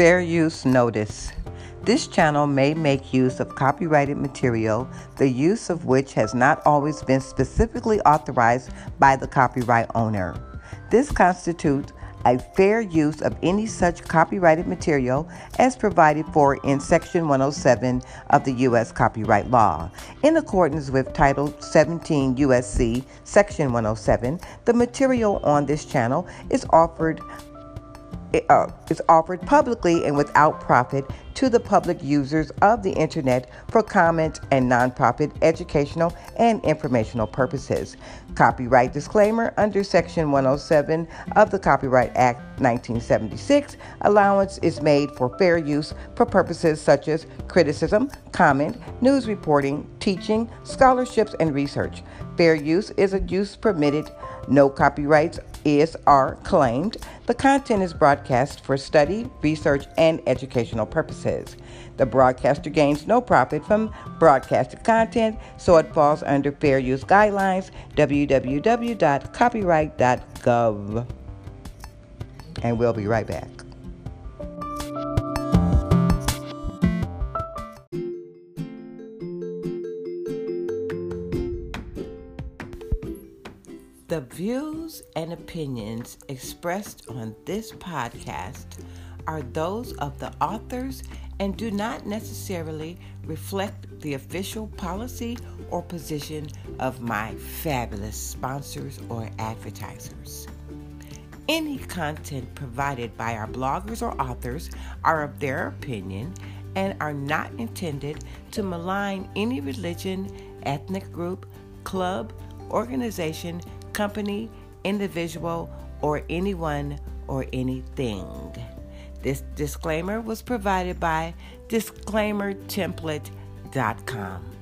Fair use notice. This channel may make use of copyrighted material, the use of which has not always been specifically authorized by the copyright owner. This constitutes a fair use of any such copyrighted material as provided for in Section 107 of the U.S. Copyright Law. In accordance with Title 17 U.S.C. Section 107, the material on this channel is offered uh, is offered publicly and without profit to the public users of the internet for comment and nonprofit educational and informational purposes. Copyright disclaimer under Section 107 of the Copyright Act 1976, allowance is made for fair use for purposes such as criticism, comment, news reporting, teaching, scholarships, and research. Fair use is a use permitted. No copyrights is are claimed. The content is broadcast for study, research, and educational purposes. The broadcaster gains no profit from broadcasted content, so it falls under fair use guidelines www.copyright.gov. And we'll be right back. The views and opinions expressed on this podcast are those of the authors and do not necessarily reflect the official policy or position of my fabulous sponsors or advertisers. Any content provided by our bloggers or authors are of their opinion and are not intended to malign any religion, ethnic group, club, organization, company, individual, or anyone or anything. This disclaimer was provided by disclaimertemplate.com.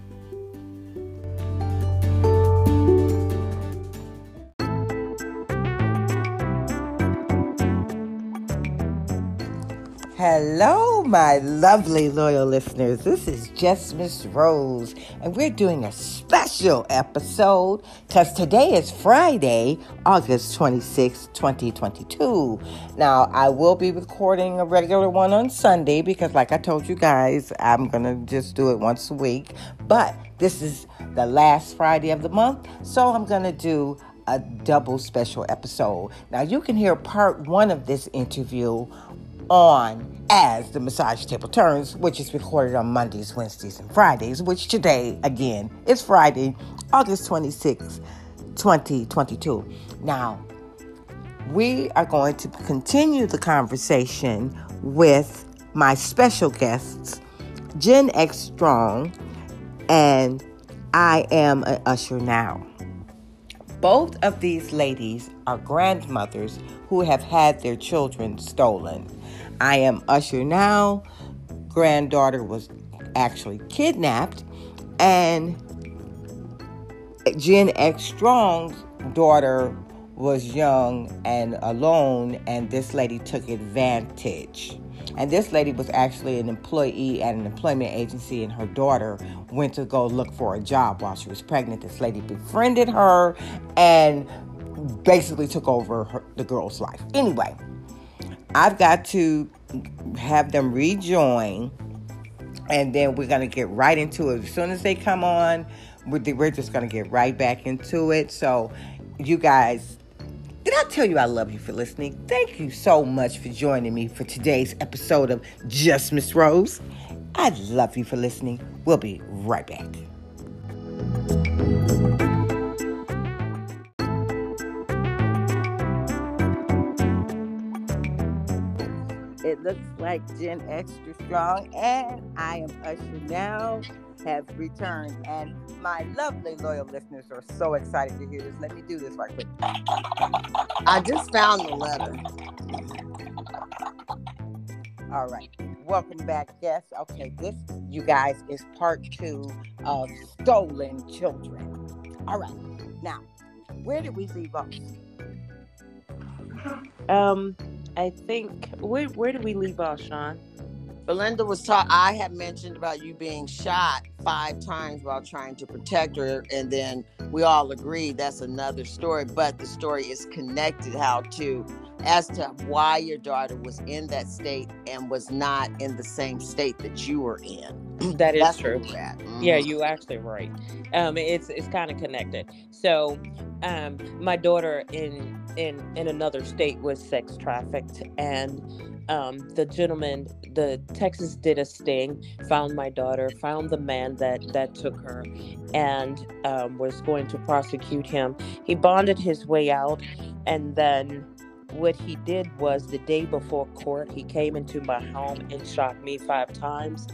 Hello, my lovely loyal listeners. This is Just Miss Rose, and we're doing a special episode because today is Friday, August 26, 2022. Now, I will be recording a regular one on Sunday because, like I told you guys, I'm going to just do it once a week. But this is the last Friday of the month, so I'm going to do a double special episode. Now, you can hear part one of this interview on as the massage table turns, which is recorded on Mondays, Wednesdays, and Fridays, which today, again, is Friday, August 26, 2022. Now, we are going to continue the conversation with my special guests, Gen X Strong, and I am an usher now. Both of these ladies are grandmothers who have had their children stolen. I am Usher now. Granddaughter was actually kidnapped, and Gen X Strong's daughter was young and alone, and this lady took advantage. And this lady was actually an employee at an employment agency, and her daughter went to go look for a job while she was pregnant. This lady befriended her and basically took over her, the girl's life. Anyway, I've got to have them rejoin, and then we're going to get right into it. As soon as they come on, we're just going to get right back into it. So, you guys, did I tell you I love you for listening? Thank you so much for joining me for today's episode of Just Miss Rose. I love you for listening. We'll be right back. It looks like Gen X Strong and I am Usher now have returned. And my lovely loyal listeners are so excited to hear this. Let me do this right quick. I just found the letter. All right. Welcome back, Yes. Okay, this, you guys, is part two of Stolen Children. All right. Now, where did we leave off? Um, I think where where did we leave off, Sean? Belinda was taught. I had mentioned about you being shot five times while trying to protect her. And then we all agree that's another story, but the story is connected how to as to why your daughter was in that state and was not in the same state that you were in. That is That's true. at. Yeah, you actually right. Um, it's it's kind of connected. So, um, my daughter in in in another state was sex trafficked, and um, the gentleman, the Texas did a sting, found my daughter, found the man that that took her, and um, was going to prosecute him. He bonded his way out, and then. What he did was the day before court, he came into my home and shot me five times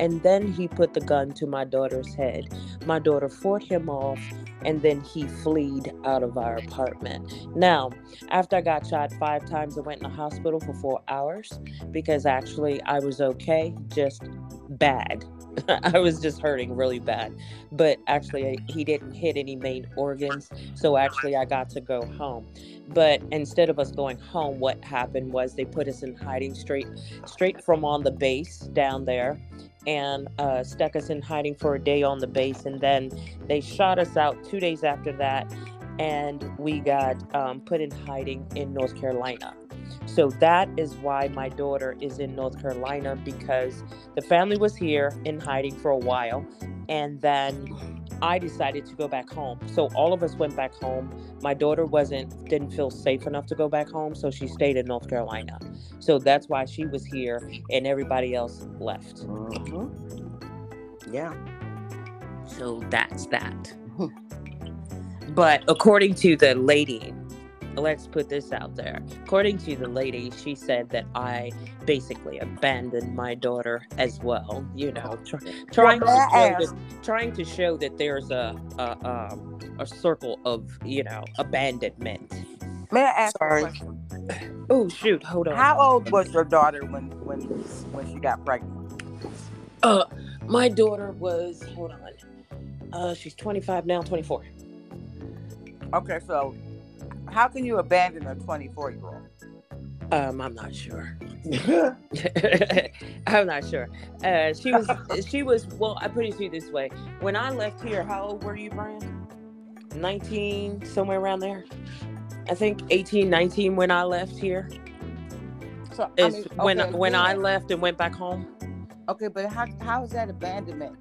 and then he put the gun to my daughter's head. My daughter fought him off, and then he fled out of our apartment. Now, after I got shot five times, I went in the hospital for four hours because actually I was okay, just bad. I was just hurting really bad. But actually, he didn't hit any main organs. So actually, I got to go home. But instead of us going home, what happened was they put us in hiding straight, straight from on the base down there and uh, stuck us in hiding for a day on the base. And then they shot us out two days after that, and we got um, put in hiding in North Carolina. So that is why my daughter is in North Carolina because the family was here in hiding for a while, and then I decided to go back home. So all of us went back home. My daughter wasn't didn't feel safe enough to go back home, so she stayed in North Carolina. So that's why she was here, and everybody else left. Mhm. Yeah. So that's that. but according to the lady, let's put this out there. According to the lady, she said that I basically abandoned my daughter as well. You know, tr- trying to show that, trying to show that there's a a, um, a circle of you know abandonment. May I ask Sorry. a question? Oh shoot, hold on. How old was your daughter when when when she got pregnant? Uh, my daughter was hold on. Uh, she's 25 now, 24. Okay, so how can you abandon a 24 year old? Um, I'm not sure. I'm not sure. Uh, she was, she was. Well, I put it to you this way: when I left here, how old were you, Brian? 19, somewhere around there. I think 18, 19 when I left here. So I mean, when okay, when I yeah. left and went back home. Okay, but how how is that abandonment?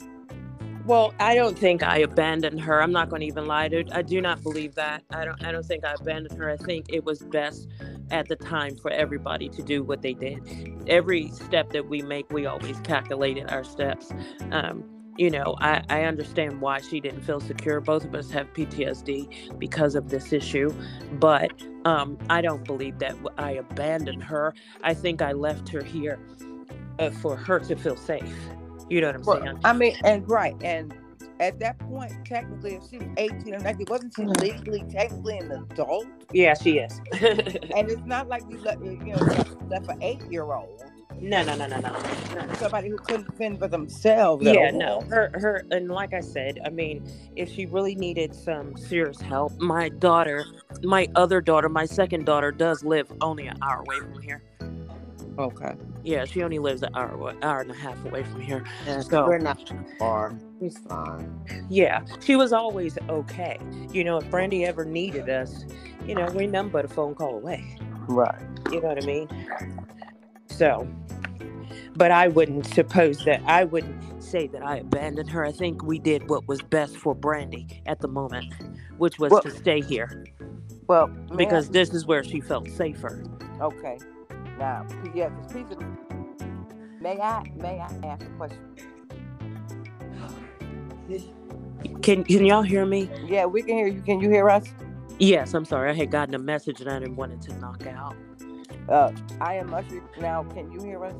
Well, I don't think I abandoned her. I'm not going to even lie to. I do not believe that. I don't. I don't think I abandoned her. I think it was best at the time for everybody to do what they did. Every step that we make, we always calculated our steps. Um, you know, I, I understand why she didn't feel secure. Both of us have PTSD because of this issue, but um, I don't believe that I abandoned her. I think I left her here uh, for her to feel safe. You know what I'm Well, saying? I mean, and right, and at that point, technically, if she was 18 or 19, wasn't she mm-hmm. legally, technically an adult? Yeah, she is. And it's not like you let you know left- left an eight year old, no, no, no, no, no. no. somebody who couldn't fend for themselves. Yeah, all. no. Her, her, and like I said, I mean, if she really needed some serious help, my daughter, my other daughter, my second daughter, does live only an hour away from here. Okay. Yeah, she only lives an hour, awa- hour and a half away from here. Yeah, So- we're not too far. He's fine. Yeah, she was always okay. You know, if Brandy ever needed us, you know, we're none but a phone call away. Right. You know what I mean? So, but I wouldn't suppose that I wouldn't say that I abandoned her. I think we did what was best for Brandy at the moment, which was Well- to stay here Well, may I- because this is where she felt safer. okay. Now, yeah, this piece. May I may I ask a question? Can can y'all hear me? Yeah, we can hear you. Can you hear us? Yes, I'm sorry. I had gotten a message and I didn't want it to knock out. Uh, I am Usher. Now, can you hear us?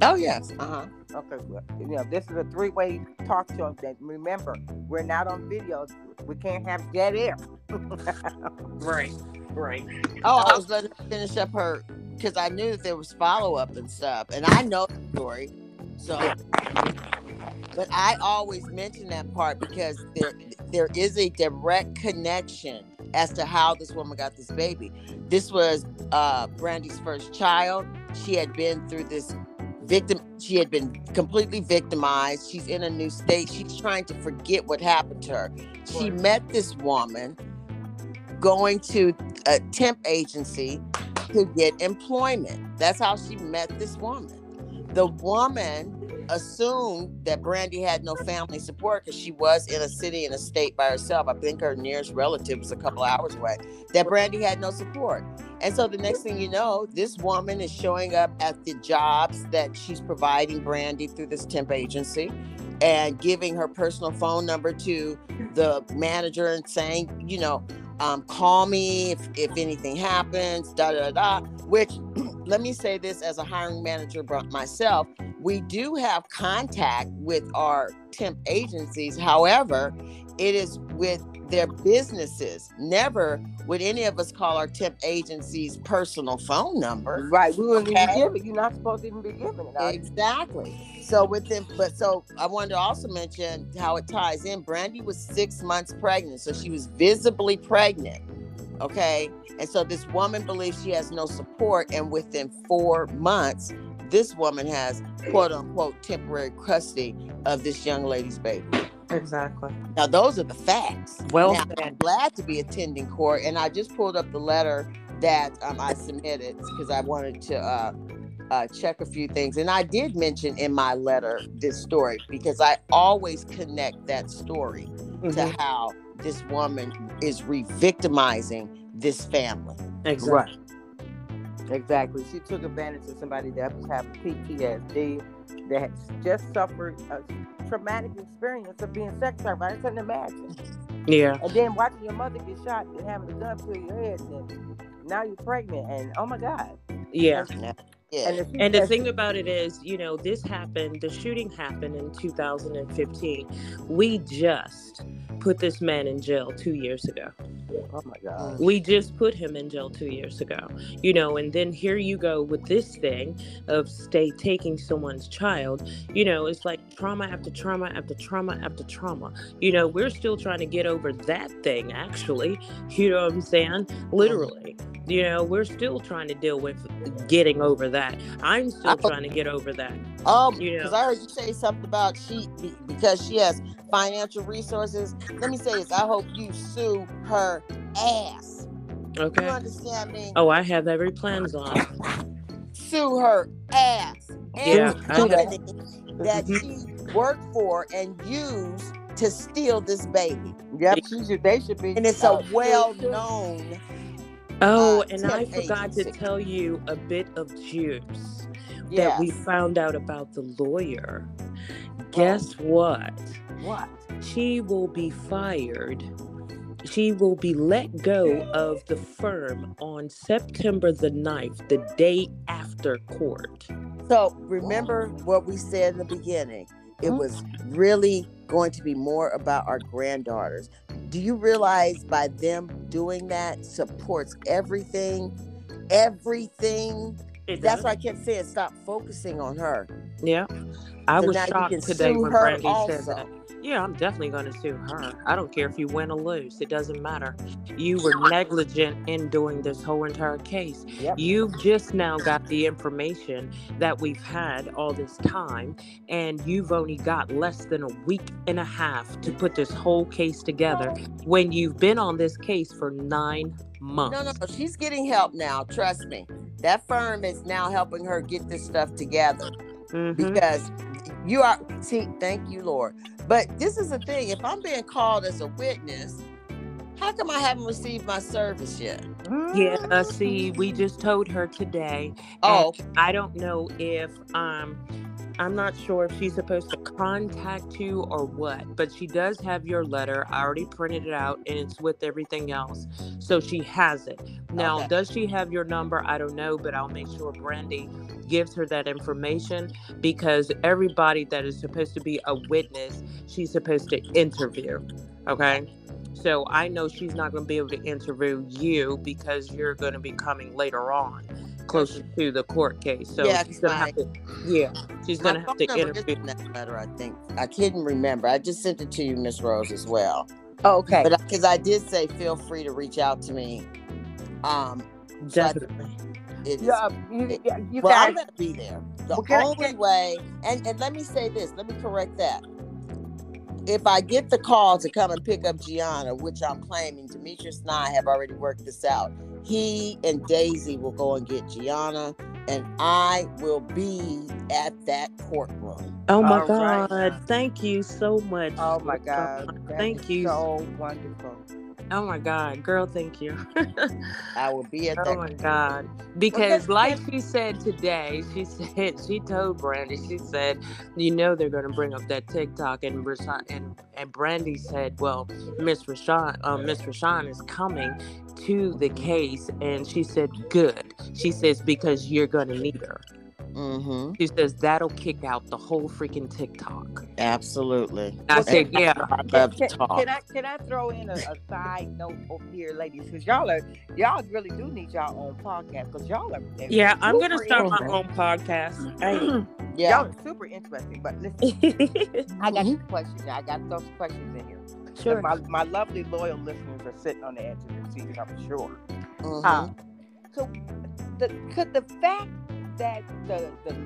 Oh yes. Uh huh. Okay, well, you know, this is a three-way talk show. That remember, we're not on videos. We can't have dead air. Right, right. Oh, I was letting her finish up her because I knew that there was follow up and stuff, and I know the story. So, but I always mention that part because there there is a direct connection as to how this woman got this baby. This was uh Brandy's first child. She had been through this victim she had been completely victimized she's in a new state she's trying to forget what happened to her she met this woman going to a temp agency to get employment that's how she met this woman the woman assumed that Brandy had no family support because she was in a city in a state by herself. I think her nearest relative was a couple hours away. That Brandy had no support. And so the next thing you know, this woman is showing up at the jobs that she's providing Brandy through this temp agency and giving her personal phone number to the manager and saying, you know, um, call me if, if anything happens, da da da. Which, let me say this as a hiring manager myself, we do have contact with our temp agencies. However, it is with their businesses. Never would any of us call our temp agency's personal phone number. Right. We wouldn't okay. even give it. You're not supposed to even be giving it. Exactly. So with them, but so I wanted to also mention how it ties in. Brandy was six months pregnant, so she was visibly pregnant. Okay. And so this woman believes she has no support, and within four months, this woman has quote unquote temporary custody of this young lady's baby. Exactly. Now those are the facts. Well, now, I'm glad to be attending court, and I just pulled up the letter that um, I submitted because I wanted to uh, uh, check a few things, and I did mention in my letter this story because I always connect that story mm-hmm. to how this woman is re-victimizing this family. Exactly. Right. Exactly. She took advantage of somebody that was having PTSD, that just suffered a traumatic experience of being sex trafficked. I couldn't imagine. Yeah. And then watching your mother get shot and having a gun to your head, and now you're pregnant, and oh my God. Yeah. Yeah. And, the, and the thing about it is, you know, this happened, the shooting happened in 2015. We just put this man in jail two years ago. Oh my God. Mm. We just put him in jail two years ago. You know, and then here you go with this thing of stay taking someone's child. You know, it's like trauma after trauma after trauma after trauma. You know, we're still trying to get over that thing, actually. You know what I'm saying? Literally. You know, we're still trying to deal with getting over that. I'm still trying to get over that. Um, you know, because I heard you say something about she because she has financial resources. Let me say this: I hope you sue her ass. Okay. You understand me? Oh, I have every plans on. sue her ass. Yeah, company that mm-hmm. she worked for and used to steal this baby. Yep, should, they should be. And it's a well-known Oh, uh, and I forgot agency. to tell you a bit of juice yes. that we found out about the lawyer. Guess oh. what? What? She will be fired. She will be let go of the firm on September the 9th, the day after court. So remember what we said in the beginning. It was really going to be more about our granddaughters do you realize by them doing that supports everything? Everything. That's why i kept saying stop focusing on her. Yeah. I so was shocked today when brandy said that yeah, I'm definitely going to sue her. I don't care if you win or lose. It doesn't matter. You were negligent in doing this whole entire case. Yep. You've just now got the information that we've had all this time, and you've only got less than a week and a half to put this whole case together when you've been on this case for nine months. No, no, no. She's getting help now. Trust me. That firm is now helping her get this stuff together. Mm-hmm. Because you are, see, thank you, Lord. But this is the thing if I'm being called as a witness, how come I haven't received my service yet? Yeah, see, we just told her today. Oh, I don't know if um I'm not sure if she's supposed to contact you or what, but she does have your letter. I already printed it out and it's with everything else. So she has it. Now, okay. does she have your number? I don't know, but I'll make sure Brandy gives her that information because everybody that is supposed to be a witness, she's supposed to interview. Okay. So I know she's not going to be able to interview you because you're going to be coming later on closer to the court case. So yeah, she's gonna have to. Yeah, she's gonna have to interview. That letter, I think I couldn't remember. I just sent it to you, Miss Rose, as well. Oh, okay. But because I did say, feel free to reach out to me. Um, definitely. Is Yeah, you, you well, guys. I'm gonna be there. The I- only way, and and let me say this. Let me correct that. If I get the call to come and pick up Gianna, which I'm claiming, Demetrius and I have already worked this out. He and Daisy will go and get Gianna, and I will be at that courtroom. Oh my All right. God! Thank you so much. Oh my God. that Thank you. So wonderful. Oh my God, girl, thank you. I will be at Oh my God. Because that's- like she said today, she said she told Brandy, she said, you know they're gonna bring up that TikTok and Rashawn and, and Brandy said, Well, Miss Rashawn uh, Miss Rashawn is coming to the case and she said, Good. She says, because you're gonna need her. Mm-hmm. She says that'll kick out the whole freaking TikTok. Absolutely. I Well, said, Yeah. I love to Can, can I can I throw in a, a side note over here, ladies? Because y'all are y'all really do need y'all own podcast. Because y'all are Yeah, I'm gonna start my own podcast. Hey. yeah. Y'all are super interesting. But listen, I got Mhm. some questions. I got those questions in here. sure. And my, my lovely loyal listeners are sitting on the edge of their seats, I'm sure. Mhm. Uh, so, the, could the fact that the, the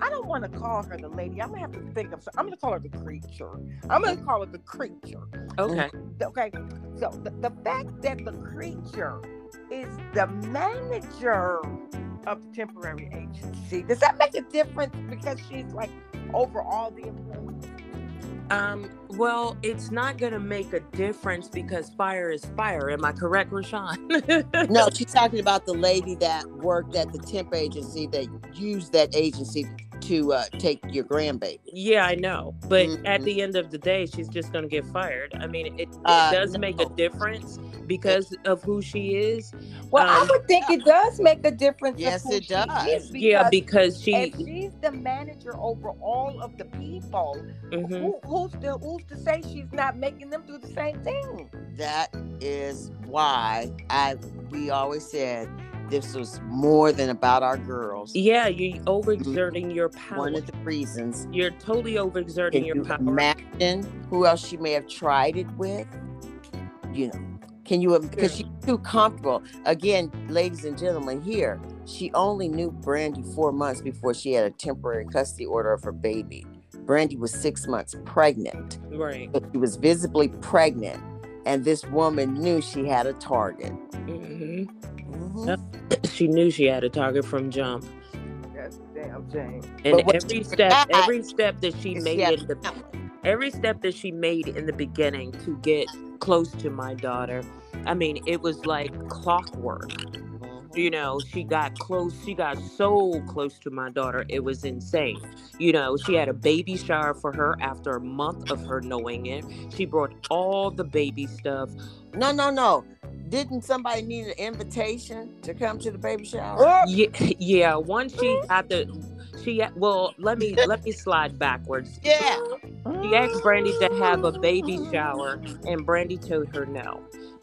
I don't want to call her the lady. I'm gonna have to think of. I'm gonna call her the creature. I'm gonna call her the creature. Okay. Okay. So the, the fact that the creature is the manager of the temporary agency does that make a difference because she's like over all the employees? Um, well, it's not gonna make a difference because fire is fire. Am I correct, Rashawn? No, she's talking about the lady that worked at the temp agency that used that agency to uh, take your grandbaby. Yeah, I know. But at Mhm. the end of the day, she's just gonna get fired. I mean, it, it Uh, does make a difference because of who she is. Well, I Um, would think it does make a difference. Yes, it does. is yeah, because because she. if she's the manager over all of the people, Mhm. who, who's to who's to say she's not making them do the same thing? That is why I we always said this was more than about our girls. Yeah, you're mm-hmm. overexerting your power. One of the reasons. You're totally overexerting Can your you power. imagine who else she may have tried it with? You know, can you? Because she's too comfortable. Again, ladies and gentlemen, here she only knew Brandy four months before she had a temporary custody order of her baby. Brandy was six months pregnant. right. but she was visibly pregnant, and this woman knew she had a target. Mm-hmm. Mm-hmm. She knew she had a target from jump. That's damn shame. And every step, forgot every step that she made she in the family. every step that she made in the beginning to get close to my daughter i mean it was like clockwork. You know she got close she got so close to my daughter it was insane you know she had a baby shower for her after a month of her knowing it she brought all the baby stuff No, no, no. Didn't somebody need an invitation to come to the baby shower? Yeah, yeah once she got the she well let me let me slide backwards Yeah. She asked Brandy to have a baby shower, and Brandy told her no.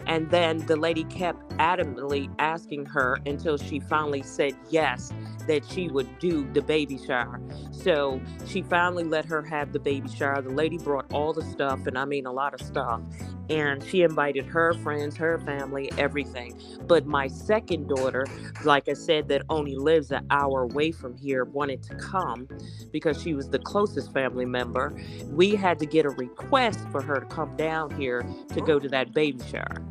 And then the lady kept adamantly asking her until she finally said yes, that she would do the baby shower. So she finally let her have the baby shower. The lady brought all the stuff, and I mean a lot of stuff. And she invited her friends, her family, everything. But my second daughter, like I said, that only lives an hour away from here, wanted to come because she was the closest family member we had to get a request for her to come down here to go oh. to that baby shower.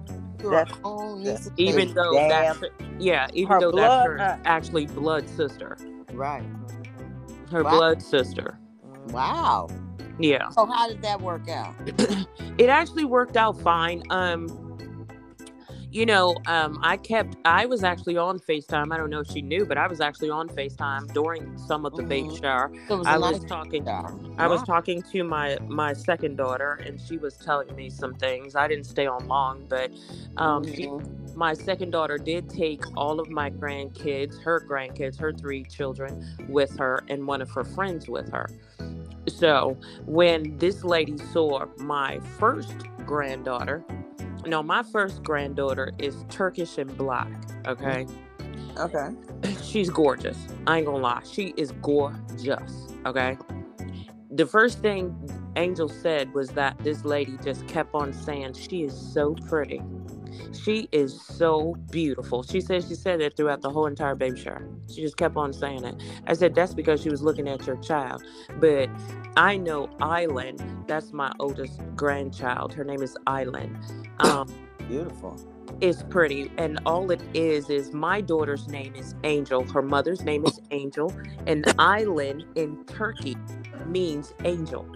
Your That's- own niece and Even though Damn. that's yeah, even Her though blood, that's her uh, actually blood sister, right. her Wow. blood sister. Wow. Yeah, So how did that work out? it actually worked out fine. Um, you know, um, I kept, I was actually on FaceTime. I don't know if she knew, but I was actually on FaceTime during some of the baby Mhm. shower. Was I was talking. shower. I was talking to my my second daughter, and she was telling me some things. I didn't stay on long, but um, she, Mhm. my second daughter did take all of my grandkids, her grandkids, her three children, with her, and one of her friends with her. So when this lady saw my first granddaughter, no, my first granddaughter is Turkish and black. Mm-hmm. Okay, Okay. she's gorgeous. I ain't gonna lie, she is gorgeous. Okay. The first thing Angel said was that this lady just kept on saying she is so pretty. She is so beautiful. She said she said it throughout the whole entire baby shower. She just kept on saying it. I said that's because she was looking at your child. But I know Island. That's my oldest grandchild. Her name is Island. Um, Beautiful. Is pretty, and all it is is my daughter's name is Angel. Her mother's name is Angel, and Island in Turkey means angel.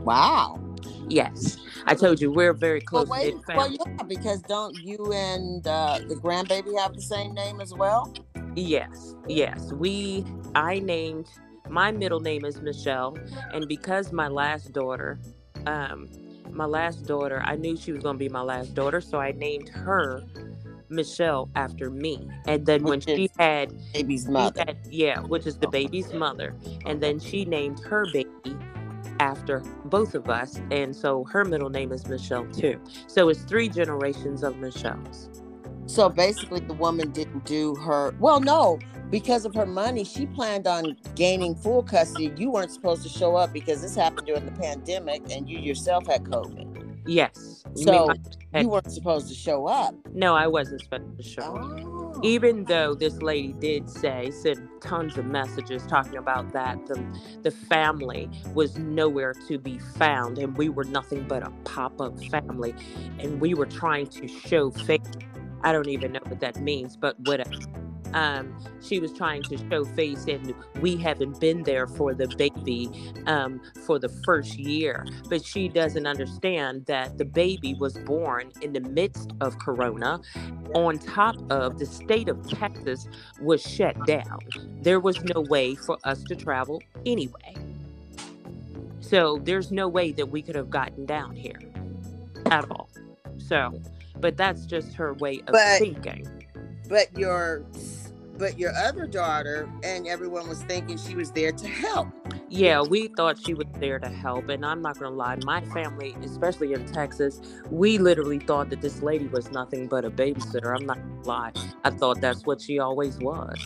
Wow. Yes, I told you we're very Well, close wait. Well, yeah, because don't you and uh, the grandbaby have the same name as well? Yes, yes. We I named my middle name is Michelle, and because my last daughter, um, my last daughter, I knew she was gonna be my last daughter, so I named her Michelle after me. And then when she had, Baby's mother. had yeah, which is the baby's mother, and then she named her baby after both of us, and so her middle name is Michelle too. So it's three generations of Michelle's. So basically, the woman didn't do her. Well, no, because of her money, she planned on gaining full custody. You weren't supposed to show up because this happened during the pandemic, and you yourself had COVID. Yes. So my- you weren't supposed to show up. no, I wasn't supposed to show. up. Oh. even though this lady did say send tons of messages talking about that the the family was nowhere to be found and we were nothing but a pop-up family and we were trying to show faith i don't even know what that means but whatever um, she was trying to show face and we haven't been there for the baby um, for the first year but she doesn't understand that the baby was born in the midst of corona on top of the state of Texas was shut down. There was no way for us to travel anyway. So there's no way that we could have gotten down here at all. So, but that's just her way of But- thinking. But your, but your other daughter and everyone was thinking she was there to help. Yeah, we thought she was there to help. And I'm not going to lie, my family, especially in Texas, we literally thought that this lady was nothing but a babysitter. I'm not going to lie. I thought that's what she always was.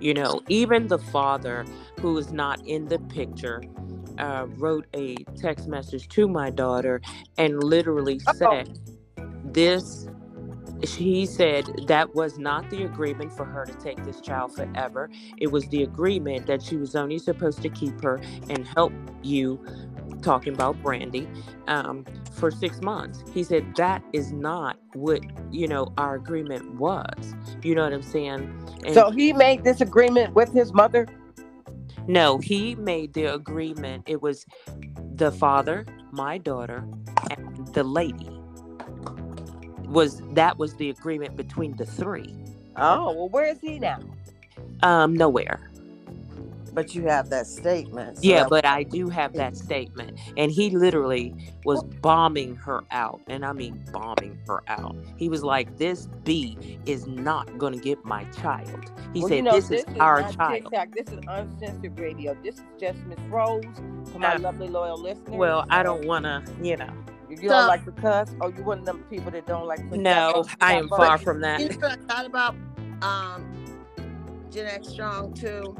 You know, even the father who is not in the picture uh, wrote a text message to my daughter and literally Uh-oh. said, This, he said that was not the agreement for her to take this child forever. It was the agreement that she was only supposed to keep her and help you, talking about Brandy, um, for six months. He said that is not what, you know, our agreement was. You know what I'm saying? And So he made this agreement with his mother. no, he made the agreement. It was the father, my daughter, and the lady. Was that was the agreement between the three? Oh well, where is he now? Um, nowhere. But you have that statement. so Yeah, that- but I do have that statement, and he literally was bombing her out, and I mean bombing her out. He was like, "This B is not gonna get my child." He Well, said, you know, "This is our child." TikTok. This is uncensored radio. This is just Miss Rose for my Uh, lovely loyal listeners. Well, I don't wanna, you know. If you don't like to cuss, or you one of them people that don't like to No, I am far from that. You thought about um Gen X Strong too.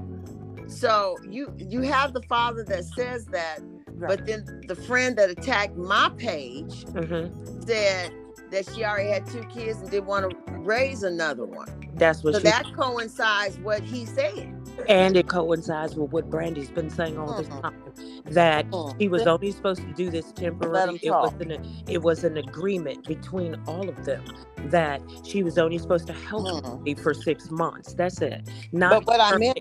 So you you have the father that says that, but then the friend that attacked my page hmm said that she already had two kids and didn't want to raise another one. That's what So she that coincides what he said. And it coincides with what Brandy's been saying all this Mhm. time that Mhm. he was only supposed to do this him temporarily. It was an it was an agreement between all of them that she was only supposed to help me for six months. That's it. Not But what I meant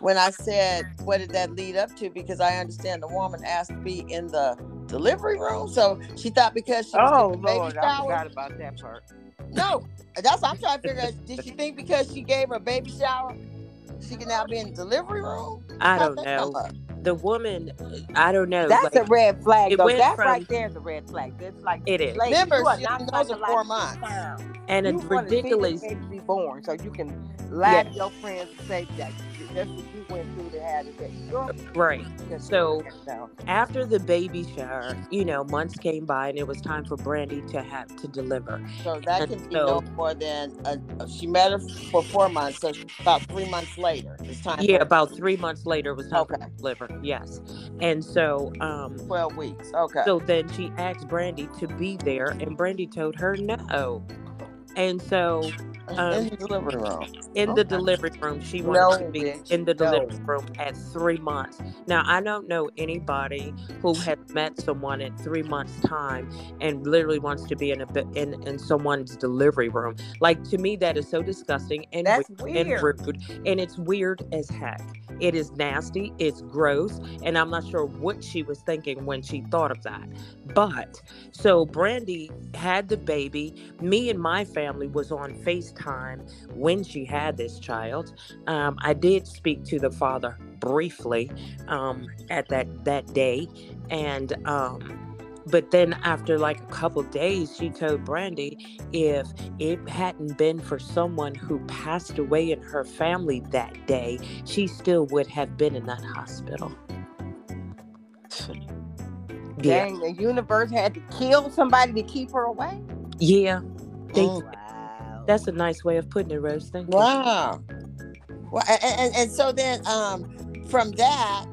when I said, what did that lead up to? Because I understand the woman asked to be in the delivery room, so she thought because she was Oh taking a baby Lord, I forgot about that part. No, that's what I'm trying to figure out. Did she think because she gave her a baby shower, she can now be in the delivery room? I don't know. Up? The woman, uh, I don't know. That's like, a red flag, it though. went That from- right there is a red flag. It's like, It is. lady, Remember, you are she not knows such a her four months. and you it's wanna ridiculous. baby be born, so you can lie to your friends and say that that's what you went through to have the baby. Uh, right. So- After the baby shower, you know, months came by and it was time for Brandy to have to deliver. So that And can be so- no more than a, she met her for four months, so about three months later, it's time. Yeah, for about three months later it was time Okay. for her to deliver. Yes. And so um twelve weeks. Okay. so then she asked Brandy to be there and Brandy told her no. And so um, in the delivery room. in the delivery room. She wanted No, to be bitch, in the no. delivery room at three months. Now, I don't know anybody who has met someone at three months' time and literally wants to be in a in, in someone's delivery room. Like to me, that is so disgusting and That's weird and rude, and it's weird as heck. It is nasty. It's gross, and I'm not sure what she was thinking when she thought of that. But so Brandy had the baby. Me and my family was on FaceTime when she had this child. Um, I did speak to the father briefly um, at that that day, and um, but then after like a couple days, she told Brandy if it hadn't been for someone who passed away in her family that day, she still would have been in that hospital. Yeah, Dang, the universe had to kill somebody to keep her away. yeah, they, Mm. Wow. that's a nice way of putting it, Rose. Thank you. Wow. Well, and, and, and so then um, from that,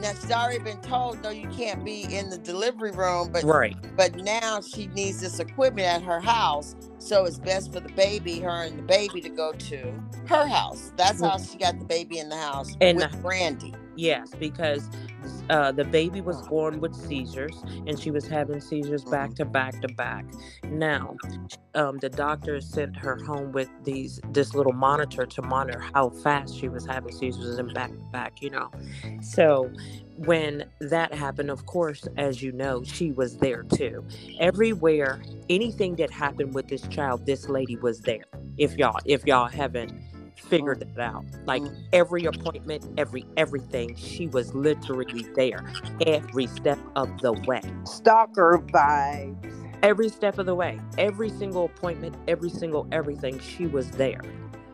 now she's already been told, no, you can't be in the delivery room, but Right. but now she needs this equipment at her house, so it's best for the baby, her and the baby, to go to her house. That's how she got the baby in the house And with Brandy. Yes, because uh, the baby was born with seizures, and she was having seizures back to back to back. Now, um, the doctor sent her home with these this little monitor to monitor how fast she was having seizures and back to back. You know, so when that happened, of course, as you know, she was there too. Everywhere, anything that happened with this child, this lady was there. If y'all, if y'all haven't figured that out, like Mm. every appointment, every everything, she was literally there every step of the way. Stalker vibes. Every step of the way, every single appointment, every single everything, she was there.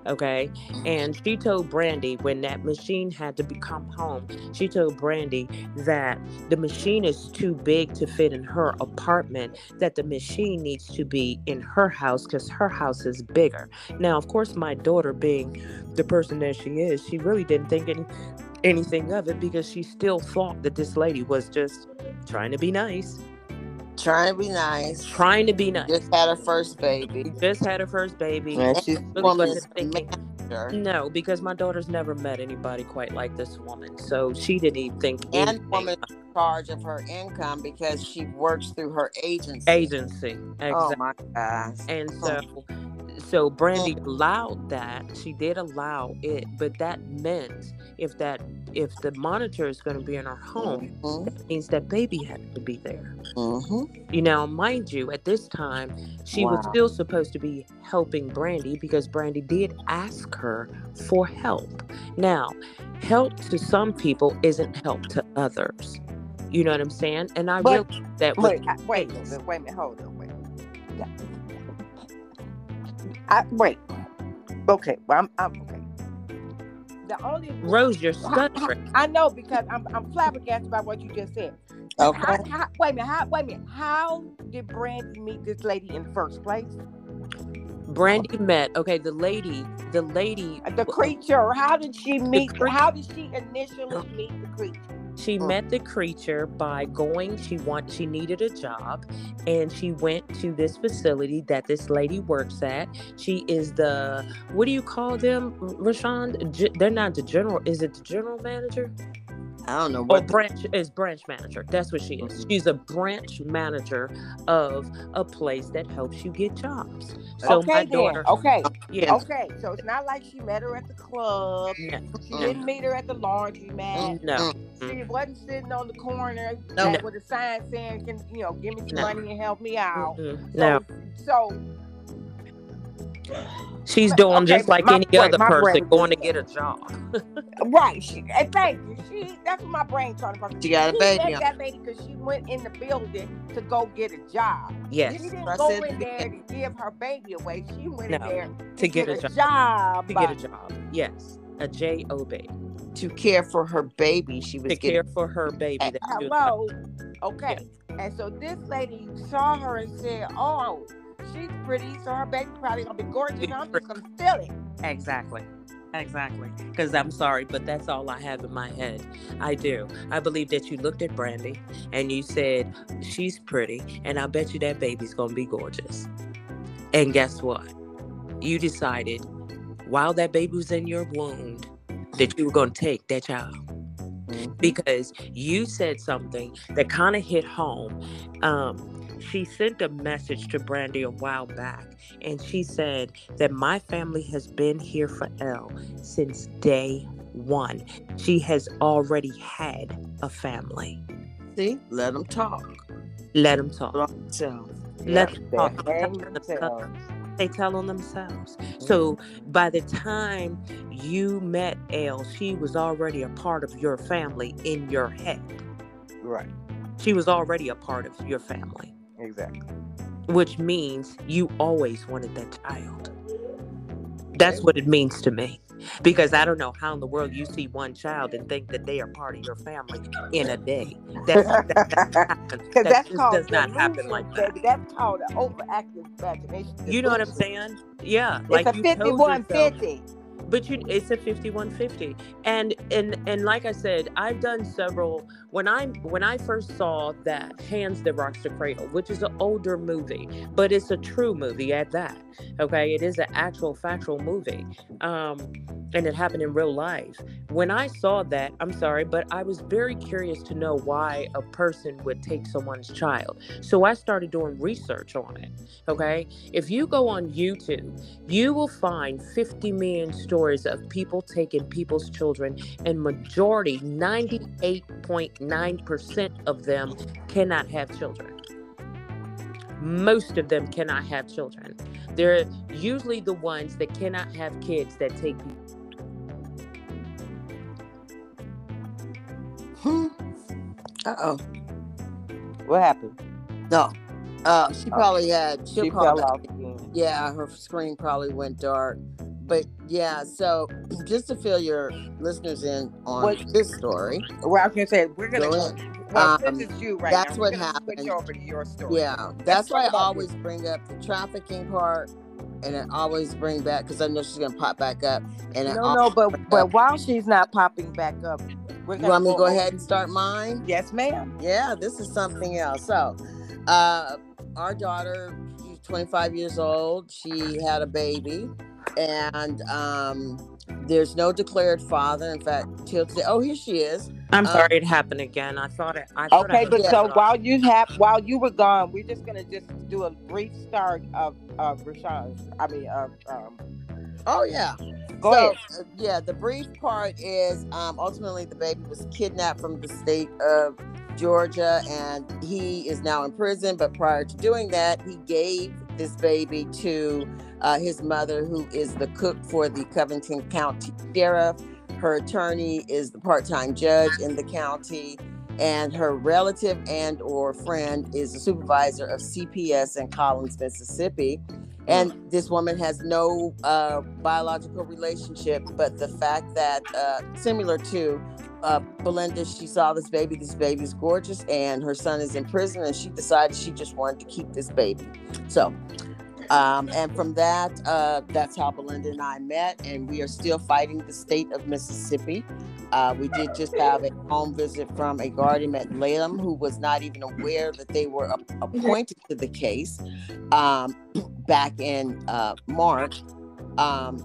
Okay. And she told Brandy when that machine had to become home, she told Brandy that the machine is too big to fit in her apartment, that the machine needs to be in her house because her house is bigger. Now, of course, my daughter, being the person that she is, she really didn't think any, anything of it because she still thought that this lady was just trying to be nice, Trying to be nice. trying to be nice. Just had her first baby. Just had her first baby. And she's thinking- No, because my daughter's never met anybody quite like this woman, so she didn't even think And woman in charge of her income because she works through her agency. agency. Oh exactly. Oh my gosh. And oh so, so Brandy allowed that. She did allow it, but that meant if that if the monitor is going to be in our home, Mhm, that means that baby had to be there. mhm. You know, mind you, at this time, she was still supposed to be helping Brandy because Brandy did ask her for help. Now, help to some people isn't help to others. You know what I'm saying? And I But- that with Wait, wait, wait a minute, hold on, wait. Yeah. I, wait. Okay, well, I'm, I'm okay. The only Rose, you're How- how- stuttering. I know because I'm I'm flabbergasted by what you just said. Okay. How, how, wait a minute. How, wait a minute. How did Brandy meet this lady in the first place? Brandy met, okay, the lady, the lady, The creature. How did she meet? crea- How did she initially oh. meet the creature? She mm. met the creature by going, she want, she needed a job and she went to this facility that this lady works at. She is the, what do you call them, Rashawn? G- they're not the general, is it the general manager? I don't know Or what. branch is branch manager. That's what she is. Mhm. She's a branch manager of a place that helps you get jobs. So okay my then. daughter, Okay. yeah, Okay. So it's not like she met her at the club. no, She didn't meet her at the laundry mat. no, She wasn't sitting on the corner No. with a sign saying, "Can you know, give me some No. money and help me out." mm-mm, So, no. So She's doing Okay, just like any brain- other person brain going to get a job. Right. She, and thank you. She that's what my brain trying to process. She got a She baby said that lady because she went in the building to go get a job. Yes, She didn't I go said in to there to give her baby away. She went in there to get a job. job. to get a job. Yes, a J O B to care for her baby. She was to getting care for her baby. Eh, that Hello. Okay. And so this lady saw her and said, "Oh, she's pretty, so her baby probably gonna be gorgeous. I'm just gonna steal it." Exactly. Exactly. Because I'm sorry, but that's all I have in my head. I do. I believe that you looked at Brandy and you said, she's pretty, and I bet you that baby's going to be gorgeous. And guess what? You decided while that baby was in your womb that you were going to take that child Mhm. because you said something that kind of hit home. Um, she sent a message to Brandy a while back, and she said that my family has been here for Elle since day one. She has already had a family. See, let them talk. Let them talk. Let them they talk. hang Tell themselves. They tell on themselves. So mm-hmm. by the time you met Elle, she was already a part of your family in your head. Right. She was already a part of your family. Exactly. which means you always wanted that child. That's what it means to me. Because I don't know how in the world you see one child and think that they are part of your family in a day. That's, that, that doesn't happen. Because That that's just called does not happen like that. baby. That's called an overactive imagination. You know what I'm saying? Yeah. Like a you told yourself- but you it's a 5150 and and and like i said i've done several when i when i first saw that hands that rocks the cradle which is an older movie but it's a true movie at that okay? It is an actual factual movie um and it happened in real life. When i saw that i'm sorry but i was very curious to know why a person would take someone's child. So i started doing research on it okay? If you go on youtube you will find 50 million stories of people taking people's children and majority 98.9% of them cannot have children most of them cannot have children they're usually the ones that cannot have kids that take you. Hmm. Uh oh. What happened? No. Uh, she probably had. She'll fell off again. Yeah, her screen probably went dark. But yeah, so just to fill your listeners in on What- this story. Well, I was gonna say we're gonna. Go Well, Um, it's you right that's now, what happened. over to your story. Yeah, that's why I always bring up the trafficking part, and I always bring back because I know she's gonna pop back up. And No, no, but but while she's not popping back up, we're you gonna want me to go ahead and start mine? Yes, ma'am. Yeah, this is something else. So, uh, our daughter, she's 25 years old. She had a baby, and um, there's no declared father. In fact, till today, oh, here she is. i'm Uh, sorry it happened again i thought it i thought I Okay, heard but so start. while you have while you were gone, we're just gonna just do a brief start of of Rashawn's. I mean, of um. Oh yeah. Go so, ahead. uh, yeah, the brief part is um, ultimately the baby was kidnapped from the state of Georgia, and he is now in prison. But prior to doing that, he gave this baby to uh, his mother, who is the cook for the Covington County Sheriff. Her attorney is the part-time judge in the county, and her relative and or friend is the supervisor of CPS in Collins, Mississippi. And this woman has no uh, biological relationship, but the fact that, uh, similar to uh, Belinda, she saw this baby. This baby is gorgeous, and her son is in prison, and she decided she just wanted to keep this baby. So, um, and from that, uh, that's how Belinda and I met, and we are still fighting the state of Mississippi. Uh, we did just have a home visit from a guardian ad litem who was not even aware that they were ap- appointed to the case um, back in uh, March. Um,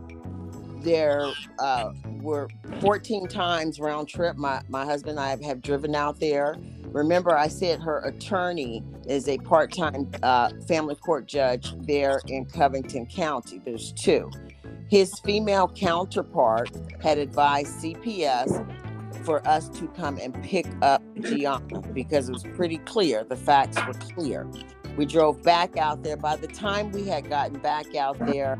there uh, were 14 times round trip. My, my husband and I have, driven out there. Remember, I said her attorney is a part time uh, family court judge there in Covington County. There's two. His female counterpart had advised CPS for us to come and pick up Gianna because it was pretty clear. The facts were clear. We drove back out there. By the time we had gotten back out there,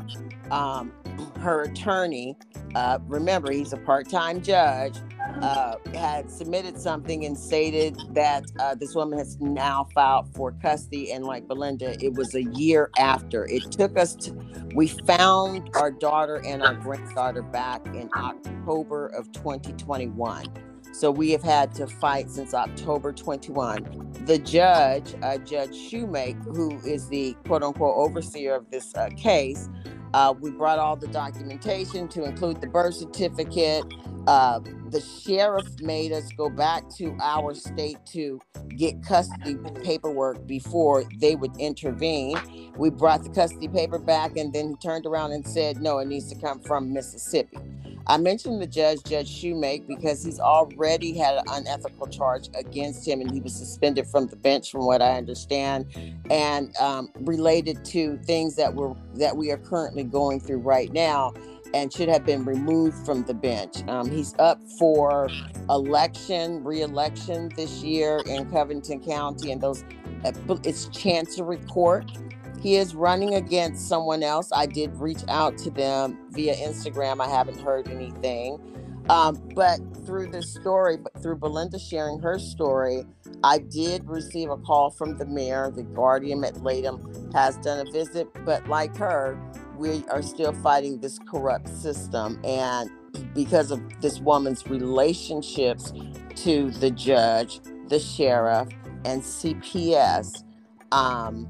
um, her attorney, uh, remember he's a part-time judge, uh, had submitted something and stated that uh, this woman has now filed for custody. And like Belinda, it was a year after. It took us to, we found our daughter and our granddaughter back in October of 2021. So we have had to fight since October 21. The judge, uh, Judge Shoemake, who is the quote unquote overseer of this uh, case, uh, we brought all the documentation to include the birth certificate. Uh, the sheriff made us go back to our state to get custody paperwork before they would intervene. We brought the custody paper back, and then he turned around and said, No, it needs to come from Mississippi. I mentioned the judge, Judge Shoemake, because he's already had an unethical charge against him and he was suspended from the bench, from what I understand, and um, related to things that were that we are currently going through right now and should have been removed from the bench. Um, he's up for election, re-election this year in Covington County, and those uh, it's Chancery Court he is running against someone else. I did reach out to them via Instagram. I haven't heard anything. Um, but through this story, but through Belinda sharing her story, I did receive a call from the mayor. The Guardian ad litem has done a visit, but like her, we are still fighting this corrupt system. And because of this woman's relationships to the judge, the sheriff, and CPS, um,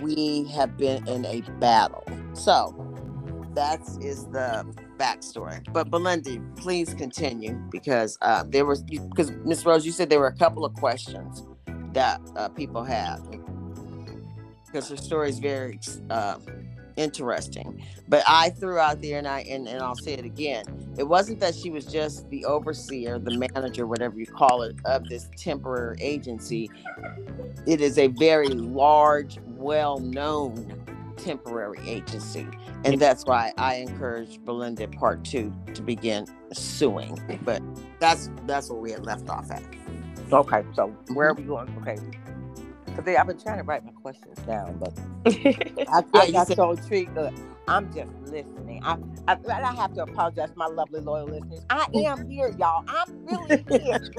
we have been in a battle. So that is the backstory. But Belinda, please continue because uh, there was because Miss Rose, you said there were a couple of questions that uh, people had because her story is very uh, interesting. But I threw out there, and I and, and I'll say it again. It wasn't that she was just the overseer, the manager, whatever you call it, of this temporary agency. It is a very large, well-known temporary agency, and that's why I encourage Belinda Part Two to begin suing. But that's that's where we had left off at. Okay, so where are mm-hmm. we going? Okay. Because I've been trying to write my questions down, but I, I got so intrigued. I'm just listening. I, I, I have to apologize to my lovely loyal listeners. I am here, y'all. I'm really here.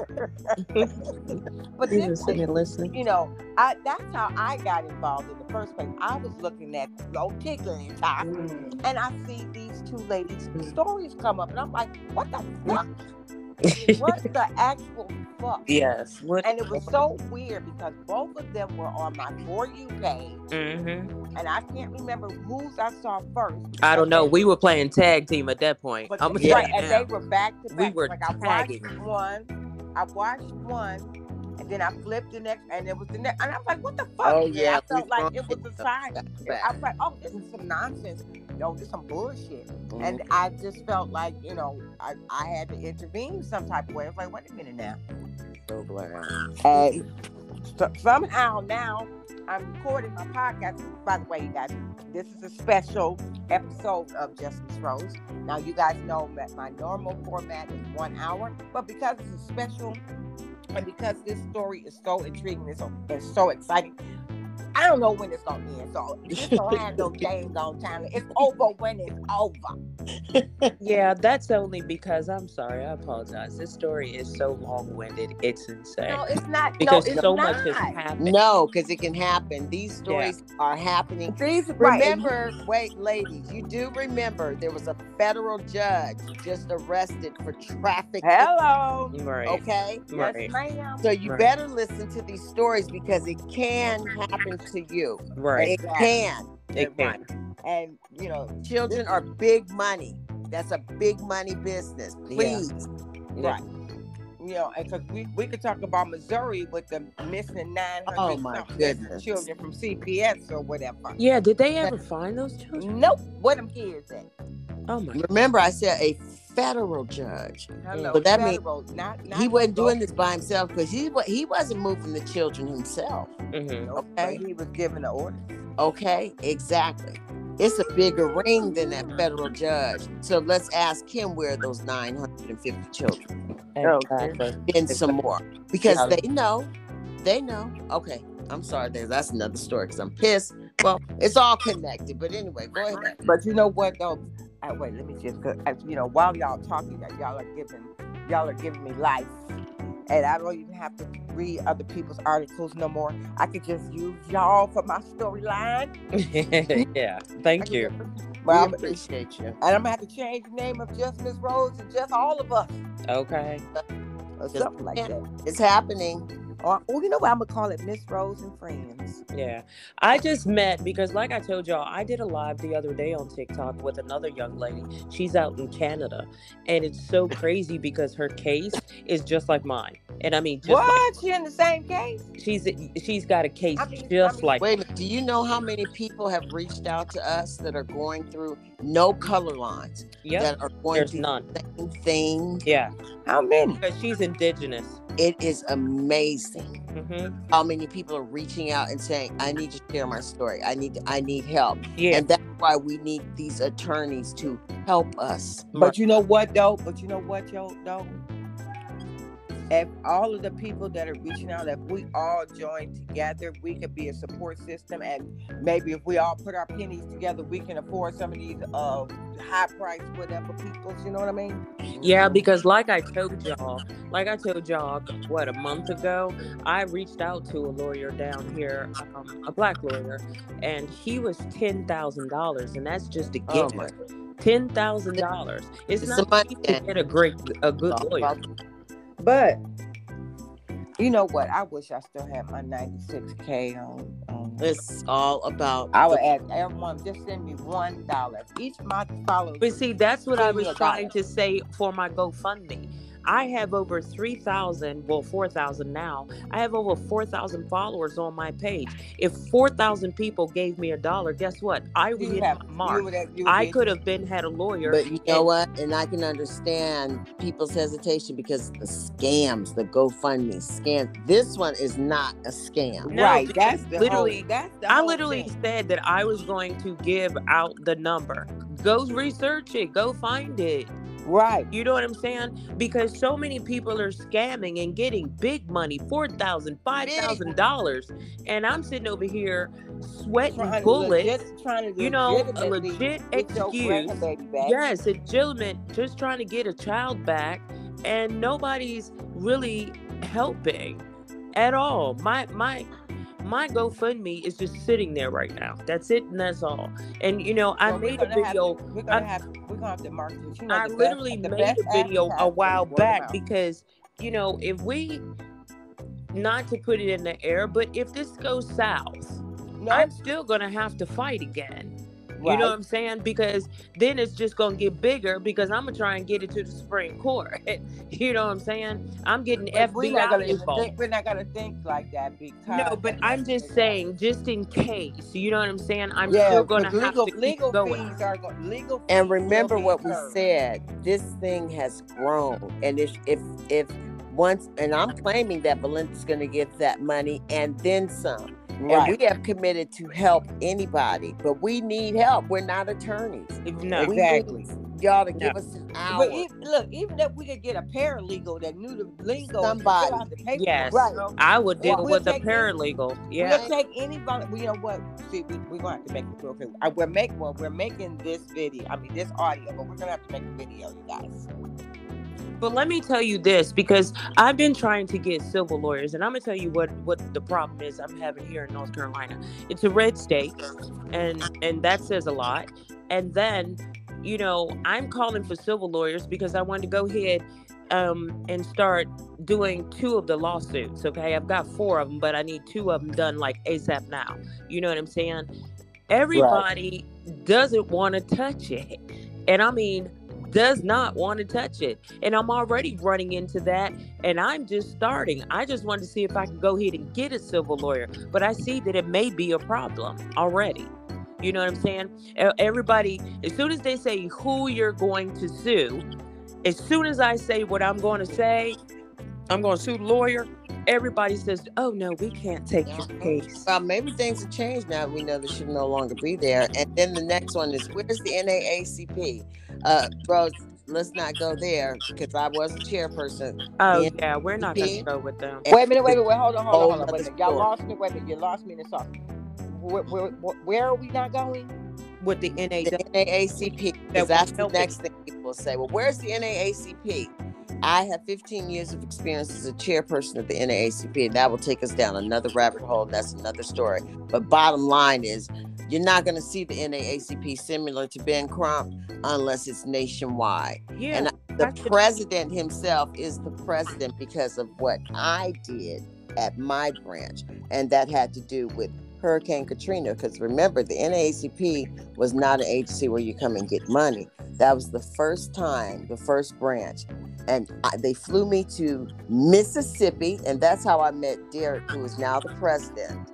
but this, sitting and listening. You know, I that's how I got involved in the first place. I was looking at old Tigger and Top, mm. and I see these two ladies' mm. stories come up, and I'm like, what the fuck? What the actual fuck? Yes. What and it was so weird because both of them were on my For You page. Mm-hmm. And I can't remember whose I saw first. I don't know. We were playing tag team at that point. But, I'm right, and they were back to back. We were like I watched one. I watched one. And then I flipped the next, and it was the next, and I was like, "What the fuck?" Oh yeah, I felt like it was a sign. I was like, "Oh, this is some nonsense." no, this is some bullshit. Mm-hmm. And I just felt like, you know, I, I had to intervene some type of way. I was like, wait a minute now. So glad. Uh, so, somehow now I'm recording my podcast. By the way, you guys, this is a special episode of Justice Rose. Now, you guys know that my normal format is one hour, but because it's a special because this story is so intriguing and so, and so exciting, I don't know when it's gonna end. So this don't have no dang on time. It's over when it's over. yeah, that's only because I'm sorry. I apologize. This story is so long-winded. It's insane. No, it's not. Because no, it's so not. much has happened. No, because it can happen. These stories yeah. are happening. These remember, right. wait, ladies, you do remember there was a federal judge just arrested for traffic. Hello. Right. Okay. Right. Yes, ma'am. So you right. better listen to these stories because it can happen to you. Right. It can. It can. And you know, children are big money. That's a big money business. Please. Yeah. Right. You know, because we, we could talk about Missouri with the missing 900 oh my goodness. children from CPS or whatever. Yeah, did they ever find those children? Nope. Where them kids at? Oh my. Remember, I said a federal judge. Hello, but that means not, not he wasn't doing this by himself because he he wasn't moving the children himself. Mm-hmm. Okay, he was giving the order. Okay, exactly. It's a bigger ring than that federal judge. So let's ask him where those 950 children. Exactly. And some more because they know, they know. Okay, I'm sorry, that's another story because I'm pissed Well, it's all connected. But anyway, go ahead. But you know what though? I, wait, let me just. 'cause, uh, You know, while y'all talking, that y'all are giving, y'all are giving me life, and I don't even have to read other people's articles no more. I could just use y'all for my storyline. yeah. Thank you. just- We Well, I'm, appreciate you. and I'm gonna have to change the name of just Miss Rose to just all of us, Okay. or Just- something like yeah. that. It's happening. Or, oh, you know what? I'm gonna call it Miss Rose and Friends. Yeah. I just met because, like I told y'all, I did a live the other day on TikTok with another young lady. She's out in Canada. And it's so crazy because her case is just like mine. And I mean, just like what? She in the same case? she's she's got a case I mean- I just mean- like Wait. Do you know how many people have reached out to us that are going through no color lines Yep. that are going There's through none. the same thing? Yeah. How many? Because she's indigenous. It is amazing hmm how many people are reaching out and saying, "I need to share my story. I need I need help." Yeah. And that's why we need these attorneys to help us. But you know what though? But you know what, yo, though? If all of the people that are reaching out, if we all join together, we could be a support system. And maybe if we all put our pennies together, we can afford some of these uh high price whatever people. You know what I mean? Yeah, because like I told y'all, like I told y'all, what a month ago, I reached out to a lawyer down here, um, a black lawyer, and he was ten thousand dollars, and that's just to Oh get my ten thousand dollars. It's, It's not cheap to get a great, a good lawyer. But you know what? I wish I still had my 96k on. on It's all about. I would the- ask everyone just send me one dollar. Each month follow. But see, that's what I was trying dollar. to say for my GoFundMe. I have over 3,000, well, 4,000 now. I have over 4,000 followers on my page. If 4,000 people gave me a dollar, guess what? I would hit have- my mark. would have- I could have been had a lawyer. But you know and- what? And I can understand people's hesitation because the scams, the GoFundMe scam. This one is not a scam. No, right. That's the literally- Whole, that's the I literally thing. said that I was going to give out the number. Go research it. Go find it. Right. You know what I'm saying? Because so many people are scamming and getting big money, four thousand, five thousand dollars, and I'm sitting over here sweating Trying bullets. legit- trying to you know, a legit excuse. Yes, a gentleman just trying to get a child back, and nobody's really helping at all. My my my GoFundMe is just sitting there right now. That's it, and that's all. And you know, I Well, made a video. to- we're gonna I'm- have. We're gonna have to market it. You know, I best- literally made a video a while is word of back because you know if we not to put it in the air but if this goes south No, i'm still gonna have to fight again you know what i'm saying because then it's just gonna get bigger because i'm gonna try and get it to the supreme court you know what i'm saying i'm getting But we're not fbi gonna involved think. We're not gonna think like that because. no, but I'm just saying, just in case, you know what I'm saying? I'm yeah, still gonna because have legal to keep legal going. fees are go, legal. And fees will remember what we incurred. said. This thing has grown, and if if if once, and I'm claiming that Belinda's going to get that money and then some. Right. And we have committed to help anybody, but we need help. We're not attorneys. No, We Exactly. need y'all to No. give us an hour. But even, look, even if we could get a paralegal that knew the lingo, Somebody. the paperwork, Yes. right? I would deal Well, we'll with a take it. paralegal. Yeah. We'll take anybody. You know what? See, we, we're gonna have to make it okay. I, we're making well, we're making this video. I mean, this audio, but we're gonna have to make a video, you guys. But let me tell you this because I've been trying to get civil lawyers, and I'm gonna tell you what what the problem is I'm having here in North Carolina. It's a red state, and and that says a lot. And then, you know, I'm calling for civil lawyers because I want to go ahead um, and start doing two of the lawsuits. Okay, I've got four of them, but I need two of them done like ASAP now. You know what I'm saying? Everybody doesn't want to touch it, and I mean does not want to touch it. And I'm already running into that and I'm just starting. I just wanted to see if I could go ahead and get a civil lawyer, but I see that it may be a problem already. You know what I'm saying? Everybody, as soon as they say who you're going to sue, as soon as I say what I'm going to say, I'm going to sue the lawyer. Everybody says, "Oh no, we can't take your mm-hmm. case." Well, maybe things have changed now. We know they should no longer be there. And then the next one is where's the NAACP? Uh, Rose, let's not go there because I was a chairperson. Oh Yeah. yeah, we're not going to go with them. Wait a minute, wait a minute, wait, hold on, hold on, hold on. Wait a minute. Y'all lost me. Wait a minute, you lost me in the sauce. where, where, where are we not going? with the the NAW. NAACP, That because that's the next thing people say. Well, where's the NAACP? I have 15 years of experience as a chairperson of the NAACP, and that will take us down another rabbit hole. That's another story. But bottom line is, you're not going to see the NAACP similar to Ben Crump unless it's nationwide. Yeah, And The president himself is the president because of what I did at my branch, and that had to do with Hurricane Katrina. Because remember, the NAACP was not an agency where you come and get money. That was the first time, the first branch, and I, they flew me to Mississippi, and that's how I met Derrick, who is now the president.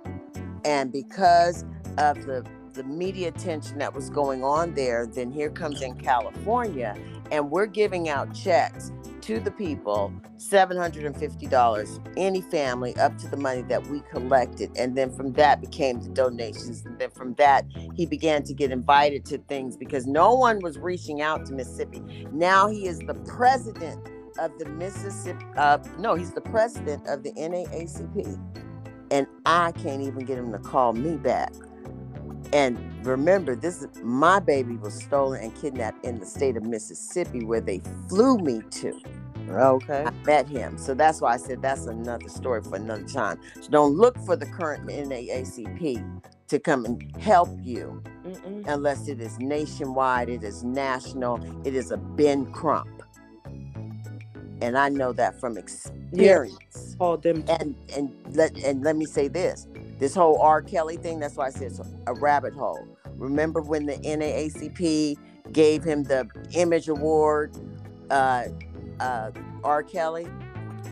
And because of the the media attention that was going on there, then here comes in California, and we're giving out checks to the people $750 any family up to the money that we collected. And then from that became the donations. And then from that he began to get invited to things because no one was reaching out to mississippi. Now he is the president of the mississippi uh, no he's the president of the naacp and i can't even get him to call me back and remember, this my baby was stolen and kidnapped in the state of Mississippi, where they flew me to. Okay. I met him, so that's why I said that's another story for another time. So don't look for the current NAACP to come and help you Mm-mm. unless it is nationwide, it is national, it is a Ben Crump, and I know that from experience called them. and and let and let me say this this whole r. Kelly thing that's why i said it's a rabbit hole. Remember when the naacp gave him the image award uh uh r. Kelly?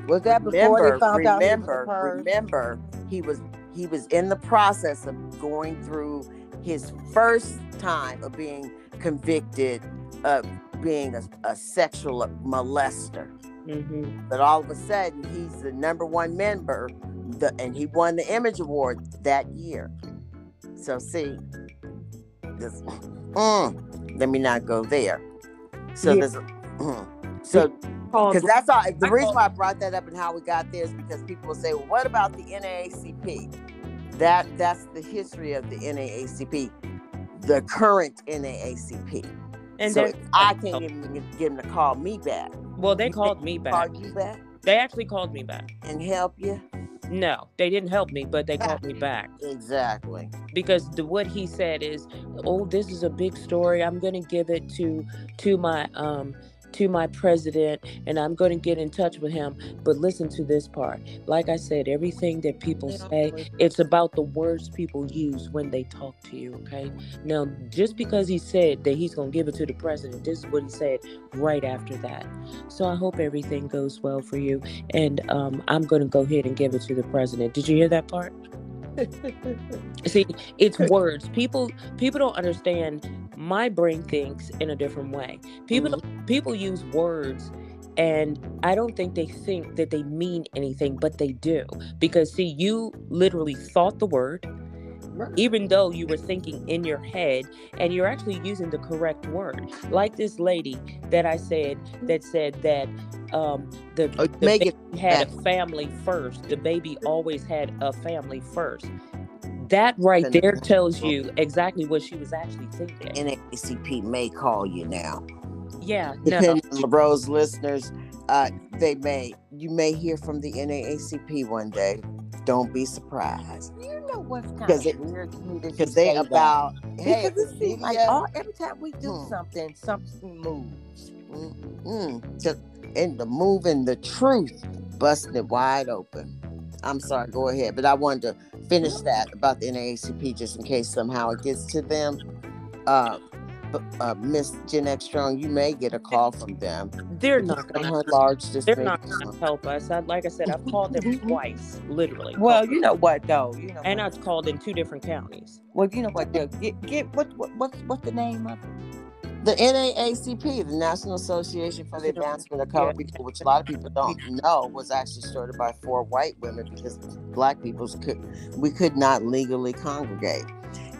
Was that before remember they found out? he was remember remember he was he was in the process of going through his first time of being convicted of being a, a sexual molester Mhm. but all of a sudden he's the number one member the, and he won the image award that year so see this mm, let me not go there so Yeah. there's mm. so because that's all the reason why i brought that up and how we got there is because people say well what about the naacp that that's the history of the naacp the current naacp and so i can't even get him to call me back well, they you called me back. call you back They actually called me back. and help you No, they didn't help me, but they called me back exactly because the what he said is, "Oh, this is a big story. I'm going to give it to to my um to my president and I'm going to get in touch with him." But listen to this part. Like I said, everything that people say, it's about the words people use when they talk to you, okay? Now, just because he said that he's going to give it to the president, this is what he said right after that. So I hope everything goes well for you. And um, I'm going to go ahead and give it to the president. Did you hear that part? See, it's words. People people don't understand. My brain thinks in a different way. People mm-hmm. don't- people use words and I don't think they think that they mean anything, but they do. Because see, you literally thought the word, even though you were thinking in your head and you're actually using the correct word. Like this lady that I said that said that um the, Oh, the baby had a family first. The baby always had a family first. That right there tells you exactly what she was actually thinking. NAACP may call you now. Yeah, no. Depending on LeBron's listeners, uh, they may you may hear from the NAACP one day. Don't be surprised You know what's kind of it- weird to me because they that. about hey, because it seems like all, every time we do Hmm. something, something moves. Mm, just in the moving the truth, busting it wide open. I'm sorry, go ahead, but I wanted to finish that about the NAACP just in case somehow it gets to them. Uh, uh, Miss Gen X Strong, you may get a call from them. they're not gonna large they're not gonna help us. I, like I said, I've called them twice, literally. Well, you know what though, you know. and what, I've called in two different counties. well, you know what? though, Get get what what what's what's the name of it? The NAACP, the National Association for the Advancement of Colored People, which a lot of people don't know, was actually started by four white women because black people could we could not legally congregate.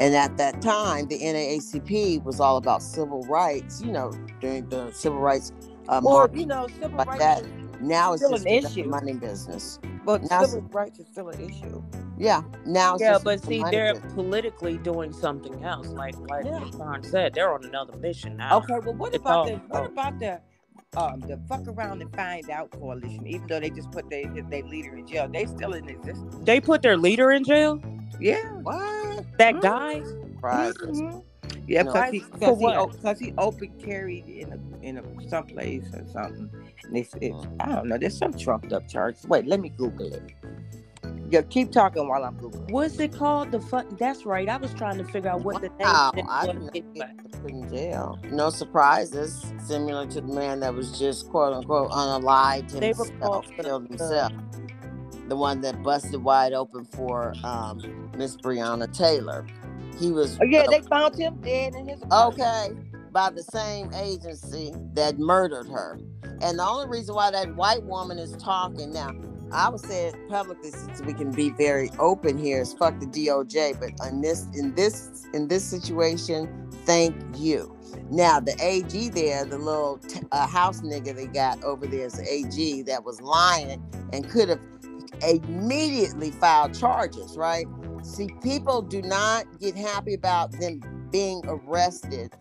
And at that time, the NAACP was all about civil rights. You know, during the civil rights uh, Well, march you know, civil like rights. that. Now it's Still just an issue. money business. But Now civil rights is still an issue. Yeah, now it's Yeah, but see, they're business. politically doing something else. Like like Yeah. Hassan said, they're on another mission now. Okay, well, what It's about all- the what about the um the fuck around and find out coalition? Even though they just put their their leader in jail, they still in existence. They put their leader in jail. Yeah. What? That Mhm. guy. Right. Mhm. Yeah, No. because he For because he, what? he open carried in a in a someplace or something. And it's, it's I don't know. There's some trumped up charges. Wait, let me Google it. Yeah, keep talking while I'm googling. What's it called? The fuck. That's right. I was trying to figure out what the name Wow, I was. didn't know put in jail. No surprises. Similar to the man that was just quote unquote unalived They were himself, called the- killed himself. The one that busted wide open for um, Miss Breonna Taylor. He was Oh yeah, uh, they found him dead in his apartment. okay by the same agency that murdered her. And the only reason why that white woman is talking now, I would say it publicly since we can be very open here is fuck the DOJ. But in this in this in this situation, thank you. Now the AG there, the little t- uh, house nigga they got over there is the AG that was lying and could have immediately filed charges, right? See, people do not get happy about them being arrested.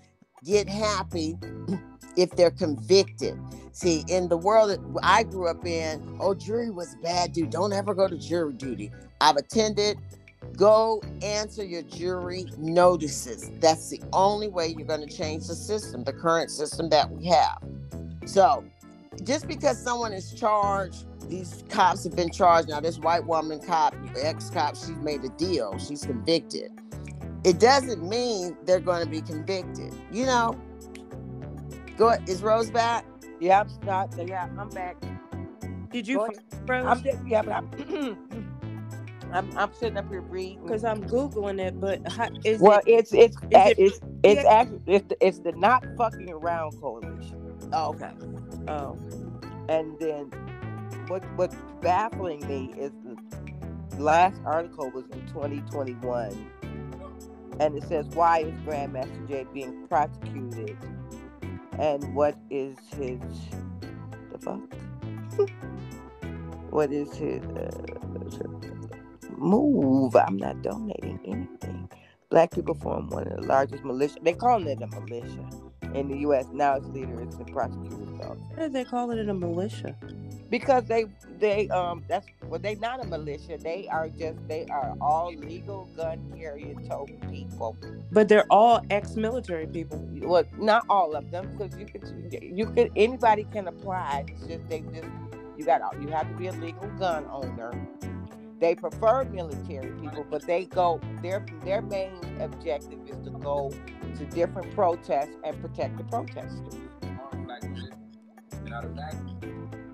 Get happy if they're convicted. See, in the world that I grew up in, oh, jury was bad, dude. Don't ever go to jury duty. I've attended. Go answer your jury notices. That's the only way you're going to change the system, the current system that we have. So, just because someone is charged, these cops have been charged. Now, this white woman cop, ex cop, she's made a deal. She's convicted. It doesn't mean they're going to be convicted. You know, go. Is Rose back? Yeah, I'm not. Yeah, I'm back. Did you? Go find ahead. Rose? I'm just, yeah, but I'm, I'm I'm sitting up here reading. because I'm googling it, but how, is well, it? it's it's it- it's it's yeah. actually it's the, it's the not fucking around coalition. Oh, okay. Oh, And then what what's baffling me is the last article was in 2021, and it says why is Grandmaster Jay being prosecuted, and what is his the fuck? what is his uh, move? I'm not donating anything. Black people form one of the largest militia. They call it a militia in the U.S. Now its leader is in prosecutor's office why did they call it a militia? because they they um that's well they not a militia they are just they are all legal gun carrying toting people But they're all ex-military people. well not all of them because you could you could anybody can apply it's just they just you got you have to be a legal gun owner they prefer military people but they go their their main objective is to go to different protests and protect the protesters armed black men and out of that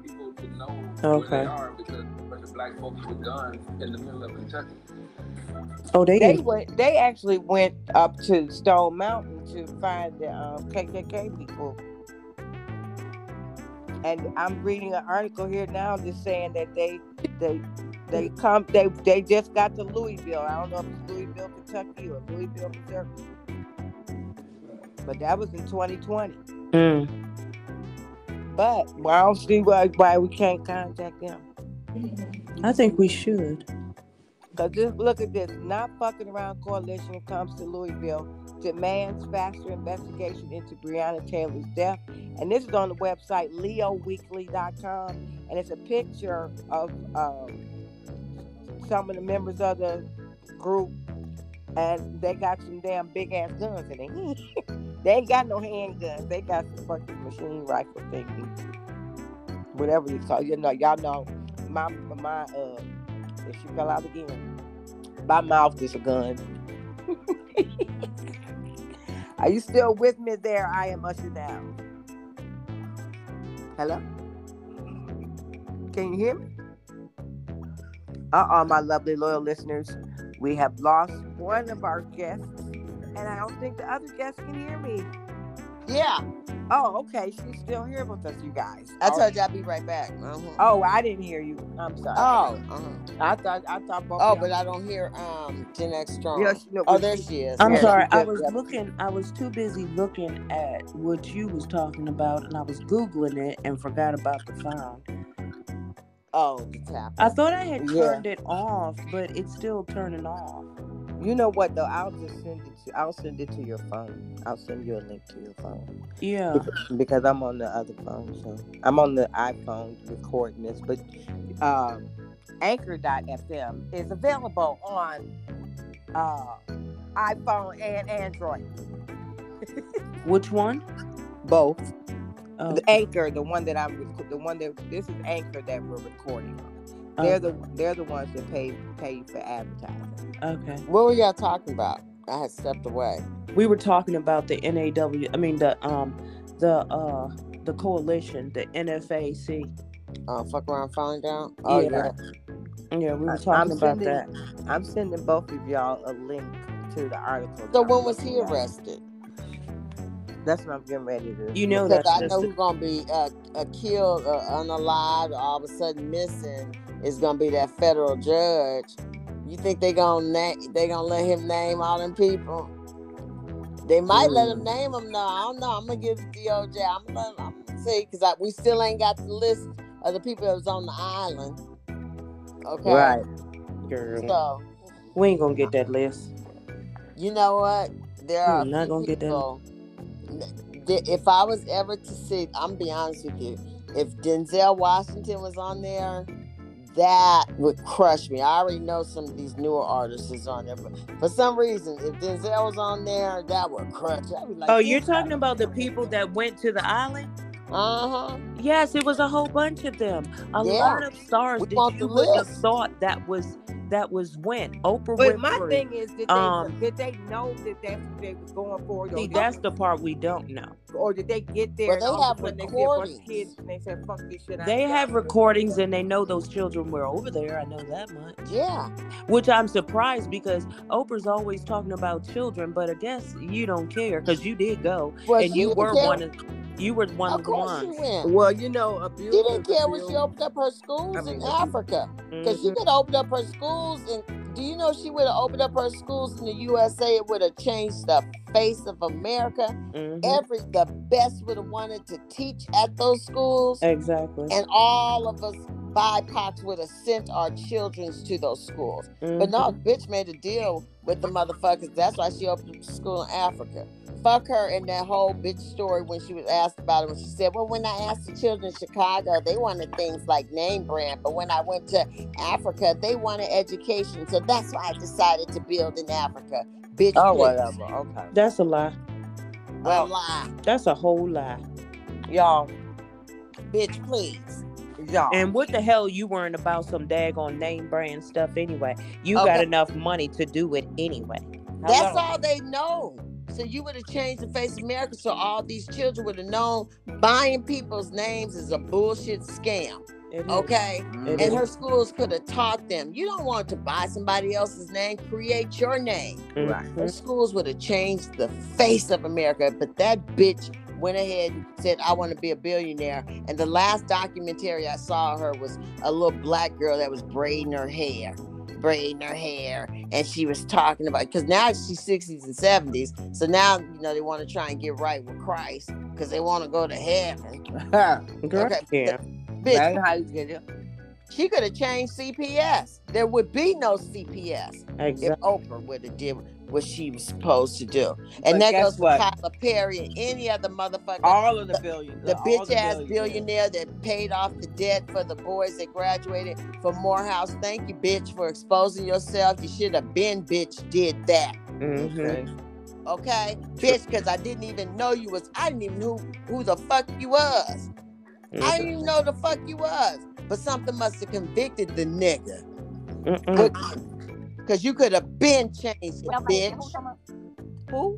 people to know Okay. they are because a bunch of black folks with guns in the middle of Kentucky. Oh, they, they did. went they actually went up to Stone Mountain to find the um, KKK people. And I'm reading an article here now just saying that they they they come they they just got to Louisville. I don't know if it's Louisville, Kentucky or Louisville, Missouri. But that was in 2020. Mm. But well, I don't see why why we can't contact them. I think we should. Cause just look at this, not fucking around coalition comes to Louisville, demands faster investigation into Breonna Taylor's death. And this is on the website leoweekly.com. And it's a picture of um, some of the members of the group. And they got some damn big ass guns in it. they ain't got no handguns. They got some fucking machine rifle thingies. Whatever it's called. You know, y'all know my my uh if she fell out again. My mouth is a gun. Are you still with me there? I am usher down. Hello? Can you hear me? Uh oh, my lovely loyal listeners. We have lost one of our guests, and I don't think the other guest can hear me. Yeah, Oh, okay. She's still here with us, you guys. I Oh, told you I'd be right back. Uh-huh. Oh, I didn't hear you. I'm sorry. Oh, uh-huh. I thought I thought both. oh, but I don't hear um Gen X strong. Yeah, she- no, oh, there she is. I'm Yeah, sorry. I was yeah. looking. I was too busy looking at what you was talking about, and I was googling it and forgot about the sound. Oh, the tap. I thought I had Yeah. turned it off, but it's still turning off. You know what though? I'll just send it to. I'll send it to your phone. I'll send you a link to your phone Yeah. because, because I'm on the other phone. So I'm on the iPhone recording this, but um, Anchor.fm is available on uh, iPhone and Android. Which one? Both. Oh, The Anchor, the one that I'm, rec- the one that this is Anchor that we're recording on. They're the they're the ones that pay pay for advertising. okay. What were y'all talking about? I had stepped away. We were talking about the NAW. I mean the um the uh the coalition, the NFAC. Uh, fuck around, falling down. Oh Yeah. yeah. Yeah, we were talking I'm about sending- that. I'm sending both of y'all a link to the article. So when was he looking at. arrested? That's what I'm getting ready to. You know that. Because I know who's gonna be uh, uh, killed or unalive or all of a sudden missing is gonna be that federal judge. You think they gonna name? They gonna let him name all them people? They might let him Mm. name them. No, I don't know. I'm gonna give it to DOJ. I'm gonna, I'm gonna see because we still ain't got the list of the people that was on the island. Okay. Right. girl. So We ain't gonna get that list. you know what? There are not gonna get that. If I was ever to see, I'm be honest with you. If Denzel Washington was on there, that would crush me. I already know some of these newer artists is on there, but for some reason, if Denzel was on there, that would crush. Like, Oh, you're talking about the people that went to the island? Uh huh. Yes, it was a whole bunch of them. A Yeah. lot of stars We want you the wouldn't have thought that was that was when Oprah But Winfrey. my thing is, did they Um, did they know that that's what they was going for? Or, See, did- that's the part we don't know. or did they get there? Well, they all have sudden they see a bunch recordings. kids and they said, "Fuck this shit." They have recordings and they know those children were over there. I know that much. Yeah. Which I'm surprised because Oprah's always talking about children, but I guess you don't care because you did go Well, and you were one of you were one Of of the course she ones. went. Well, you know, abuse. She didn't care when she opened up her schools I mean, in abuse. Africa. Because she Mhm. could open up her schools and do you know she would have opened up her schools in the USA? It would have changed the face of America. Mhm. Every the best would have wanted to teach at those schools, Exactly. and all of us BIPOCs would have sent our children to those schools. But mm-hmm. no, bitch made a deal with the motherfuckers. That's why she opened a school in Africa. Fuck her and that whole bitch story when she was asked about it. When she said, Well, when I asked the children in Chicago, they wanted things like name brand. But when I went to Africa, they wanted education. So that's why I decided to build in Africa. Bitch, Oh, please. whatever. Okay. That's a lie. A lie. That's a whole lie. Y'all, Bitch, please. Y'all. And what the hell you weren't about some daggone name brand stuff anyway. You got enough money to do it anyway. That's all they know. So you would have changed the face of America so all these children would have known buying people's names is a bullshit scam. It is. Okay? It and is. her schools could have taught them you don't want to buy somebody else's name create your name Right. Mhm. her schools would have changed the face of america but that bitch went ahead and said i want to be a billionaire and the last documentary i saw her was a little black girl that was braiding her hair braiding her hair and she was talking about because now she's 60s and 70s so now you know they want to try and get right with christ because they want to go to heaven Okay, yeah. bitch That's how you get it. she could have changed CPS. There would be no CPS Exactly. if Oprah would have did what she was supposed to do. But And that goes what? for Tyler Perry and any other motherfucker. All of the billion. the all bitch ass billionaires. billionaire that paid off the debt for the boys that graduated from Morehouse. Thank you, bitch, for exposing yourself. You should have been, bitch, did that. Mhm. Okay. Okay, bitch, because I didn't even know you was. I didn't even know who the fuck you was. I didn't even know the fuck you was. But something must have convicted the nigga. Mm-mm. Because you could have been changed, it, bitch. Who?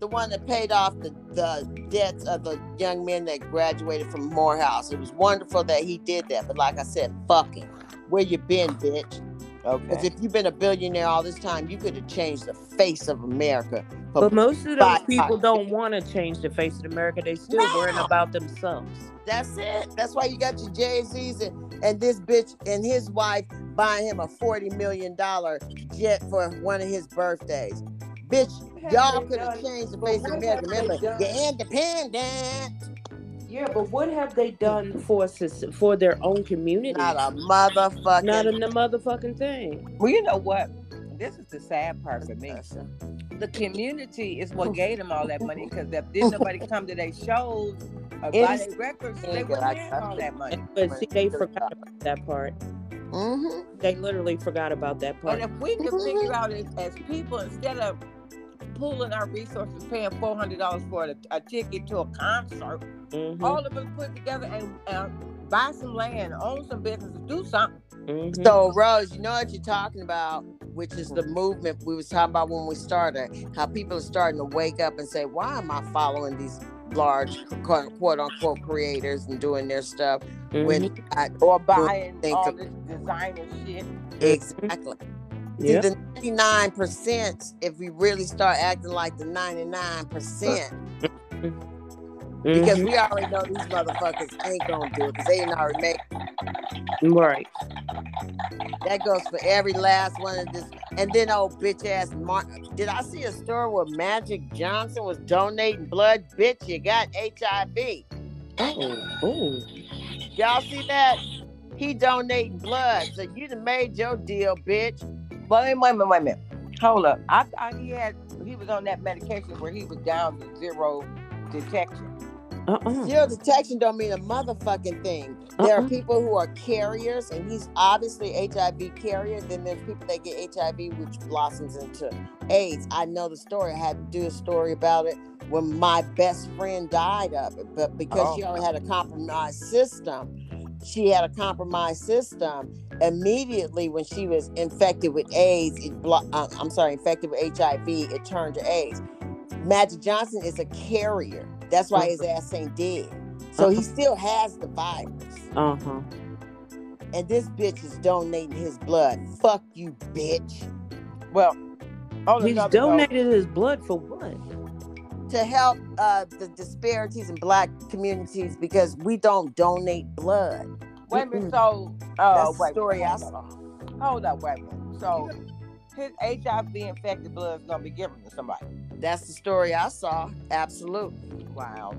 The one that paid off the, the debts of the young men that graduated from Morehouse. It was wonderful that he did that. But like I said, fuck him. Where you been, bitch? Because Okay. if you've been a billionaire all this time, you could have changed the face of America. for But most of those Bye. people don't want to change the face of America. They still worrying about themselves. That's it. That's why you got your Jay Z's and, and this bitch and his wife buying him a $40 million jet for one of his birthdays. Bitch, y'all could have changed the face of America. Remember, you're independent. Yeah, but what have they done for soc- for their own community? Not a motherfucking. Not a n- motherfucking thing. Well, you know what? This is the sad part for me. The community is what gave them all that money because if didn't nobody come to their shows or buy It's- their records, they wouldn't I- have all that money. But see, they forgot about that part. Mm-hmm. They literally forgot about that part. And if we could figure out as, as people, instead of pooling our resources, paying four hundred dollars for a, a ticket to a concert, Mhm, all of us put together and uh, buy some land, own some businesses, do something. mhm. So Rose, you know what you're talking about, which is the movement we was talking about when we started. How people are starting to wake up and say, "Why am I following these large quote quote unquote creators and doing their stuff when Mhm. I Or buying think all of- this designer shit. exactly." See, Yep. the 99%, if we really start acting like the 99%, because Mhm. we already know these motherfuckers ain't gonna do it because they ain't already made right. That goes for every last one of this. And then old bitch ass Mark. Did I see a story where Magic Johnson was donating blood? Bitch, you got HIV. Oh, oh. Y'all see that? He donating blood. So you done made your deal, bitch. Wait, wait minute, wait a minute. Hold up. I thought he had he was on that medication where he was down to zero detection. Uh-uh. Zero detection don't mean a motherfucking thing. There are Uh-uh. people who are carriers, and he's obviously HIV carrier. Then there's people that get HIV, which blossoms into AIDS. I know the story. I had to do a story about it when my best friend died of it. But because she Oh. already had a compromised system, she had a compromised system. Immediately when she was infected with AIDS, it blo- uh, I'm sorry, infected with HIV, it turned to AIDS. Magic Johnson is a carrier. That's why his ass ain't dead. So he still has the virus. Uh-huh. And this bitch is donating his blood. Fuck you, bitch. Well, on He's another note, donated his blood for what? To help uh, the disparities in black communities because we don't donate blood. wait a minute. So, uh, That's the wait, story I saw. Hold up, wait a minute. So, his HIV infected blood is gonna be given to somebody. That's the story I saw. Absolutely. Wow.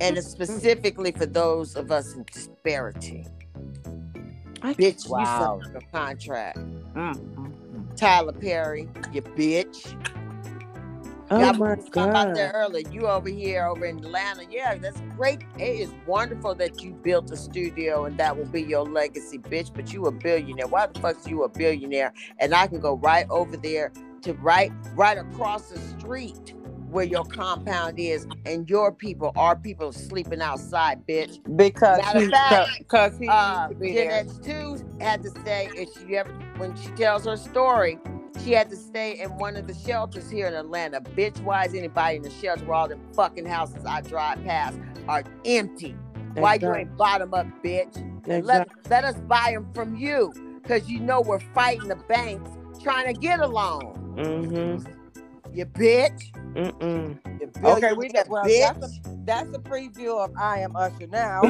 And it's specifically for those of us in disparity. I Bitch, Wow. you signed a contract. Mm. Tyler Perry, you bitch. Oh Y'all my was talking about that god. earlier. You over here over in Atlanta. Yeah, that's great. It is wonderful that you built a studio and that will be your legacy, bitch. But you a billionaire. Why the fuck's you a billionaire? And I can go right over there to right right across the street where your compound is, and your people, our people, sleeping outside, bitch. Because Matter of fact, because he Uh, used to be Gen there. X had to say If she ever, when she tells her story, she had to stay in one of the shelters here in Atlanta. Bitch, why is anybody in the shelter where all the fucking houses I drive past are empty? Why you Exactly. ain't bottom up, bitch? And let, let us buy them from you, cause you know we're fighting the banks trying to get a loan. Mm-hmm. You bitch. Mm-mm. Okay, we billionaire well, that's a, that's a preview of I Am Usher now.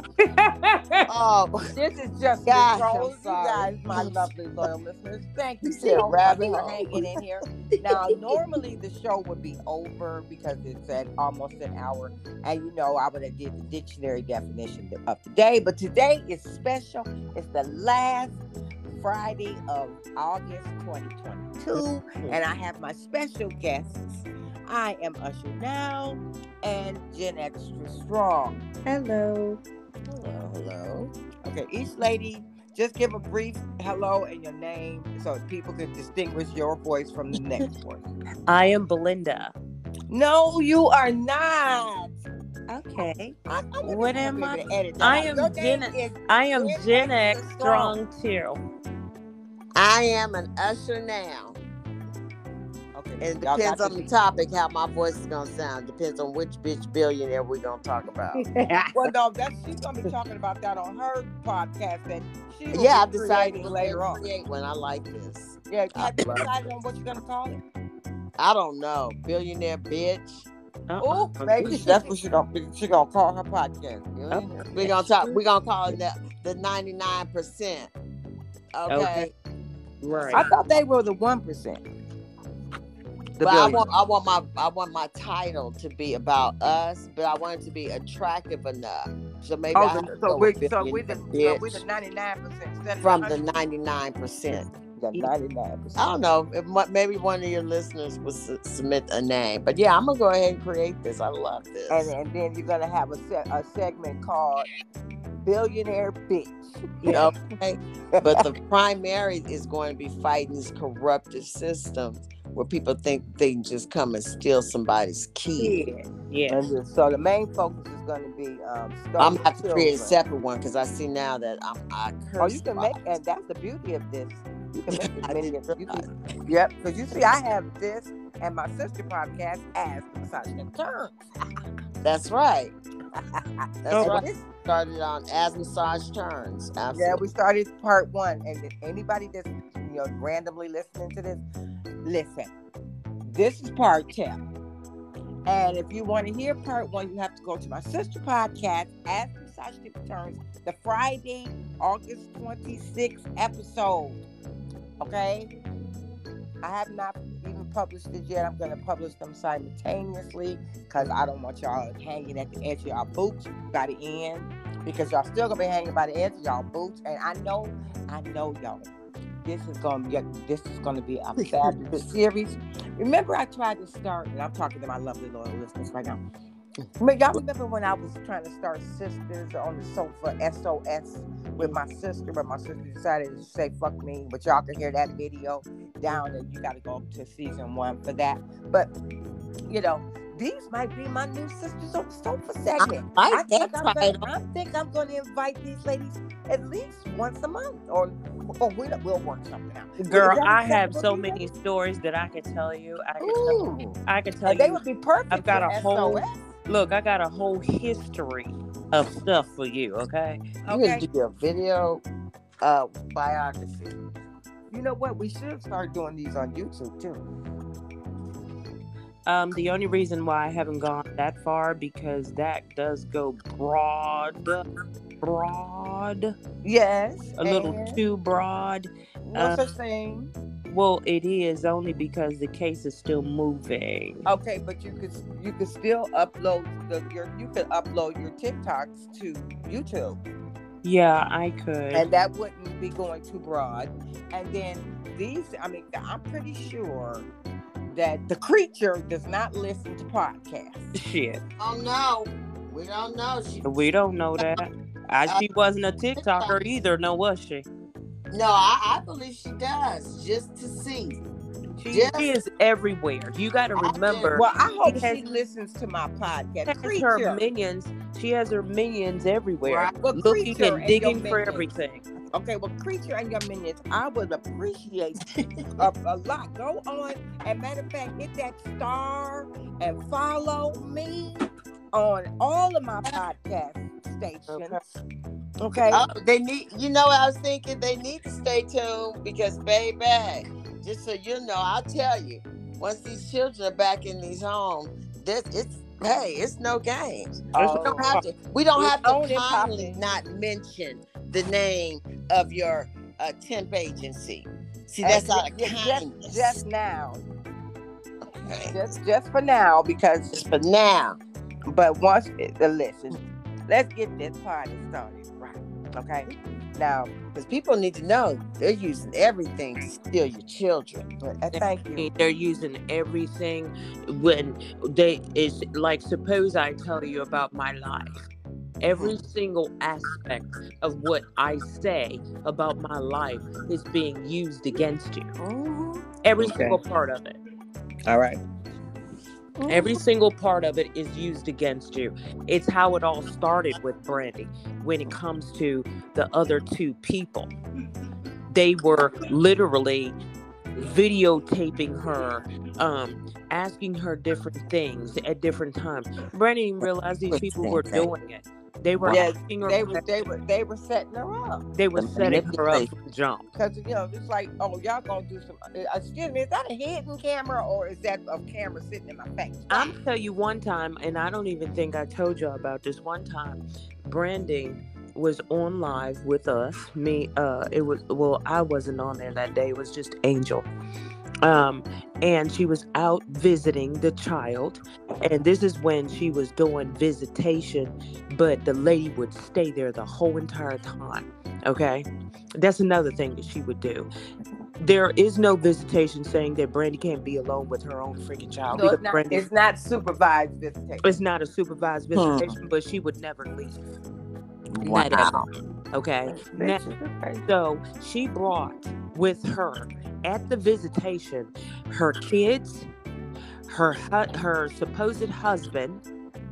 Oh, this is just Gosh, oh, Miss You guys, my lovely loyal listeners, thank you You so much for hanging in here. Now, normally the show would be over because it's at almost an hour, and you know I would have did the dictionary definition of the day, but today is special. It's the last Friday of August 2022, mm-hmm. and I have my special guests. I am Usher Now and Gen Extra Strong. Hello. hello, hello. Okay, each lady just give a brief hello and your name so people can distinguish your voice from the next voice. I am Belinda. No, you are not. Okay. I, I What am I? able to edit that I am Your Gen- is I am Gen Gen X X Strong too. I am an usher now. Okay. It depends on the to- topic how my voice is gonna sound. Depends on which bitch billionaire we're gonna talk about. Well, no, that's she's gonna be talking about that on her podcast, and she will yeah, I've be decided to later on. create one. I like this. Yeah, I have you decided on what you're gonna call it? I don't know, billionaire bitch. Uh-uh. Oh, maybe that's what she gonna. She gonna call her podcast. Okay. We're gonna talk. We're gonna call it the the ninety nine percent. Okay. Okay. Right. I thought they were the one percent. The but I want I want my I want my title to be about us, but I want it to be attractive enough. So maybe I Oh, the, to so go we with so we the so we the ninety nine percent from the ninety nine percent. the ninety nine I don't know. If maybe one of your listeners will su- submit a name, but yeah, I'm gonna go ahead and create this. I love this. And and then you're gonna have a se- a segment called Billionaire Bitch. okay, but the primary is going to be fighting these corrupted systems where people think they just come and steal somebody's key. Yeah. Yeah. And so the main focus is gonna be um. I'm gonna have to create a separate one because I see now that I'm I curse. Oh, you can make, and that's the beauty of this. You can make as many. as- You can, yep, because you see, I have this and my sister podcast as massage and turn. That's right. That's Oh, right. this, Started on as massage turns. yeah, we started part one, and if anybody that's you know randomly listening to this, listen. This is part two. And if you want to hear part one, you have to go to my sister podcast, As Massage Tip Returns, the Friday, August 26th episode. Okay? I have not even published it yet. I'm to publish them simultaneously because I don't want y'all hanging at the edge of y'all boots by the end because y'all still to be hanging by the edge of y'all boots. And I know, I know y'all. This is to be this is to be a fabulous series. Remember, I tried to start, and I'm talking to my lovely loyal listeners right now. But y'all remember when I was trying to start Sisters on the Sofa SOS with my sister, but my sister decided to say fuck me, but y'all can hear that video down and you gotta go up to season one for that. But you know, these might be my new Sisters on the Sofa segment. I I like think, I'm gonna, I think I'm gonna invite these ladies at least once a month, or or we'll, we'll work something out. Girl, I have so many think? stories that I could tell you. I could tell, Ooh. I could tell And they would be perfect. I've got for a whole- SOS. Look, I got a whole history of stuff for you. Okay. You Okay. can do a video uh, biography. You know what? We should start doing these on YouTube too. Um, the only reason why I haven't gone that far because that does go broad, broad, Yes. a little too broad. No uh, such thing. Well, it is only because the case is still moving. Okay, but you could you could still upload the your you could upload your TikToks to YouTube, Yeah, I could. and that wouldn't be going too broad. And then these, I mean, I'm pretty sure that the creature does not listen to podcasts. Shit, Oh no, we don't know. She, we don't know that. I, she wasn't a TikToker either, no was she? No, I, I believe she does just to see. She Yes. is everywhere. You got to I remember. Well, I hope She has- she listens to my podcast. has Creature. her minions. She has her minions everywhere, Right. Well, looking and and digging for minions. everything. Okay, well, creature and your minions, I would appreciate a, a lot. Go on and matter of fact, hit that star and follow me on all of my podcast stations. Okay. Oh, they need. You know, I was thinking they need to stay tuned because, baby, just so you know, I'll tell you. Once these children are back in these homes, this it's hey, it's no games. we don't have to. We don't It's have to kindly not mention the name of your uh, temp agency. See, And that's out of ju- ju- kindness. Just, just now, Okay. just just for now, because Just for now. but once uh, listen, let's get this party started right. Okay. Now, Because people need to know they're using everything to steal your children. uh, thank you. They're using everything when they is like suppose I tell you about my life. Every single aspect of what I say about my life is being used against you. Every Okay. single part of it. All right. Every single part of it is used against you. It's how it all started with Brandy when it comes to the other two people. They were literally videotaping her, um, asking her different things at different times. Brandy didn't realize these people were doing it. They were Yeah, asking her They were they were they were setting her up. They were The setting her up from jump. Because you know, it's like, oh, y'all gonna do some. uh, Excuse me, is that a hidden camera or is that a camera sitting in my face? I'm gonna tell you one time, and I don't even think I told y'all about this one time. Brandy was on live with us. Me, uh, it was well, I wasn't on there that day. It was just Angel, um, and she was out visiting the child. And this is when she was doing visitation, but the lady would stay there the whole entire time. Okay, that's another thing that she would do. There is no visitation saying that Brandy can't be alone with her own freaking child. No, it's not, Brandy- it's not supervised visitation. it's not a supervised Hmm. visitation, but she would never leave. Wow. Never. Okay. Now, so she brought with her at the visitation her kids, her hu- her supposed husband,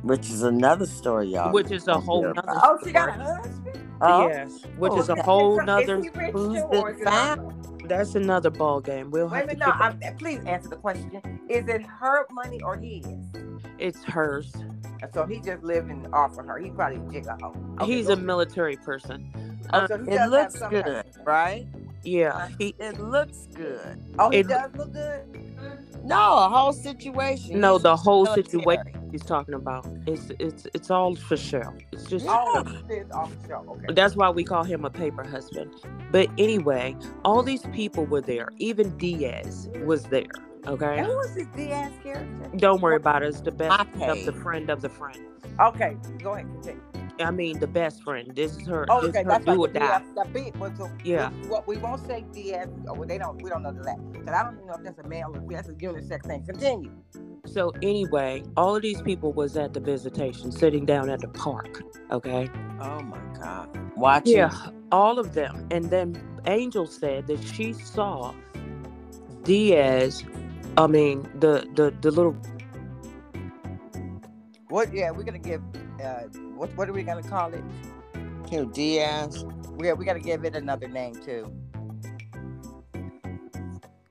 Which is another story, y'all. which is a whole Yeah. nother. Oh, she got a story. husband? Oh, Yes, which Oh, is a whole he- nother. Is he rich who's too, the or is it fam- her? That's another ball game. We'll Wait a have to. no, I'm, please answer the question. Is it her money or his? it's hers. So he just living off of her. He probably a jigger. Okay, He's a ahead. military person. Oh, Um, so he it looks good, right? Yeah, he. It looks good. Oh, he It- does look good. No, a whole situation. No, the whole situation he's talking about. It's it's it's all for show. It's just. Oh, is off show. Okay. That's why we call him a paper husband. But anyway, all these people were there. Even Diaz was there. Okay. And was this Diaz character? Don't worry about it. It's the best My of the friend of the friend. Okay, go ahead. Continue. I mean, the best friend. This is her. Oh, okay, her that's do or like the die. The big one. So Yeah. we- What we won't say Diaz. Oh, they don't. We don't know that. Cause I don't even know if that's a male or that's a unisex thing. Continue. So anyway, all of these people was at the visitation, sitting down at the park. Okay. Oh my God. Watching. Yeah, all of them. And then Angel said that she saw Diaz. I mean, the the the little What? Yeah, we're gonna give. Uh, what? What are we gonna call it? Who, Diaz. We we gotta give it another name too.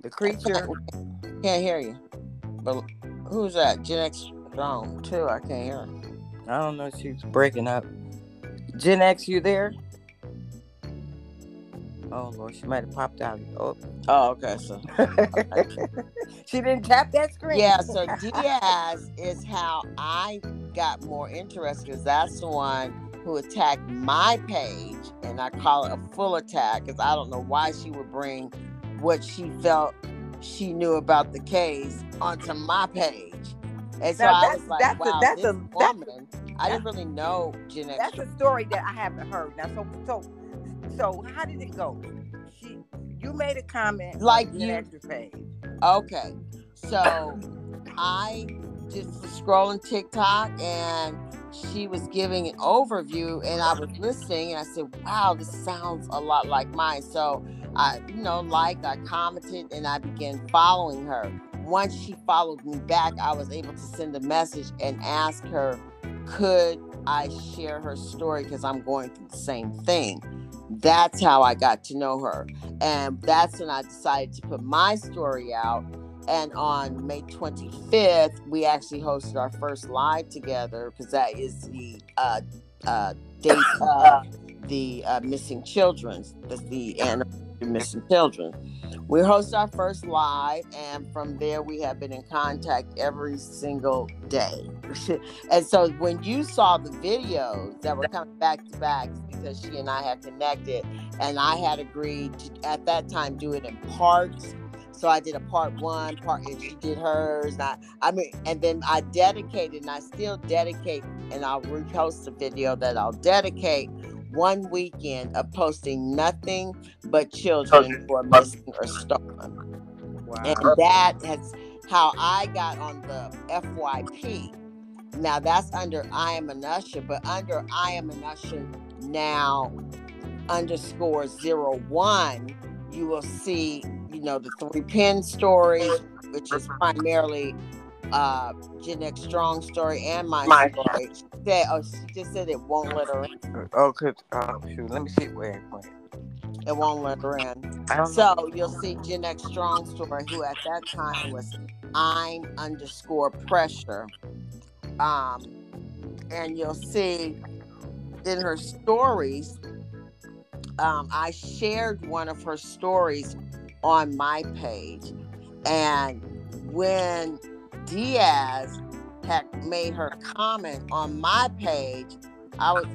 The creature. Can't hear you. But who's that? Gen X Strong, too. I can't hear her. I don't know. She's breaking up. Gen X, you there? Oh Lord, she might have popped out. Oh, Oh, okay. So, she didn't tap that screen. yeah, so Diaz is how I got more interested because that's the one who attacked my page. And I call it a full attack because I don't know why she would bring what she felt she knew about the case onto my page. And so Now, I that's- was like, that's a- wow, that's this a- that's- woman, I didn't really know X. that's a story that I haven't heard. Now, so so so how did it go? She, you made a comment Like you-. Okay. So I just was scrolling TikTok and she was giving an overview and I was listening and I said, wow, this sounds a lot like mine. So I, you know, liked, I commented and I began following her. Once she followed me back, I was able to send a message and ask her, could I share her story because I'm going through the same thing. That's how I got to know her. And that's when I decided to put my story out. And on May 25th, we actually hosted our first live together because that is the uh, uh, date of the uh, missing children's. The anniversary missing children. We host our first live, and from there, we have been in contact every single day. and so, when you saw the videos that were coming back to back, because she and I had connected, and I had agreed to, at that time, do it in parts. So I did a part one, part, and she did hers. And I, I mean, and then I dedicated, and I still dedicate, and I'll repost the video that I'll dedicate one weekend of posting nothing but children who are missing or stolen. Wow. And that has how I got on the FYP. Now that's under I am an usher, but under I am an usher now underscore zero one, you will see, you know, the three pin stories, which is primarily uh Strong story and my, My- story. She said, oh, she just said it won't let her in. Oh, cause oh shoot, let me see where. where. It won't let her in. So know. you'll see X Strong Story, who at that time was I'm underscore pressure. Um, and you'll see in her stories, um, I shared one of her stories on my page. And when Diaz had made her comment on my page, I was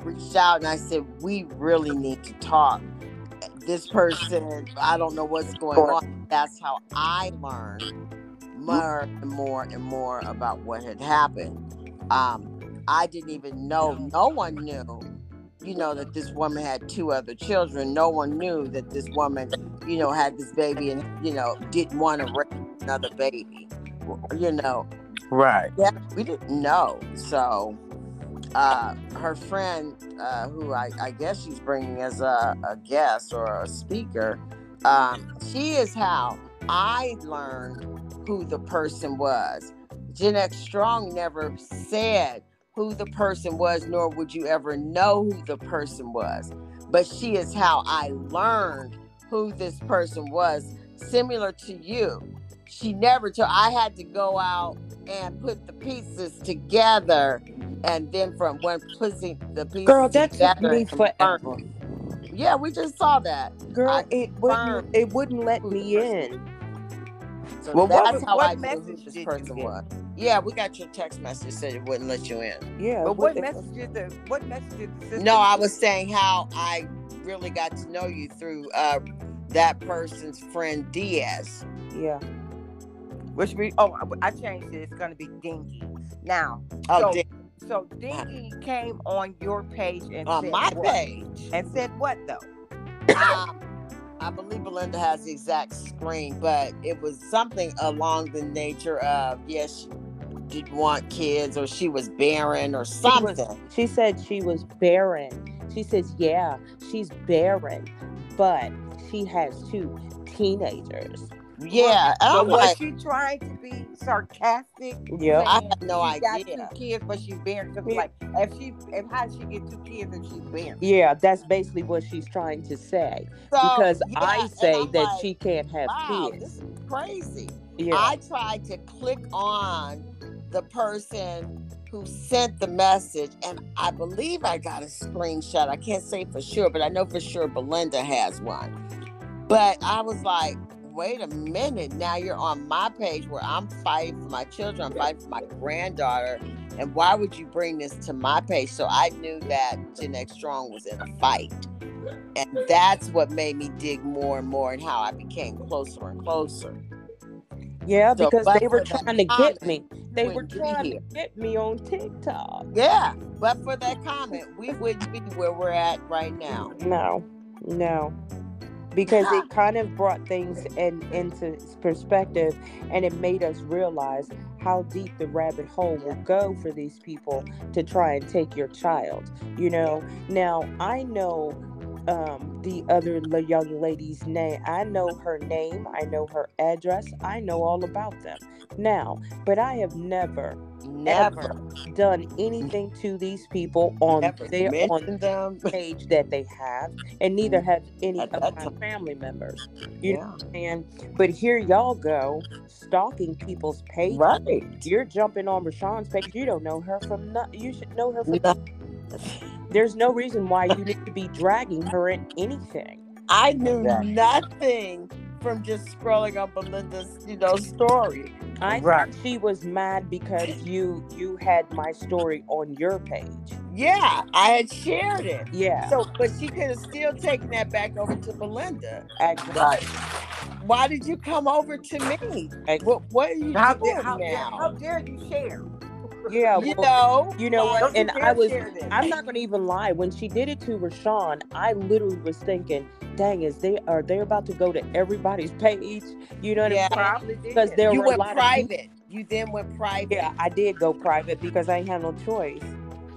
reached out and I said, We really need to talk this person, I don't know what's going on. that's how I learned more and more and more about what had happened. Um, I didn't even know, no one knew, you know, that this woman had two other children. No one knew that this woman, you know, had this baby and, you know, didn't want to raise another baby. You know, Right. yeah, we didn't know. So, uh, her friend, uh, who I, I guess she's bringing as a, a guest or a speaker, um, she is how I learned who the person was. Gen X Strong never said who the person was, nor would you ever know who the person was. But she is how I learned who this person was, similar to you. She never told, I had to go out and put the pieces together. And then from when putting the pieces Girl, that took together me forever. Yeah, we just saw that. Girl, I it wouldn't it wouldn't let me in. So Well, what- that's how what I knew message this did you person get? was. Yeah, we got your text message said it wouldn't let you in. Yeah. But it what message did the what message did the sister? No, I was saying how I really got to know you through uh, that person's friend Diaz. Yeah. Which we oh I- I changed it. It's gonna be Dinky. Now, Oh, So- Di- so Dinky came on your page and on said my what? page. and said what though? um, I believe Belinda has the exact screen, but it was something along the nature of yes, she didn't want kids, or she was barren, or She was- something. She said she was barren. She says, yeah, she's barren, but she has two teenagers. Yeah, and But I'm was like, she trying to be sarcastic? Yeah. I have no she got idea. two kids, but she's barren. Because Yeah. like, if she, if how did she get two kids if she's barren? Yeah, that's basically what she's trying to say. So, Because yeah, I say that like, she can't have wow, kids. this is crazy. Yeah. I tried to click on the person who sent the message, and I believe I got a screenshot. I can't say for sure, but I know for sure Belinda has one. But I was like, wait a minute. Now you're on my page where I'm fighting for my children, I'm fighting for my granddaughter. And why would you bring this to my page? So I knew that Gen X Strong was in a fight. And that's what made me dig more and more and how I became closer and closer. yeah, So, because they were trying to get me. They were trying to get me on TikTok. Yeah, but for that comment, we wouldn't be where we're at right now. No, no. Because it kind of brought things in, into perspective and it made us realize how deep the rabbit hole will go for these people to try and take your child. You know, now I know um, the other young lady's name. I know her name, I know her address, I know all about them now, but I have never Never, done anything to these people on never their on them. page that they have, and neither have any of my time. family members. You know what I'm saying? But here y'all go stalking people's pages. right. You're jumping on Rashawn's page. You don't know her from no, you should know her from No. there's no reason why you need to be dragging her in anything. I knew Exactly. nothing from just scrolling on Belinda's, you know, story. I Right. thought she was mad because you you had my story on your page. Yeah, I had shared it. Yeah. So, but she could have still taken that back over to Belinda. exactly. Why did you come over to me? What, what are you How doing dare, how, dare, now? how dare you share? Yeah, you well, know, you know what? And I was, I'm not gonna even lie. When she did it to Rashawn, I literally was thinking, "Dang, is they are they about to go to everybody's page?" You know what Yeah. I'm saying? Probably. Because there you were a lot of private. You then went private. yeah, I did go private because I had no choice.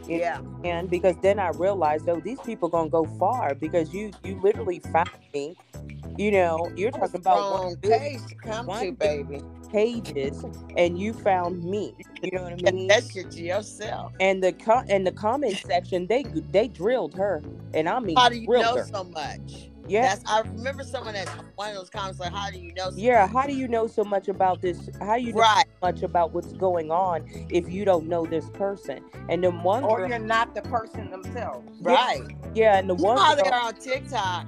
Yeah. And because then I realized, though, these people gonna go far because you you literally found me. You know, you're talking about one page to come one to, baby. Pages, and you found me. You know what I mean? that shit to yourself. And the co- and the comment section, they they drilled her, and I mean How do you know her. so much? Yeah, That's I remember someone that one of those comments like, "How do you know?" So yeah. How do you know so much about this? How do you know right. so much about what's going on if you don't know this person? And then one or girl, you're not the person themselves. Right. yeah, and the You one how they girl, are on TikTok.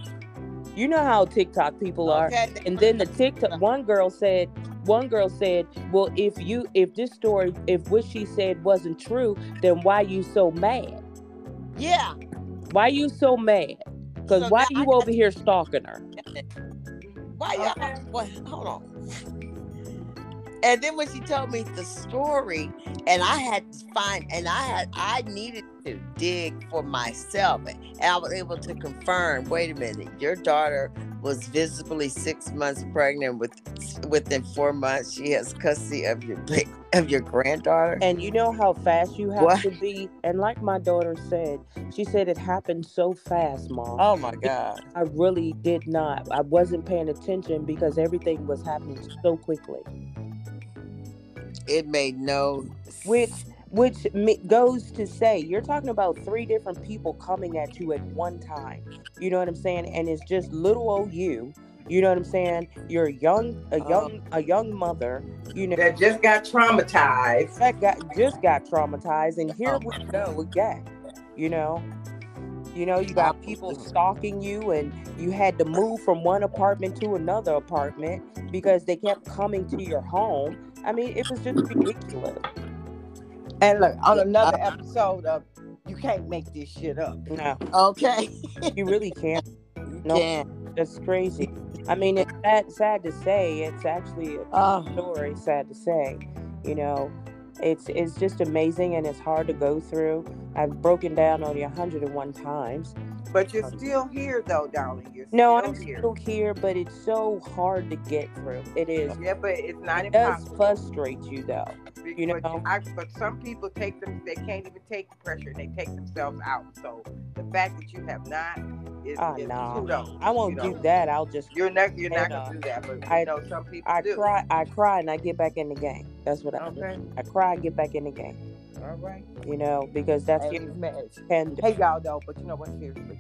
you know how TikTok people are. Okay. And then the the- TikTok one girl said, one girl said, "Well, if you if this story if what she said wasn't true, then why you so mad? Yeah. Why you so mad? Because So why I you got over here stalking her? Why y'all? What? Hold on. And then when she told me the story, and I had to find, and I had, I needed to dig for myself, and I was able to confirm. Wait a minute, your daughter was visibly six months pregnant. With within four months, she has custody of your big, of your granddaughter. And you know how fast you have What? to be. And like my daughter said, she said it happened so fast, mom. Oh my God! I really did not. I wasn't paying attention because everything was happening so quickly. It made no. Which which goes to say you're talking about three different people coming at you at one time. You know what I'm saying? And it's just little old you. You know what I'm saying? You're a young a Oh. young a young mother, you know, That just got traumatized. that got just got traumatized and here we uh-huh. go again. You know? You know, you got people stalking you and you had to move from one apartment to another apartment because they kept coming to your home. I mean, it was just ridiculous. And look, on another episode of You Can't Make This Shit Up. No, Okay. you really can't. No. That's crazy. I mean, it's sad, sad to say. It's actually a Oh. story. Sad to say. You know, it's it's just amazing and it's hard to go through. I've broken down on you 101 times. But you're still here, though, darling. You're No, still I'm here. still here, but it's so hard to get through. It is. Yeah, but it's not It does frustrate you though. you know. I, but some people take them, they can't even take the pressure and they take themselves out. So the fact that you have not is, Oh, is no. kudos. I won't you do that. I'll just You're not, you're not gonna do that, but I- you know some people I do. cry, I cry, and I get back in the game. That's what I do. Okay, I cry, and get back in the game. All right. You know, because that's Hey, your marriage. and Hey y'all though, but you know what? Seriously,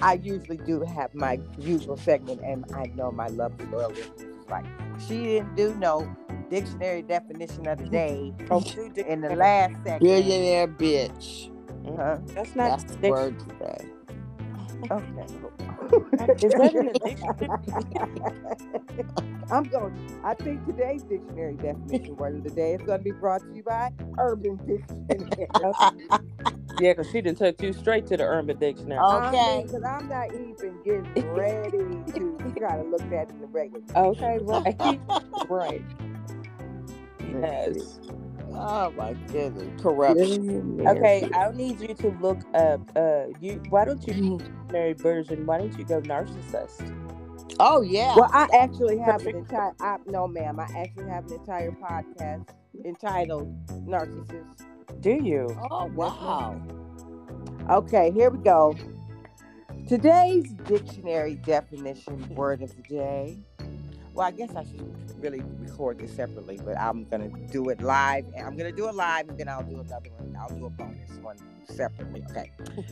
I usually do have my usual segment, and I know my lovely loyal listeners like, she didn't do no dictionary definition of the mm-hmm. day oh, two dic- in the last segment. Billionaire bitch. Huh? That's not That's the dic- word today. Okay. Is that in the dictionary? I'm going. I think today's dictionary definition word of the day is going to be brought to you by Urban Dictionary. Yeah, because she didn't took you straight to the Urban Dictionary. Okay. because I'm not even getting ready to try to look at it in the regular. Okay, right, right. Yes. Oh my goodness. Corruption. Okay, I'll need you to look up. Uh, you. Why don't you dictionary version? Why don't you go narcissist? Oh yeah. Well, I actually have an entire. I, no, ma'am. I actually have an entire podcast entitled "Narcissist." Do you? Oh wow. Okay, here we go. Today's dictionary definition word of the day. Well, I guess I should really record this separately, but I'm gonna do it live. And I'm gonna do it live, and then I'll do another one. I'll do a bonus one separately. Okay.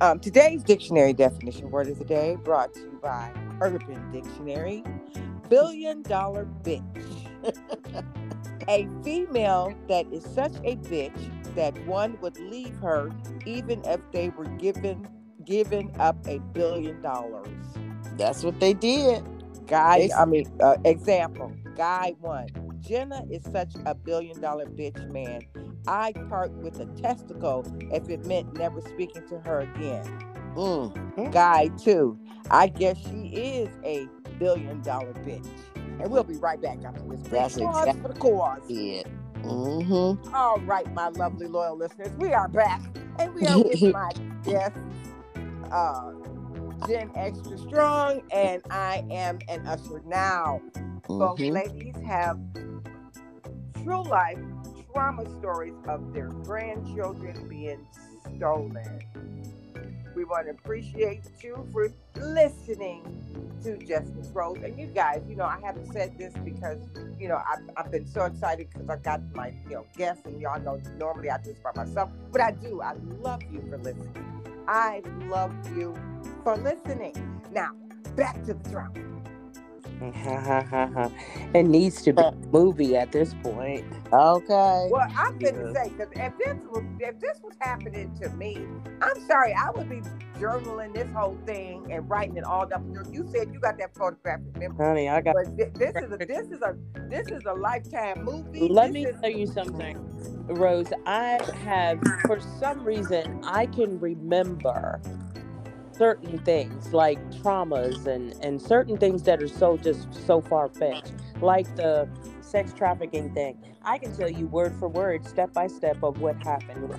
Um, today's dictionary definition word of the day brought to you by Urban Dictionary. Billion dollar bitch. a female that is such a bitch that one would leave her even if they were given given up a billion dollars. That's what they did. Guy, I mean, uh, example, guy one. Jenna is such a billion dollar bitch, man. I'd part with a testicle if it meant never speaking to her again. Mm. Guy two. I guess she is a billion dollar bitch. And we'll be right back after this. That's Pause exact- for the cause. Did. Mm-hmm. All right, my lovely loyal listeners, we are back, and we are with my guest, uh, Jen Extra Strong, and I am an usher now. Both Mhm. ladies have true life trauma stories of their grandchildren being stolen. We want to appreciate you for listening to Justice Rose. And you guys, you know, I haven't said this because, you know, I've, I've been so excited because I got my, you know, guests, and y'all know normally I do this by myself, but I do. I love you for listening. I love you for listening. Now, back to the drama. it needs to be a movie at this point. Okay. Well, I'm Yeah. gonna say because if this was if this was happening to me, I'm sorry, I would be journaling this whole thing and writing it all down. You said you got that photographic memory, Honey, I got. but thi- this is a this is a this is a lifetime movie. Let This me is- tell you something, Rose. I have, for some reason, I can remember certain things like traumas and and certain things that are so just so far fetched, like the sex trafficking thing. I can tell you word for word, step by step of what happened.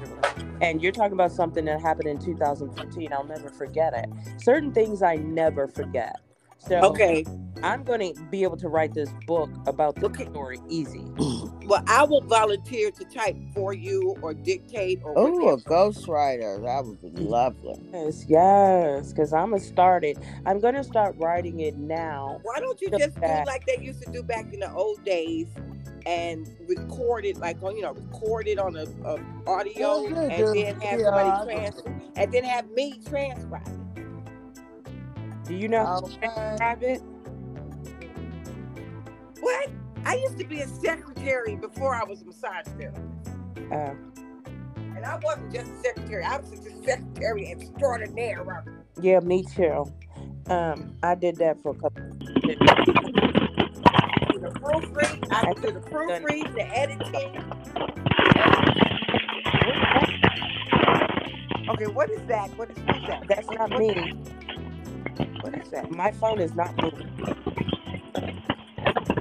And you're talking about something that happened in 2014. I'll never forget it. Certain things I never forget. So Okay. I'm going to be able to write this book about the Okay. story easy. Well, I will volunteer to type for you or dictate or Oh, a ghostwriter. That would be lovely. Yes, yes, because I'm gonna start it. I'm gonna start writing it now. Why don't you So just do like they used to do back in the old days and record it like on you know record it on a, a audio Yeah, yeah, and then have yeah, somebody transcribe trans and then have me transcribe it. Do you know how to Okay. transcribe? What? I used to be a secretary before I was a massage therapist. Uh, And I wasn't just a secretary, I was just a secretary extraordinaire. yeah, me too. Um, I did that for a couple. The proofread, I do the proofread, the editing. Okay, what is that? What is that? That's not me. What is that? My phone is not moving.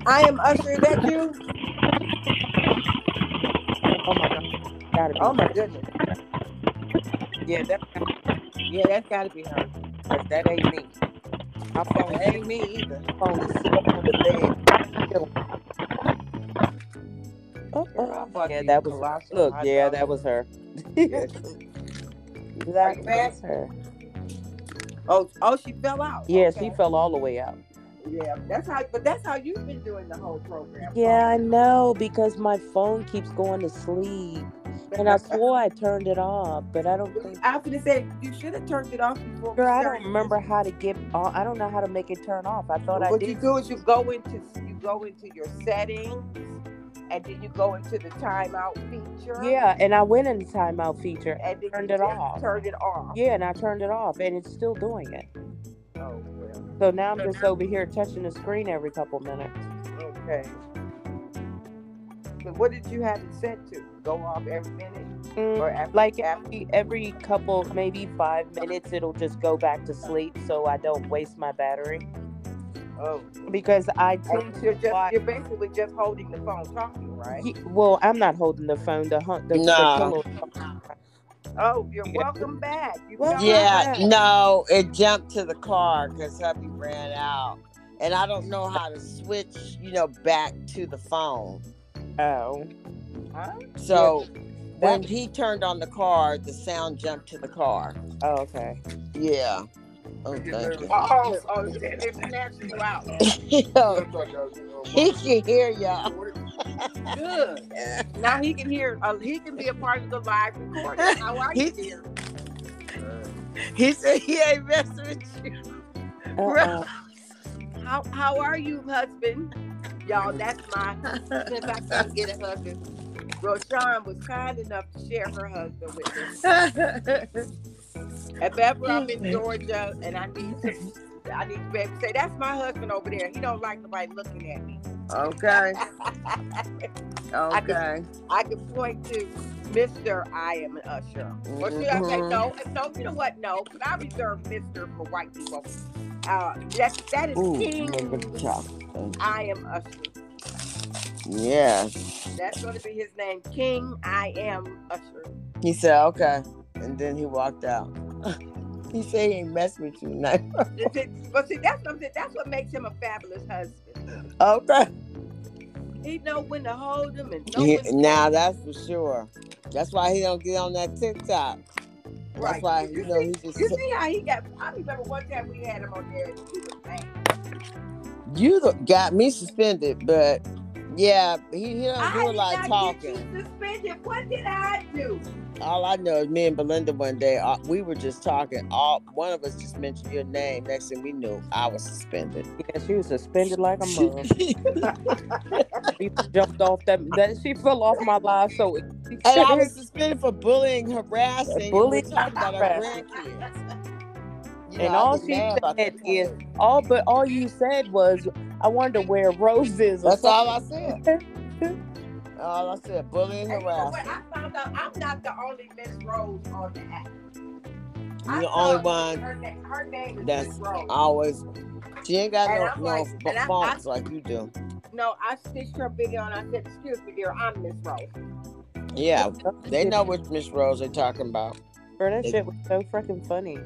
I am Usher. Is that you? Oh my god, gotta be. Oh my goodness. Yeah, that, Yeah, that's got to be her. Cause that ain't me. My phone ain't me either. phone is sitting on the bed. Oh, oh, yeah, that was look. Yeah, that was her. That was her. Oh, oh, she fell out. Yeah, Okay. she fell all the way out. Yeah, that's how. But that's how you've been doing the whole program. Yeah, I know because my phone keeps going to sleep, and I swore I turned it off, but I don't think. I was gonna say you should have turned it off before. Girl, I don't remember how to get on. I don't know how to make it turn off. I thought I what you do is you go into you go into your settings, and then you go into the timeout feature. Yeah, and I went in the timeout feature. and then turned it off. Turned it off. Yeah, and I turned it off, and it's still doing it. Oh well. So now I'm just over here touching the screen every couple minutes. Okay. So what did you have it set to? Go off every minute Mm, or after, like after? every, every couple, maybe five minutes, it'll just go back to sleep, so I don't waste my battery. Oh. Because I And tend you're to just watch. you're basically just holding the phone talking, right? Ye- Well, I'm not holding the phone. The hunt. The, the No. pillow- Oh, you're welcome back. You Well, got Yeah, back. no, it jumped to the car because hubby ran out. And I don't know how to switch, you know, back to the phone. Oh, Huh? So when he turned on the car, the sound jumped to the car. oh, okay. Yeah. Oh, thank you. Oh, oh, they're snatching you out. he can hear y'all. Good. Now he can hear. Uh, he can be a part of the live recording. How are you, He- dear? He said he ain't messing with you. Uh-uh. How How are you, husband? Y'all, that's my. Since I can't get a husband, Roshan was kind enough to share her husband with me. If ever I'm in Georgia and I need to, I need to be able to say that's my husband over there. He don't like nobody looking at me. okay. I Okay. I can point to Mr. I am an usher. Or should I say Mhm. no? No, you know what? No, because I reserve Mr. for white people. Uh, that that is Ooh, King. remember the chocolate. I am usher. Yes. That's going to be his name, King. I am usher. He said, okay. And then he walked out. he said he ain't mess with you tonight. But see, that's what. That's what makes him a fabulous husband. okay. He know when to hold him and know He, when to now that's for sure. That's why he don't get on that TikTok. That's Right. why You you know see- he just You see how he got? I remember one time we had him on there and he was mad. you got me suspended, but yeah, he, he don't I do a did lot of not get talking. you suspended. What did I do? All I know is me and Belinda one day uh, we were just talking. All one of us just mentioned your name. Next thing we knew, I was suspended. Yeah, she was suspended like a mug. she jumped off that. That she fell off my live. So it- And I was suspended for bullying, harassing, and Bullying, we're about our harassing. grandkids. You And I all she said is all, but all you said was, "I wanted to wear roses." or That's all I said. All I said, bullying, And you know what? harassing. I found out I'm not the only Miss Rose on the app. You're I the only one Her, na- her name is that's Miss Rose. always. She ain't got And no I'm no like- f- faults like you do. No, I stitched her video and I said, "Excuse me, dear, I'm Miss Rose." Yeah, they know which Miss Rose they're talking about. Bro, that They- shit was so freaking funny.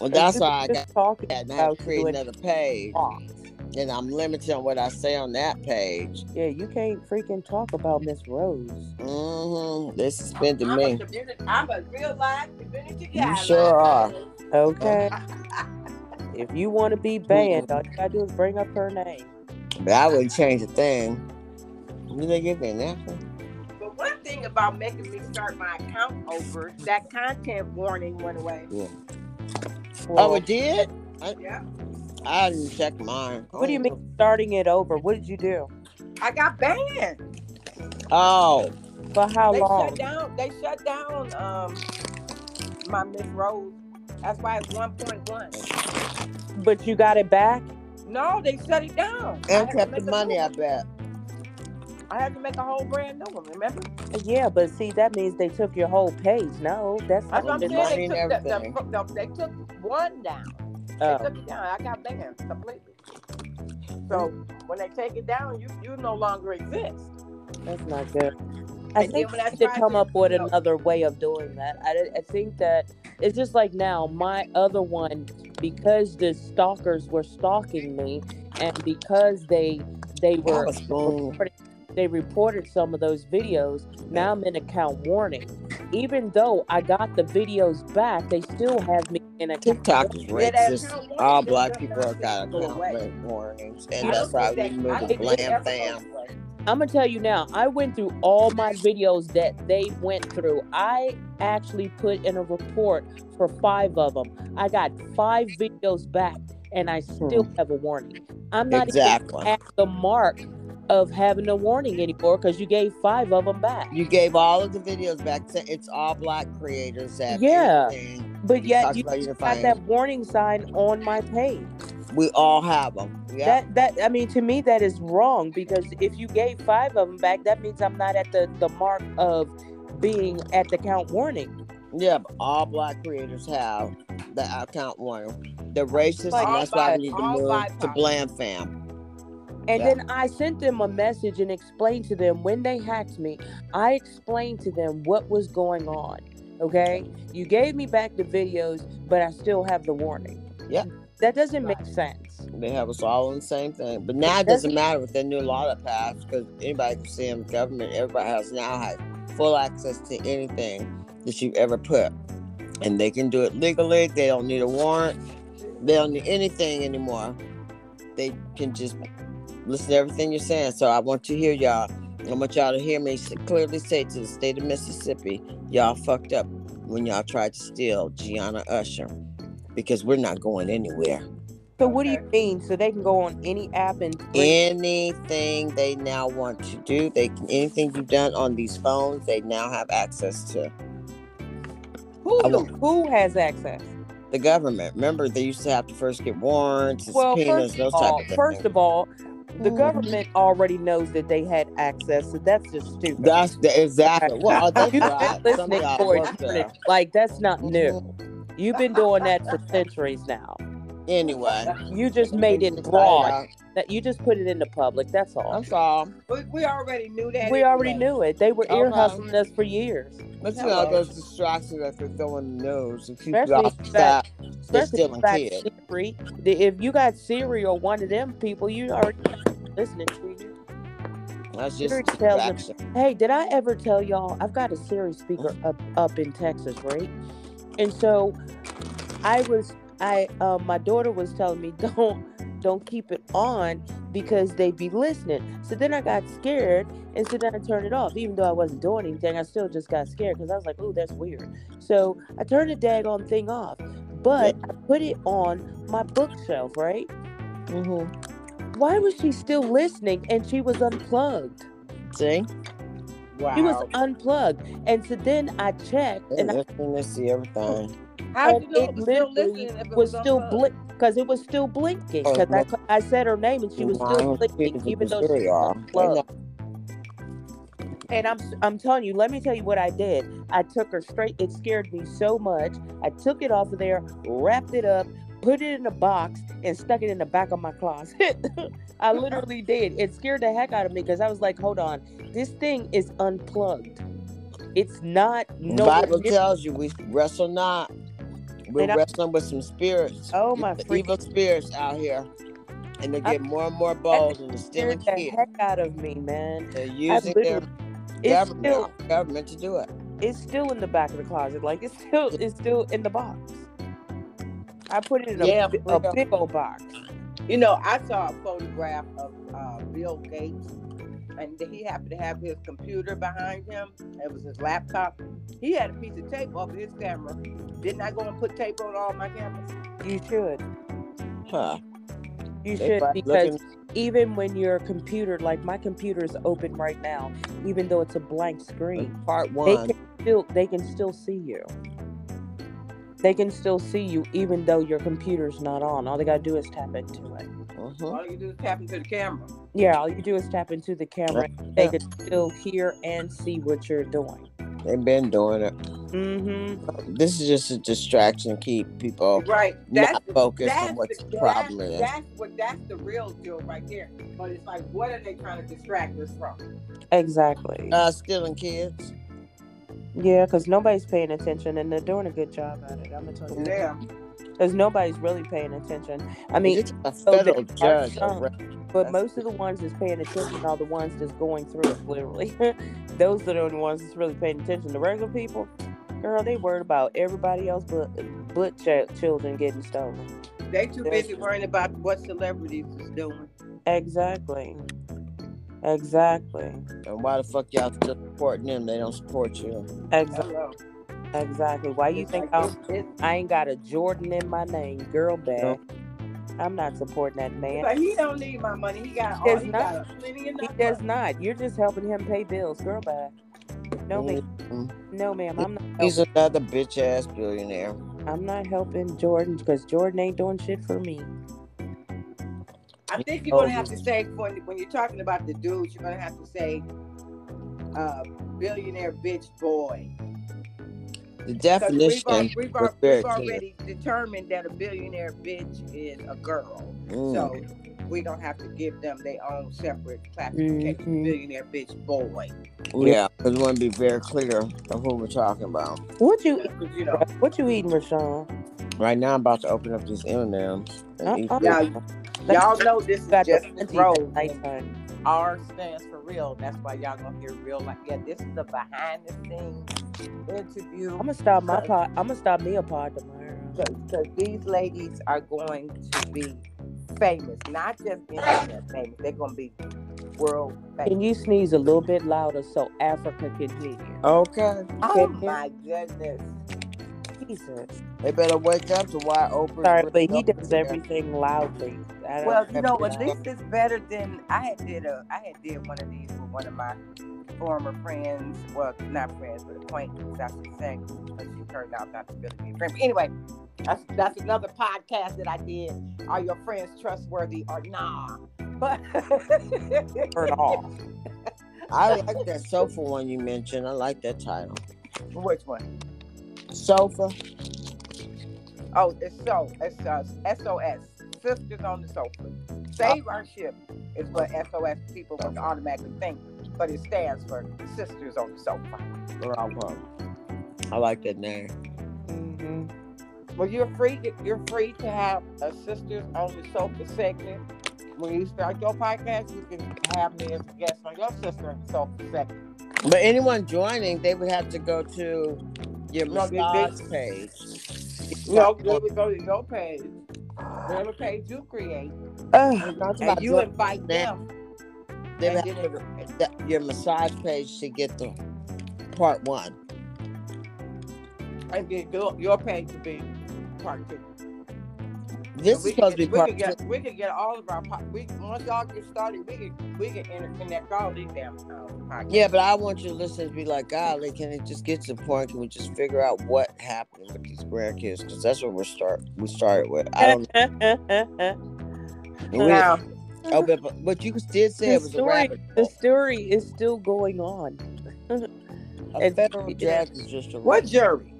Well, that's why I got talking that and I had about create another page. and And I'm limited on what I say on that page. Yeah, you can't freaking talk about Miss Rose. Mm-hmm. They suspended I'm a, me. community, I'm a real life community guy. You sure are. Okay. if you want to be banned, all you gotta do is bring up her name. But I wouldn't change a thing. Did they give me an answer? But one thing about making me start my account over, that content warning went away. oh, Well, it did? Yeah. I didn't check mine. what do you mean starting it over? What did you do? I got banned. Oh, For how they long? shut down. They shut down um my Miss Rose. That's why it's one point one. But you got it back? No, they shut it down. And kept the money, I bet. I had to make a whole brand new one. Remember? Yeah, but see, that means they took your whole page. No, that's That's not what I'm the saying. They took, the, the, the, they took one down. They Oh, took it down. I got banned completely. So when they take it down, you you no longer exist. that's not good. I And think when I they to come to, up with you know- another way of doing that. I, I think that it's just like now, my other one, because the stalkers were stalking me, and because they they I were was spoon. reporting, they reported some of those videos. Now I'm in account warning. Even though I got the videos back, they still have me in account. TikTok is racist. All black people have got account warnings, and that's why we that- the blam fam. I'm gonna tell you now. I went through all my videos that they went through. I actually put in a report for five of them. I got five videos back, and I hmm. still have a warning. I'm not Exactly. even at the mark of having a warning anymore because you gave five of them back. You gave all of the videos back. To, It's all black creators that. Yeah. But You yet talked you got unifying. that warning sign on my page. We all have them. Yeah. That that I mean to me that is wrong because if you gave five of them back, that means I'm not at the the mark of being at the count warning. yeah, but all black creators have the account warning. They're racist, Like, and that's why we need to move to Blam Fam. And Yeah. then I sent them a message and explained to them when they hacked me, I explained to them what was going on. Okay? You gave me back the videos, but I still have the warning. Yeah. That doesn't make sense. They have us all in the same thing. But now it doesn't matter with the new law that passed because anybody can see them. government. Everybody has now has full access to anything that you've ever put. And they can do it legally. They don't need a warrant. They don't need anything anymore. They can just listen to everything you're saying. So I want to hear y'all. I want y'all to hear me clearly say to the state of Mississippi, y'all fucked up when y'all tried to steal Gianna Usher because we're not going anywhere. So what do you mean? So they can go on any app and anything they now want to do they can anything you've done on these phones they now have access to who, I want- who has access? the government remember they used to have to first get warrants Well, subpoenas first those of type all, of things first of all, the Mhm. government already knows that they had access, so that's just stupid. that's the exactly well that's You've right been listening for work there eternity. Like that's not new. Mhm. You've been doing that for centuries now. Anyway You just made it broad. That you just put it in the public. That's all. i'm sorry We, we already knew that. We already anyway. knew it. They were Okay. ear hustling us for years. but you Hello. know those distractions that they throw in the news to keep you Especially off if They're Especially if stealing you got kids Siri. The- If you got Siri or one of them people, you already listening to you. that's just Siri tells them- Hey, did I ever tell y'all I've got a Siri speaker up up in Texas, right? And so I was I uh, my daughter was telling me don't don't keep it on because they'd be listening. So then I got scared and so then I turned it off. Even though I wasn't doing anything, I still just got scared because I was like, oh, that's weird. So I turned the daggone thing off. But I put it on my bookshelf, right? hmm Why was she still listening and she was unplugged? see Wow. She was unplugged. And so then I checked and and I, to see everything How and you know it it was still literally listening it was was still unplugged? blink because it was still blinking. Oh, Because I, I said her name and she was still blinking, even though she was are? They know. unplugged. And I'm I'm telling you, let me tell you what I did. I took her straight. It scared me so much. I took it off of there, wrapped it up, put it in a box, and stuck it in the back of my closet. I literally did. It scared the heck out of me because I was like, hold on, this thing is unplugged. It's not The no Bible tells you we wrestle not. We're wrestling with some spirits. Oh, my freaking- evil spirits out here, and they I- get more and more bold and they're stealing the kids. heck out of me, man. They're using their government, still government to do it. it's still in the back of the closet. Like it's still it's still in the box. I put it in a, Yeah, we a big old box. You know, I saw a photograph of uh, Bill Gates, and he happened to have his computer behind him. It was his laptop. He had a piece of tape over his camera. Didn't I go and put tape on all my cameras? You should. Huh. You They should because looking- even when your computer, like my computer is open right now, even though it's a blank screen, part they one. can still they can still see you. They can still see you even though your computer's not on. All they gotta do is tap into it. Mhm. All you do is tap into the camera. Yeah, all you do is tap into the camera. They Yeah. can still hear and see what you're doing. They've been doing it. Mm-hmm. This is just a distraction, keep people Right. not the- focused that's on what the, the problem that's, is. That's what that's the real deal right there. But it's like, what are they trying to distract us from? Exactly. Uh, stealing kids. yeah, because nobody's paying attention and they're doing a good job at it. I'm gonna tell you. Yeah. Because nobody's really paying attention. I mean, it's a federal are judge. some, but that's- most of the ones that's paying attention are the ones that's going through it, literally. Those are the only ones that's really paying attention. The regular people, girl, they worried about everybody else but but ch- children getting stolen. They too There's- busy worrying about what celebrities is doing. Exactly. Exactly. And why the fuck y'all still supporting them? They don't support you. Exactly. Hello. Exactly. Why you It's think like, I'm, it's- it's- I ain't got a Jordan in my name, girl bag? I'm not supporting that man. But he don't need my money. He got He all does he not. got plenty He enough. does money. not. You're just helping him pay bills, girl bag. No, ma'am. Mhm. No, ma'am. I'm not. He's Helping. another bitch ass billionaire. I'm not helping Jordan because Jordan ain't doing shit for me. I think you're gonna have to say when when you're talking about the dudes, you're gonna have to say uh, billionaire bitch boy. The 'Cause we've, al- definition we've, was al- very we've clear. already determined that a billionaire bitch is a girl. Mm. So we don't have to give them their own separate classification. Mhm. Billionaire bitch boy. yeah, because we want to be very clear of who we're talking about. What you Because, you know, what you eating, Rashawn? Right now, I'm about to open up these M&Ms. and eat Uh-uh. them. Now, y'all know this is Got the just plenty roll. tonight, honey. Stands for real. That's why y'all gonna hear real. Like, yeah, this is a behind the scenes interview. I'm gonna stop my pod. I'm gonna stop me a pod tomorrow. because these ladies are going to be famous, not just internet famous. They're to be world famous. Can you sneeze a little bit louder so Africa can hear you? Okay. Oh my goodness! Jesus. They better wake up to why Oprah. Sorry, but he does everything loudly. Well, you know, That's at least it's better than I had did a I had did one of these with one of my former friends. Well, not friends, but acquaintances, I should say. But she turned out not to really be a friend. But anyway, that's that's another podcast that I did. Are your friends trustworthy or nah? But Turn off. I like that sofa one you mentioned. I like that title. Which one? Sofa. Oh, it's so it's uh, SOS Sisters on the Sofa. Save our ship is what SOS people would automatically think, but it stands for Sisters on the Sofa. Bravo. I like that name. hmm Well, you're free. To, you're free to have a Sisters on the Sofa segment. When you start your podcast, you can have me as a guest on your Sister on the Sofa segment. But anyone joining, they would have to go to your No, they- massage they- page. No, then we go to your page, whatever page you create, I'm and you invite them. They would have to, your massage page to get the part one. and then your, your page to be part two. This we is supposed to be part we can two. get we can get all of our we once y'all get started we can we can interconnect all these damn uh, podcasts. Yeah, but I want your listeners to be like, golly, can it just get to the point? Can we just figure out what happened with these grandkids? Because that's what we're start we started with. I don't know. We- oh, but, but you did say the it was a story, rabbit the story is still going on. A federal judge is just a What jury?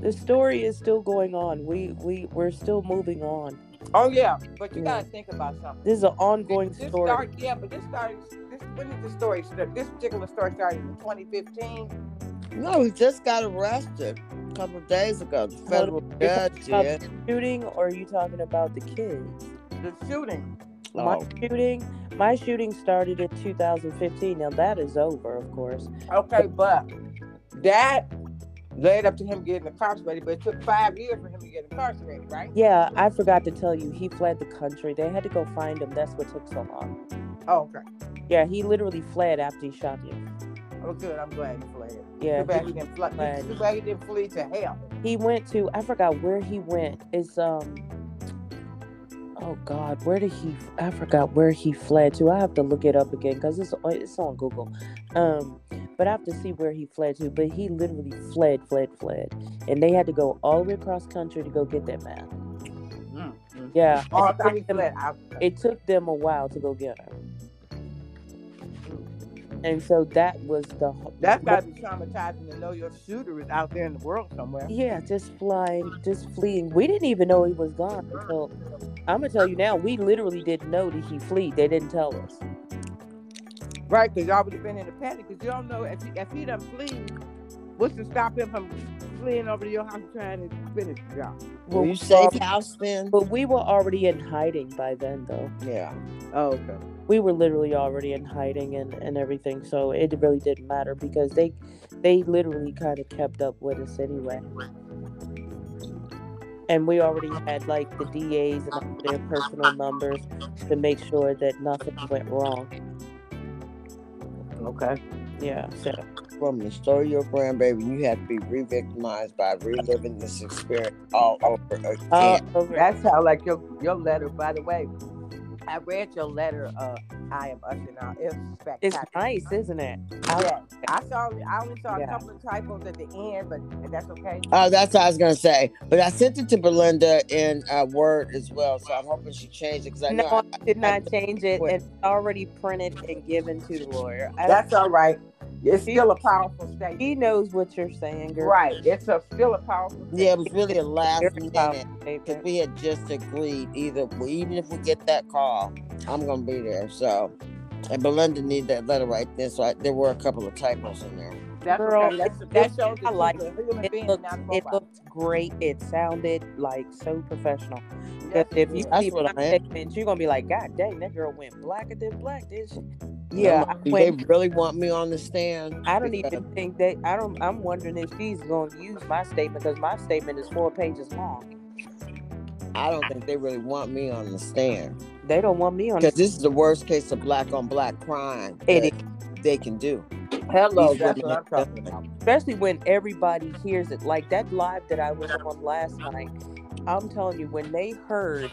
The story is still going on. We we we're still moving on. Oh yeah, but you Yeah. gotta think about something. This is an ongoing This story. start, yeah, but this started. This when did the story start? This particular story started in 2015. No, he just got arrested a couple of days ago. The federal You're judge talking about did. the shooting, or are you talking about the kids? The shooting. My Oh, shooting, my shooting started in 2015. Now that is over, of course. Okay, but that led up to him getting incarcerated. But it took five years for him to get incarcerated, right? Yeah, I forgot to tell you, he fled the country. They had to go find him. That's what took so long. Oh, okay. Yeah, he literally fled after he shot you. Oh, good. I'm glad he fled. Yeah, Too bad he, he didn't fly. fled. Too bad he didn't flee to hell. he went to. I forgot where he went. It's um. Oh God, where did he? I forgot where he fled to. I have to look it up again because it's it's on Google. Um, but I have to see where he fled to. But he literally fled, fled, fled, and they had to go all the way across country to go get that man. Mm. Yeah, Oh, it took them- it took them a while to go get her. And so that was the wh- That's got to be traumatizing to know your shooter is out there in the world somewhere. yeah, just flying, just fleeing. We didn't even know he was gone until I'm gonna tell you now. We literally didn't know that he fled. They didn't tell us. Right, because y'all would have been in a panic because you don't know if he, if he done flee, what's to stop him from fleeing over to your house trying to finish the job? were you we safe were- house then? But we were already in hiding by then, though. Yeah. Oh, okay. We were literally already in hiding and, and everything, so it really didn't matter because they they literally kind of kept up with us anyway. And we already had like the DAs and their personal numbers to make sure that nothing went wrong. Okay. Yeah, so From the story of your grandbaby, you had to be re-victimized by reliving this experience all over again. uh, over- That sounds like your your letter. By the way, I read your letter. Uh, I am Usher now. It's it's nice, isn't it? I- Yeah, I saw. I only saw a Yeah. couple of typos at the end, but that's okay. Oh, that's what I was gonna say. But I sent it to Belinda in uh, Word as well, so I'm hoping she changed it because I know. No, I, I did not change it. Wait. It's already printed and given to the lawyer. That's all right. It's still a powerful statement. he knows what you're saying, girl. Right. It's a still a powerful. yeah, it was really a last Very minute because we had just agreed either even if we get that call, I'm gonna be there. So, and Belinda need that letter right there. So I, there were a couple of typos in there. That's Girl, okay. That's, it- that it- shows that I like she's a human It looked, it robot. looked great. It sounded like so professional. Yes, Because if you That's see what my I am. statement, you're gonna be like, God dang, that girl went blacker than black, did she? Yeah, I, Do went, they really want me on the stand? I don't Because- even think that I don't. I'm wondering if she's gonna use my statement because my statement is four pages long. I don't think they really want me on the stand They don't want me on. because this is the worst case of black on black crime It that they can do. Hello, that's what I'm talking about. especially when everybody hears it. Like that live that I was on last night. I'm telling you, when they heard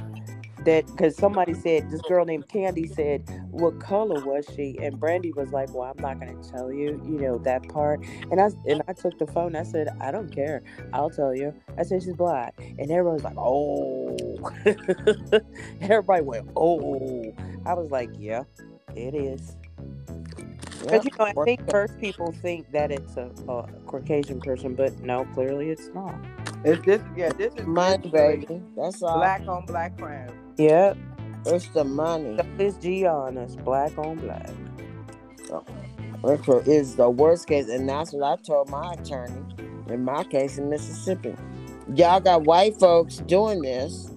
that, because somebody said this girl named Candy said, "What color was she?" and Brandy was like, "Well, I'm not gonna tell you, you know that part." And I and I took the phone. I said, "I don't care. I'll tell you." I said she's black, and everyone was like, "Oh." Everybody went, "Oh." I was like, "Yeah, it is." Because you know, I think first people think that it's a, a Caucasian person, but no, clearly it's not. It's this, yeah, this is money, baby. That's all. Black on black crime. Yep. It's the money. it's Gianna's black on black. Which is the worst case, and that's what I told my attorney in my case in Mississippi. Y'all got white folks doing this,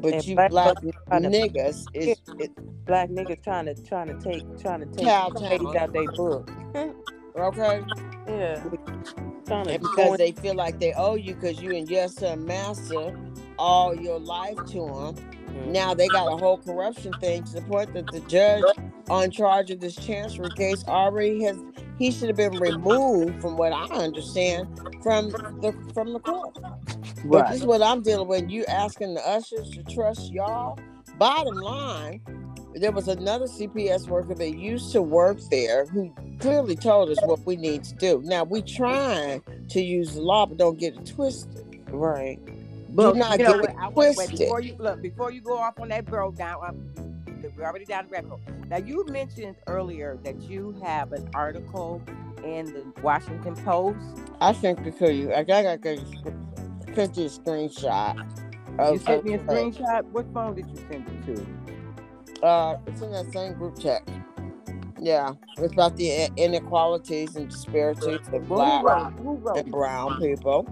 but And you black black folks trying to- niggas is it, Black niggas trying to trying to take trying to take page out their book. okay, Yeah, trying and because they feel like they owe you because you and your son master all your life to them. Mhm. Now they got a whole corruption thing to the point that the judge on charge of this transfer case already has he should have been removed from what I understand from the from the court. But this is what I'm dealing with. You asking the ushers to trust y'all. Bottom line, there was another CPS worker that used to work there who clearly told us what we need to do. Now we trying to use the law, but don't get it twisted. right. But do not you know get it I- wait, twisted. before you look, before you go off on that bro down, um, We're already down the rabbit hole. Now, you mentioned earlier that you have an article in the Washington Post. I sent it to you. I got I could send you a screenshot. You sent me a of- screenshot. What phone did you send it to? Uh, it's in that same group chat. Yeah, it's about the inequalities and disparities of black wrote? Who wrote? and brown people,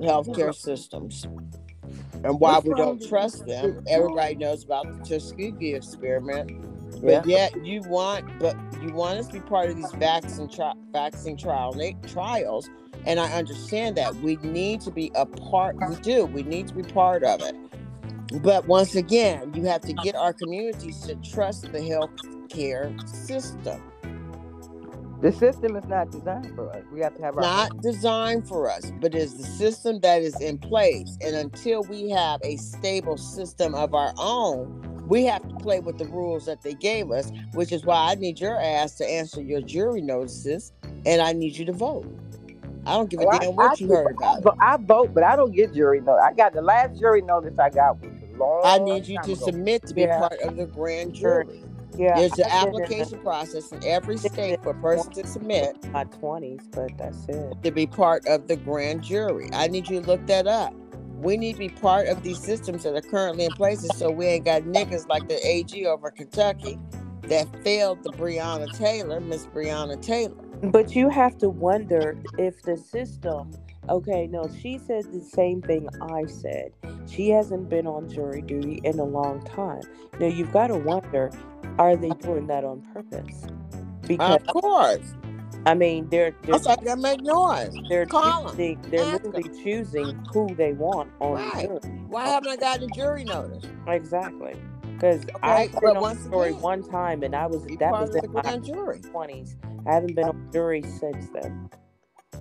healthcare systems, and why we don't trust them. Everybody knows about the Tuskegee experiment, but yet you want, but you want us to be part of these vaccine tri- vaccine trial trials. And I understand that we need to be a part. We do. We need to be part of it. But once again, you have to get our communities to trust the healthcare system. The system is not designed for us. We have to have our Not designed for us, but is the system that is in place. And until we have a stable system of our own, we have to play with the rules that they gave us, which is why I need your ass to answer your jury notices and I need you to vote. I don't give a Oh, I- damn what I you do- heard about. But I vote, but I don't get jury notice. I got the last jury notice I got was long. I need you to ago. submit to be Yeah. part of the grand jury. Yeah, There's an it application process in every state for a person to submit my twenties, but that's it. to be part of the grand jury. I need you to look that up. We need to be part of these systems that are currently in place so we ain't got niggas like the AG over Kentucky that failed the Breonna Taylor, Miss Breonna Taylor. But you have to wonder if the system. Okay, no, she said the same thing I said. She hasn't been on jury duty in a long time. Now you've got to wonder, are they doing that on purpose? Because Of course. I mean, they're they're That's like that make noise. they're call choosing, they're Ask literally choosing who they want on Right. the jury. Why haven't I gotten a jury notice? Exactly. Because Okay, I've been on once story again, one time, and I was that was the in my jury. twenties. I haven't been on jury since then.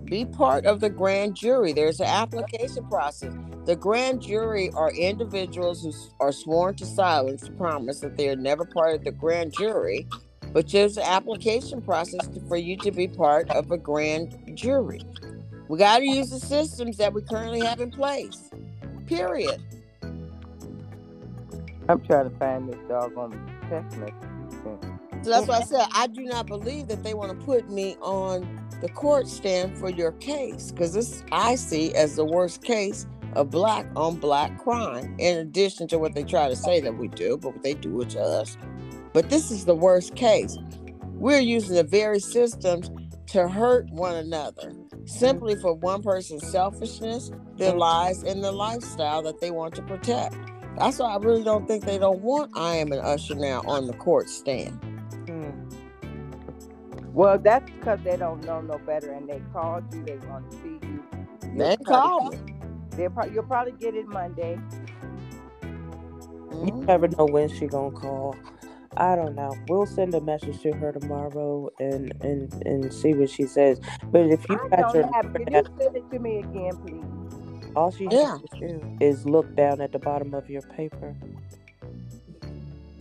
Be part of the grand jury. There's an application process. The grand jury are individuals who are sworn to silence, promise that they are never part of the grand jury. But there's an application process for you to be part of a grand jury. We got to use the systems that we currently have in place. Period. I'm trying to find this text message. you sent. So that's why I said I do not believe that they want to put me on the court stand for your case because this I see as the worst case of black on black crime. In addition to what they try to say that we do, but what they do it to us. But this is the worst case. We're using the very systems to hurt one another simply for one person's selfishness, their lies, and the lifestyle that they want to protect. That's why I really don't think they don't want I am an usher now on the court stand. Well, that's because they don't know no better, and they called you. They want to see you. You'll They probably- called me. They'll pro- you'll probably get it Monday. You Mhm. never know when she gonna call. I don't know. We'll send a message to her tomorrow and and and see what she says. But if you I got your don't have. number Can you send it to me again, please? all she Yeah. has to do is look down at the bottom of your paper.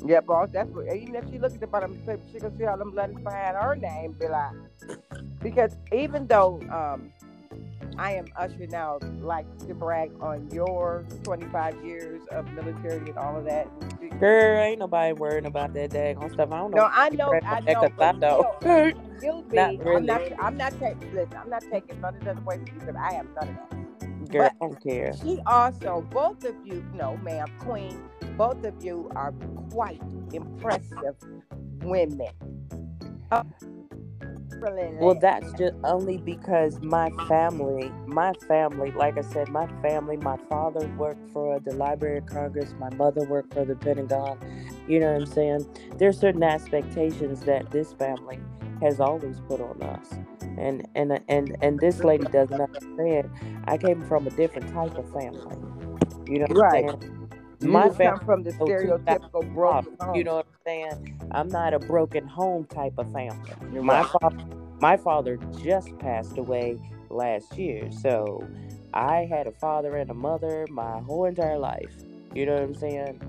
Yeah, boss. That's what. Even if she look at the bottom of the paper, she can see all them letters behind her name. Be like, because even though um, I am Usher now, like to brag on your 25 years of military and all of that. Girl, ain't nobody worrying about that daggone stuff. I don't know. No, I know, I know, I but know. still, you'll be. Not I'm not. I'm not taking. Listen, I'm not taking none of that away from you because I have none of that. Girl, I don't care. She also, both of you, no, ma'am, queen, both of you are quite impressive women. Uh, Well, that's just only because my family, my family, like I said, my family, my father worked for the Library of Congress, my mother worked for the Pentagon. You know what I'm saying? There's certain expectations that this family has always put on us. And and and and this lady doesn't understand. I came from a different type of family. You know what Right. I'm saying? you My family from the go to that stereotypical broken home. You know what I'm saying? I'm not a broken home type of family. My father, my father just passed away last year, so I had a father and a mother my whole entire life. You know what I'm saying?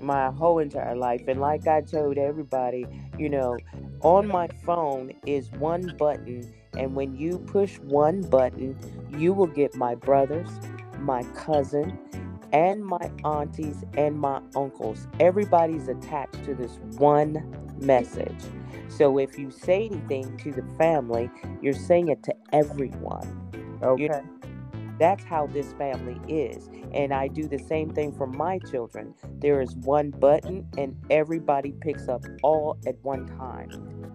My whole entire life, and like I told everybody, you know, on my phone is one button, and when you push one button, you will get my brothers, my cousin, and my aunties and my uncles. Everybody's attached to this one message. So if you say anything to the family, you're saying it to everyone. Okay. That's how this family is. And I do the same thing for my children. There is one button and everybody picks up all at one time.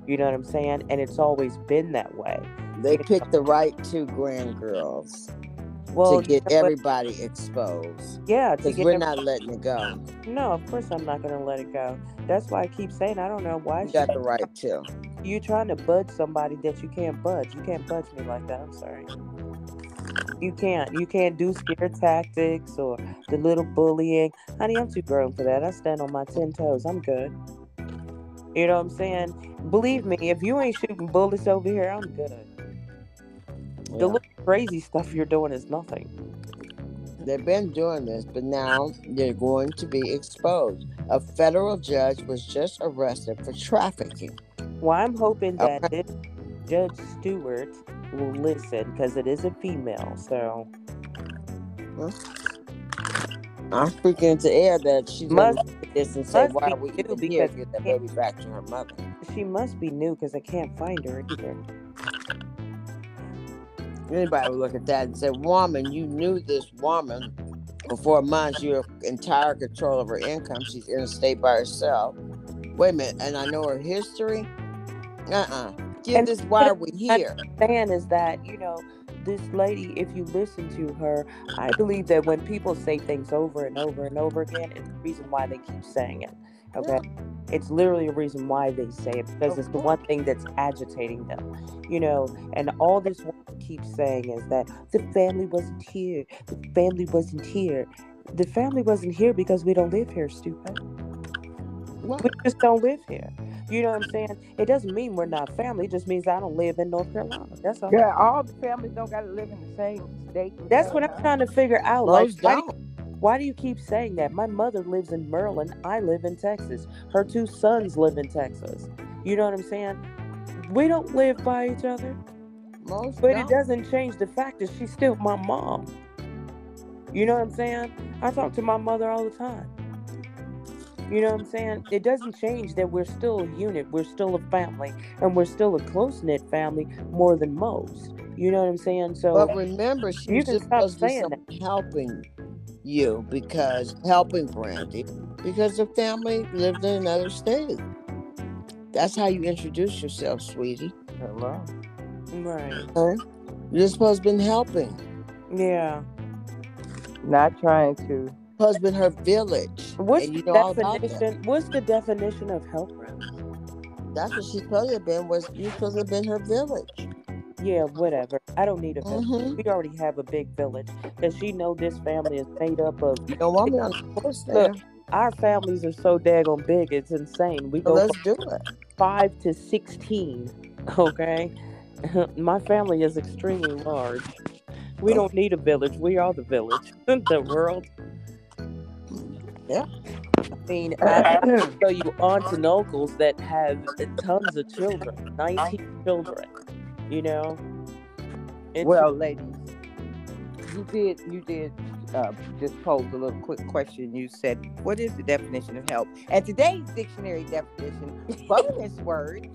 You know what I'm saying? And it's always been that way. They picked the right two grand girls Well, to get everybody exposed. yeah, Because we're not letting it go. No, of course I'm not gonna let it go. That's why I keep saying I don't know why You got the right two. You're trying to budge somebody that you can't budge. You can't budge me like that. I'm sorry. You can't. You can't do scare tactics or the little bullying. Honey, I'm too grown for that. I stand on my ten toes. I'm good. You know what I'm saying? Believe me, if you ain't shooting bullets over here, I'm good. Yeah. The little crazy stuff you're doing is nothing. They've been doing this, but now they're going to be exposed. A federal judge was just arrested for trafficking. Well, I'm hoping that Okay. this Judge Stewart will listen because it is a female. So I'm speaking into air that she's Must- to this and say, why we even here? Get that baby back to her mother. she must be new because I can't find her either. Anybody would look at that and say, woman, you knew this woman for four months. You have entire control of her income. She's in a state by herself. Wait a minute. And I know her history. Uh-uh. Give And- this, is why are here? Saying is that you know this lady, if you listen to her, I believe that when people say things over and over and over again, it's the reason why they keep saying it. Okay. It's literally a reason why they say it because Of it's the one thing that's agitating them, you know. And all this woman keeps saying is that the family wasn't here, the family wasn't here. The family wasn't here because we don't live here, stupid. What? We just don't live here. You know what I'm saying? It doesn't mean we're not family. It just means I don't live in North Carolina. That's all. Yeah, all the families don't got to live in the same state. and That's what I'm trying to figure out. Like, Most why do, don't. why do you keep saying that? My mother lives in Maryland. I live in Texas. Her two sons live in Texas. You know what I'm saying? We don't live by each other, Most but it don't. doesn't change the fact that she's still my mom. You know what I'm saying? I talk to my mother all the time. You know what I'm saying? It doesn't change that we're still a unit, we're still a family, and we're still a close knit family more than most. You know what I'm saying? So But remember, she You was can just stop supposed to be saying someone helping you because helping Brandy because the family lived in another state. That's how you introduce yourself, sweetie. Hello. right. Huh? You're supposed to been helping. Yeah. Not trying to. Supposed been her village. What's you the know all definition? What's the definition of helper? That's what she supposed to have been. Was you supposed to have been her village? Yeah, whatever. I don't need a village. Mm-hmm. We already have a big village. Does she know this family is made up of? You don't want me on the post. Look, our families are so daggone big, it's insane. We go let's do it. five to sixteen. Okay, my family is extremely large. We don't need a village. We are the village. the world. Yeah. I mean, I you aunts and uncles that have tons of children, 19 children, you know? Well, ladies, you did you did uh, just pose a little quick question. You said, "What is the definition of help?" And today's dictionary definition, bonus word,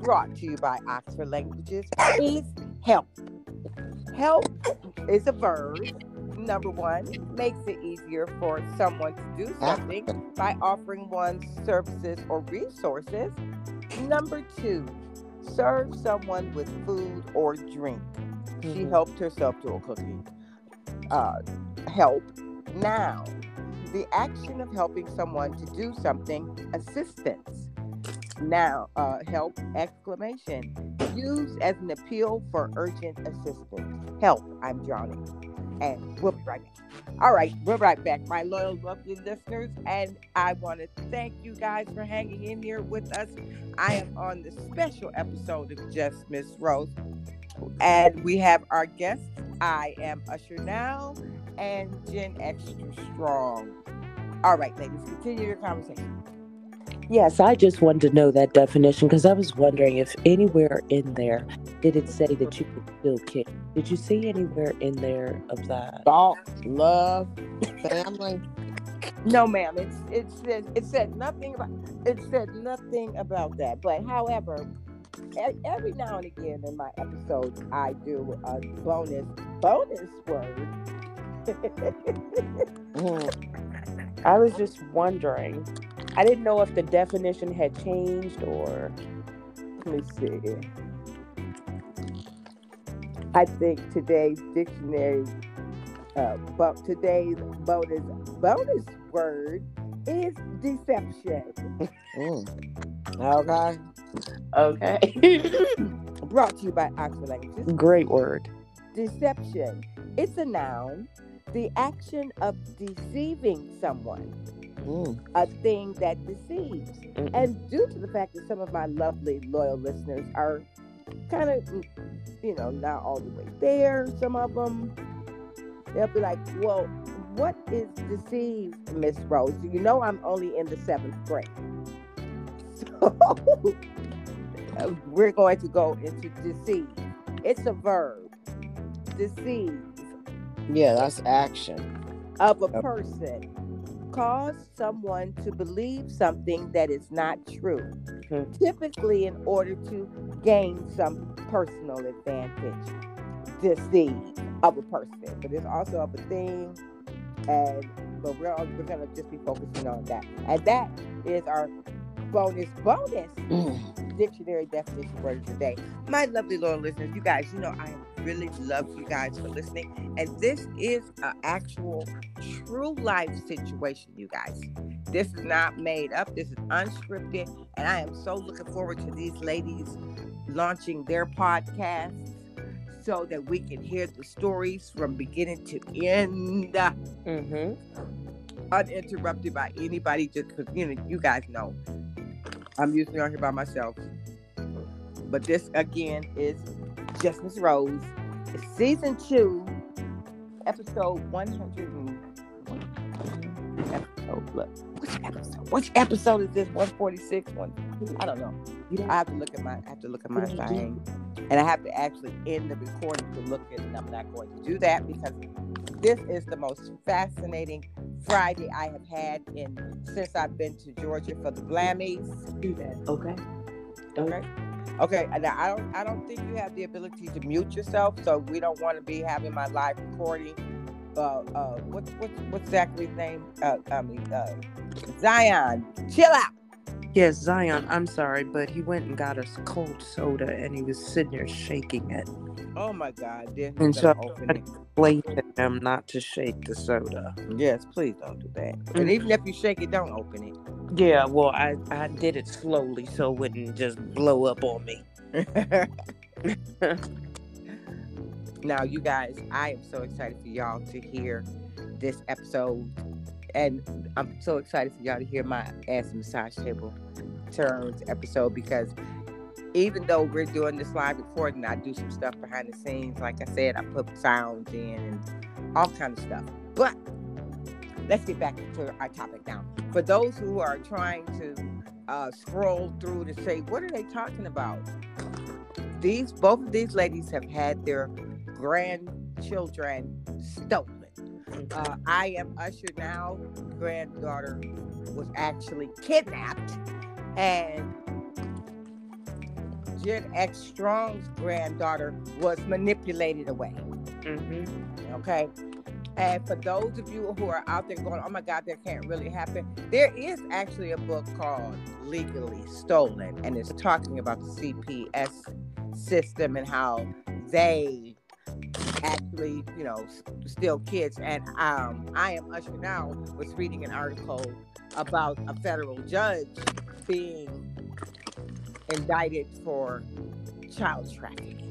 brought to you by Oxford Languages, is help. Help is a verb. Number one, makes it easier for someone to do something by offering one's services or resources. Number two, serve someone with food or drink. She Mhm. helped herself to a cookie. Uh, help. Now, the action of helping someone to do something, assistance. Now, uh, help, exclamation. Used as an appeal for urgent assistance. Help, I'm drowning. And we'll be right back. All right, we're right back, my loyal, lovely listeners. And I want to thank you guys for hanging in here with us. I am on the special episode of Just Miss Rose. And we have our guests. I am Usher Now and Gen X Strong. All right, ladies, continue your conversation. Yes, I just wanted to know that definition because I was wondering if anywhere in there did it say that you could still kick. Did you see anywhere in there of that? Thought, love, family. No, ma'am. It's it said it said nothing about it said nothing about that. But however, e- every now and again in my episodes, I do a bonus bonus word. Mm. I was just wondering. I didn't know if the definition had changed or. Let me see. I think today's dictionary, uh, but today's bonus bonus word is deception. Mm. Okay. Okay. Brought to you by Oxford Languages. Great word. Deception. It's a noun. The action of deceiving someone, Mm. a thing that deceives. Mm-mm. And due to the fact that some of my lovely, loyal listeners are kind of, you know, not all the way there, some of them, they'll be like, well, what is deceive, Miss Rose? You know, I'm only in the seventh grade. So we're going to go into deceive. It's a verb. Deceive Yeah, that's action. of a person. Cause someone to believe something that is not true, Hmm. typically in order to gain some personal advantage. Deceive of a person, but it's also of a thing, and but we're all, we're gonna just be focusing on that, and that is our bonus bonus Mm. dictionary definition word of the day. My lovely loyal listeners, you guys, you know I really love you guys for listening, and this is an actual true life situation, you guys. This is not made up. This is unscripted, and I am so looking forward to these ladies launching their podcasts so that we can hear the stories from beginning to end Mm-hmm. Uninterrupted by anybody just because you know you guys know. I'm usually on here by myself. But this again is just miss rose. It's season two episode 100 episode look which episode which episode is this 146 one i don't know i have to look at my i have to look at my thing and i have to actually end the recording to look at it and i'm not going to do that because this is the most fascinating Friday I have had in since I've been to Georgia for the Blammies. Do that. Okay. Okay. Okay. And I don't I don't think you have the ability to mute yourself, so we don't want to be having my live recording. Uh uh what's what's what's Zachary's name? Uh I mean uh Zion. Chill out. Yes, Zion. I'm sorry, but he went and got us cold soda, and he was sitting there shaking it. Oh my god, then And so I explained to him not to shake the soda. Yes, please don't do that. And even mm-hmm. if you shake it, don't open it. Yeah, well, I I did it slowly so it wouldn't just blow up on me. now, you guys, I am so excited for y'all to hear this episode. And I'm so excited for y'all to hear my ass massage table turns episode because even though we're doing this live recording, I do some stuff behind the scenes. Like I said, I put sounds in and all kind of stuff. But let's get back to our topic now. For those who are trying to uh, scroll through to say, what are they talking about? These both of these ladies have had their grandchildren stolen. Uh, I am Usher now. Granddaughter was actually kidnapped, and Gen X Strong's granddaughter was manipulated away. Mm-hmm. Okay. And for those of you who are out there going, oh my God, that can't really happen, there is actually a book called Legally Stolen, and it's talking about the CPS system and how they actually, you know, still kids. And um, I am Usher now was reading an article about a federal judge being indicted for child trafficking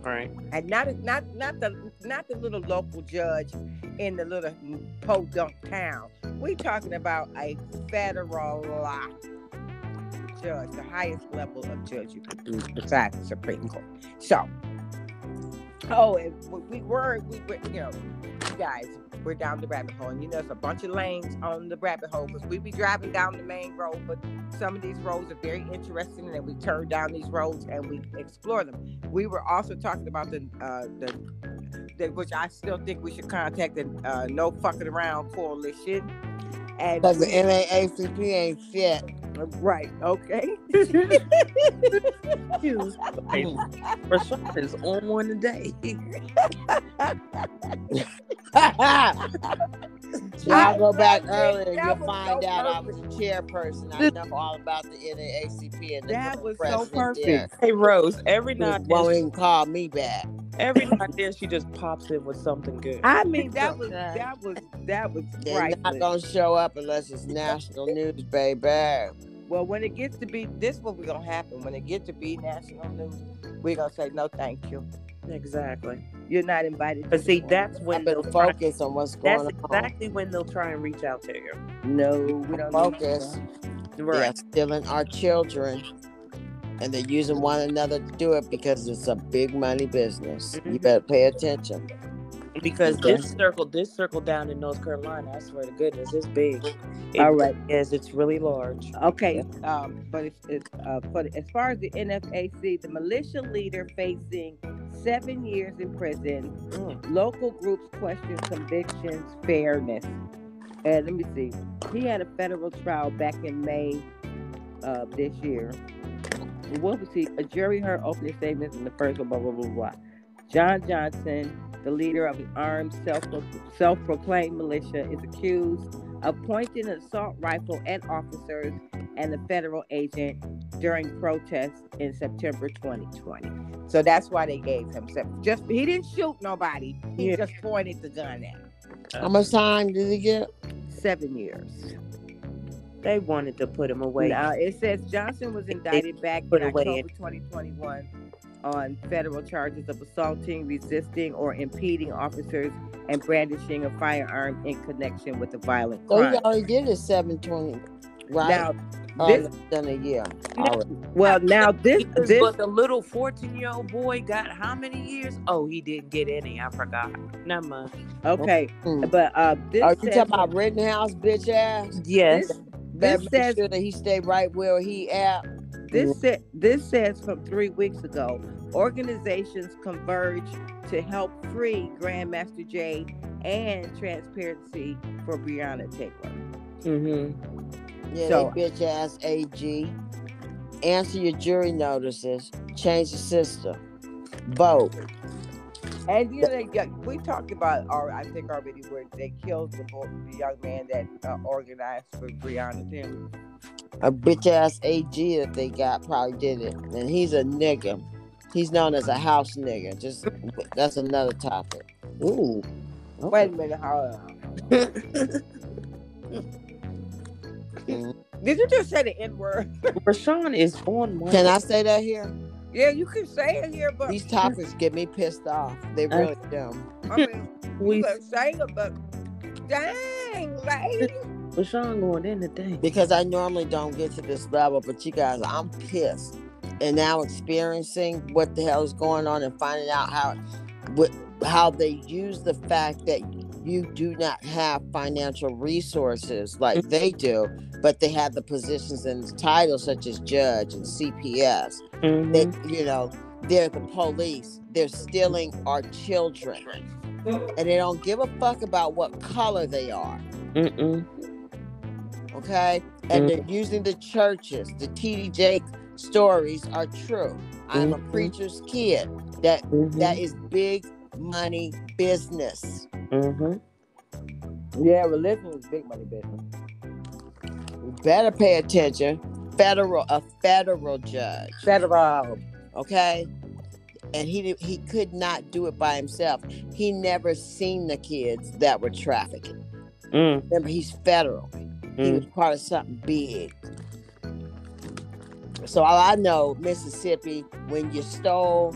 Right. and not not not the not the little local judge in the little podunk town. We're talking about a federal law judge, the highest level of judge you could be besides the Supreme Court. So, oh, and we- we were we were you know, you guys, we're down the rabbit hole. And you know, there's a bunch of lanes on the rabbit hole because we be driving down the main road, but some of these roads are very interesting, and we turn down these roads and we explore them. We were also talking about the uh, the, the which I still think we should contact the uh, No Fucking Around Coalition. And Because the NAACP ain't fit. Right, okay. Rashawn is on one today. so I'll go back That earlier and you'll find so out I was a chairperson. I know all about the NAACP and the That was so perfect. there. Hey Rose, every night now and won't even call me back. Every now and then she just pops in with something good. I mean, that was that was that was They're not priceless. gonna show up unless it's national news, baby. Well, when it gets to be this, what we're gonna happen when it gets to be national news, we're gonna say no, thank you. Exactly. You're not invited. But see, this that's I when better they'll try, focus on what's that's going on. That's exactly when they'll try and reach out to you. No, we don't. Focus. Need They're stealing our children. And they're using one another to do it because it's a big money business. You Mhm. better pay attention. Because Okay. this circle, this circle down in North Carolina, I swear to goodness, it's big. It All right. Is it's really large. Okay, um, but it's, it's uh, for the, as far as the NFAC, the militia leader facing seven years in prison. Mm. Local groups question convictions fairness. And let me see, he had a federal trial back in May of this year. What was he? A jury heard opening statements in the first one, blah blah blah blah. John Johnson, the leader of an armed self self-proclaimed militia, is accused of pointing an assault rifle at officers and a federal agent during protests in September 2020. So that's why they gave him seven. Just he didn't shoot nobody. He Yeah. just pointed the gun at. him. How much time did he get? Seven years. They wanted to put him away. Now it says Johnson was indicted back in put away October in- 2021 on federal charges of assaulting, resisting, or impeding officers and brandishing a firearm in connection with a violent So crime. he already did his 720, right? Now, Oh, this- less than a year. Already. well, now this this but the little 14 year old boy got how many years? Oh, he didn't get any. I forgot. Never mind. okay, Hmm. but uh, this Are you says, talking about Rittenhouse, bitch ass? Yes. this, Better this make says sure that he stay right where he at. This sa- this says from three weeks ago, organizations converge to help free Grandmaster Jay and transparency for Breonna Taylor. Mm-hmm. Yeah, So- they bitch ass AG. Answer your jury notices. Change the system. Vote. And you know, they, yeah, we talked about, or I think already, where they killed the, boy, the young man that uh, organized for Breonna Taylor. A bitch ass AG that they got probably did it. And he's a nigga. He's known as a house nigga. Just that's another topic. Ooh. Wait a minute, hold on. Did you just say the N word? Rashawn is on one. Can I say that here? Yeah, you can say it here, but These topics get me pissed off. They really do. I mean, you We can say it, but dang, lady. Rashawn going in today. because I normally don't get to this level, but you guys, I'm pissed. And now experiencing what the hell is going on and finding out how what how they use the fact that you do not have financial resources like they do, but they have the positions and titles such as judge and CPS. Mhm. They, you know, they're the police. They're stealing our children. And they don't give a fuck about what color they are Mm-mm. okay? And they're using the churches. The TDJ stories are true. I'm a Mhm. preacher's kid. That that is big money business. Mhm. Yeah, religion is big money business. Better pay attention. Federal, a federal judge, Federal. okay? And he he could not do it by himself. He never seen the kids that were trafficking. Mm. Remember, he's federal. He Mm. was part of something big. So all I know, Mississippi, when you stole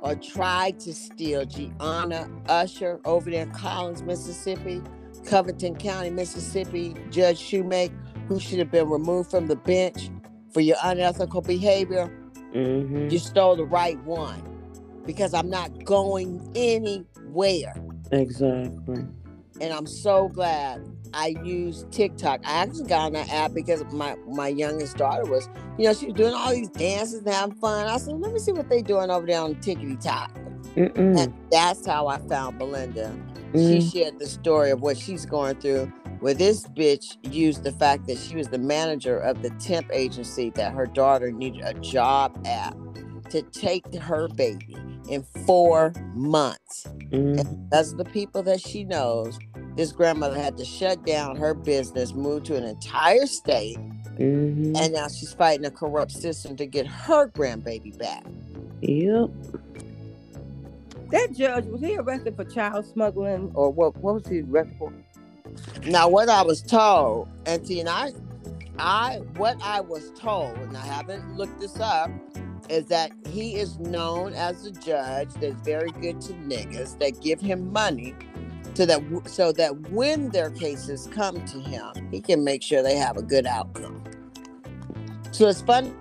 or tried to steal Gianna Usher over there in Collins, Mississippi, Covington County, Mississippi, Judge Shoemaker, who should have been removed from the bench for your unethical behavior, Mhm. you stole the right one. Because I'm not going anywhere. Exactly. and I'm so glad I used TikTok. I actually got on that app because my my youngest daughter was, you know, she was doing all these dances and having fun. I said, let me see what they're doing over there on Tickety Talk. And that's how I found Belinda. She Mm. shared the story of what she's going through. Where this bitch used the fact that she was the manager of the temp agency that her daughter needed a job at to take her baby in four months. Mm. Because of the people that she knows, this grandmother had to shut down her business, move to an entire state, Mhm. and now she's fighting a corrupt system to get her grandbaby back. Yep. That judge was he arrested for child smuggling or what? What was he arrested for? Now, what I was told, and see, and I, I, what I was told, and I haven't looked this up, is that he is known as a judge that's very good to niggas that give him money, so that so that when their cases come to him, he can make sure they have a good outcome. So it's funny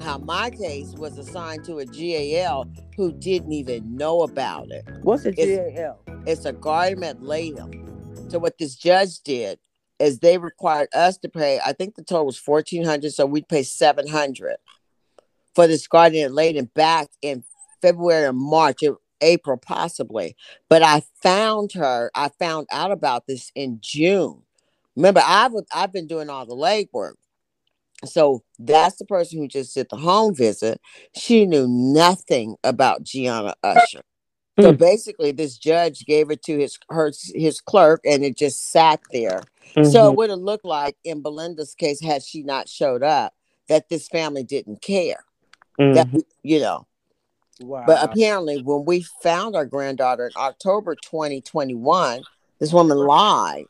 how my case was assigned to a GAL who didn't even know about it What's a It's- GAL? it's a guardian ad litem. So what this judge did is they required us to pay. I think the total was fourteen hundred, so we'd pay seven hundred for this guardian ad litem back in February or March, April possibly. But I found her. I found out about this in June. Remember, I've I've been doing all the legwork. So that's the person who just did the home visit. She knew nothing about Gianna Usher. So Mm. basically, this judge gave it to his her his clerk, and it just sat there. So Mhm. it would have looked like in Belinda's case, had she not showed up, that this family didn't care. That Mhm. you know, wow. but apparently, when we found our granddaughter in October 2021, this woman lied.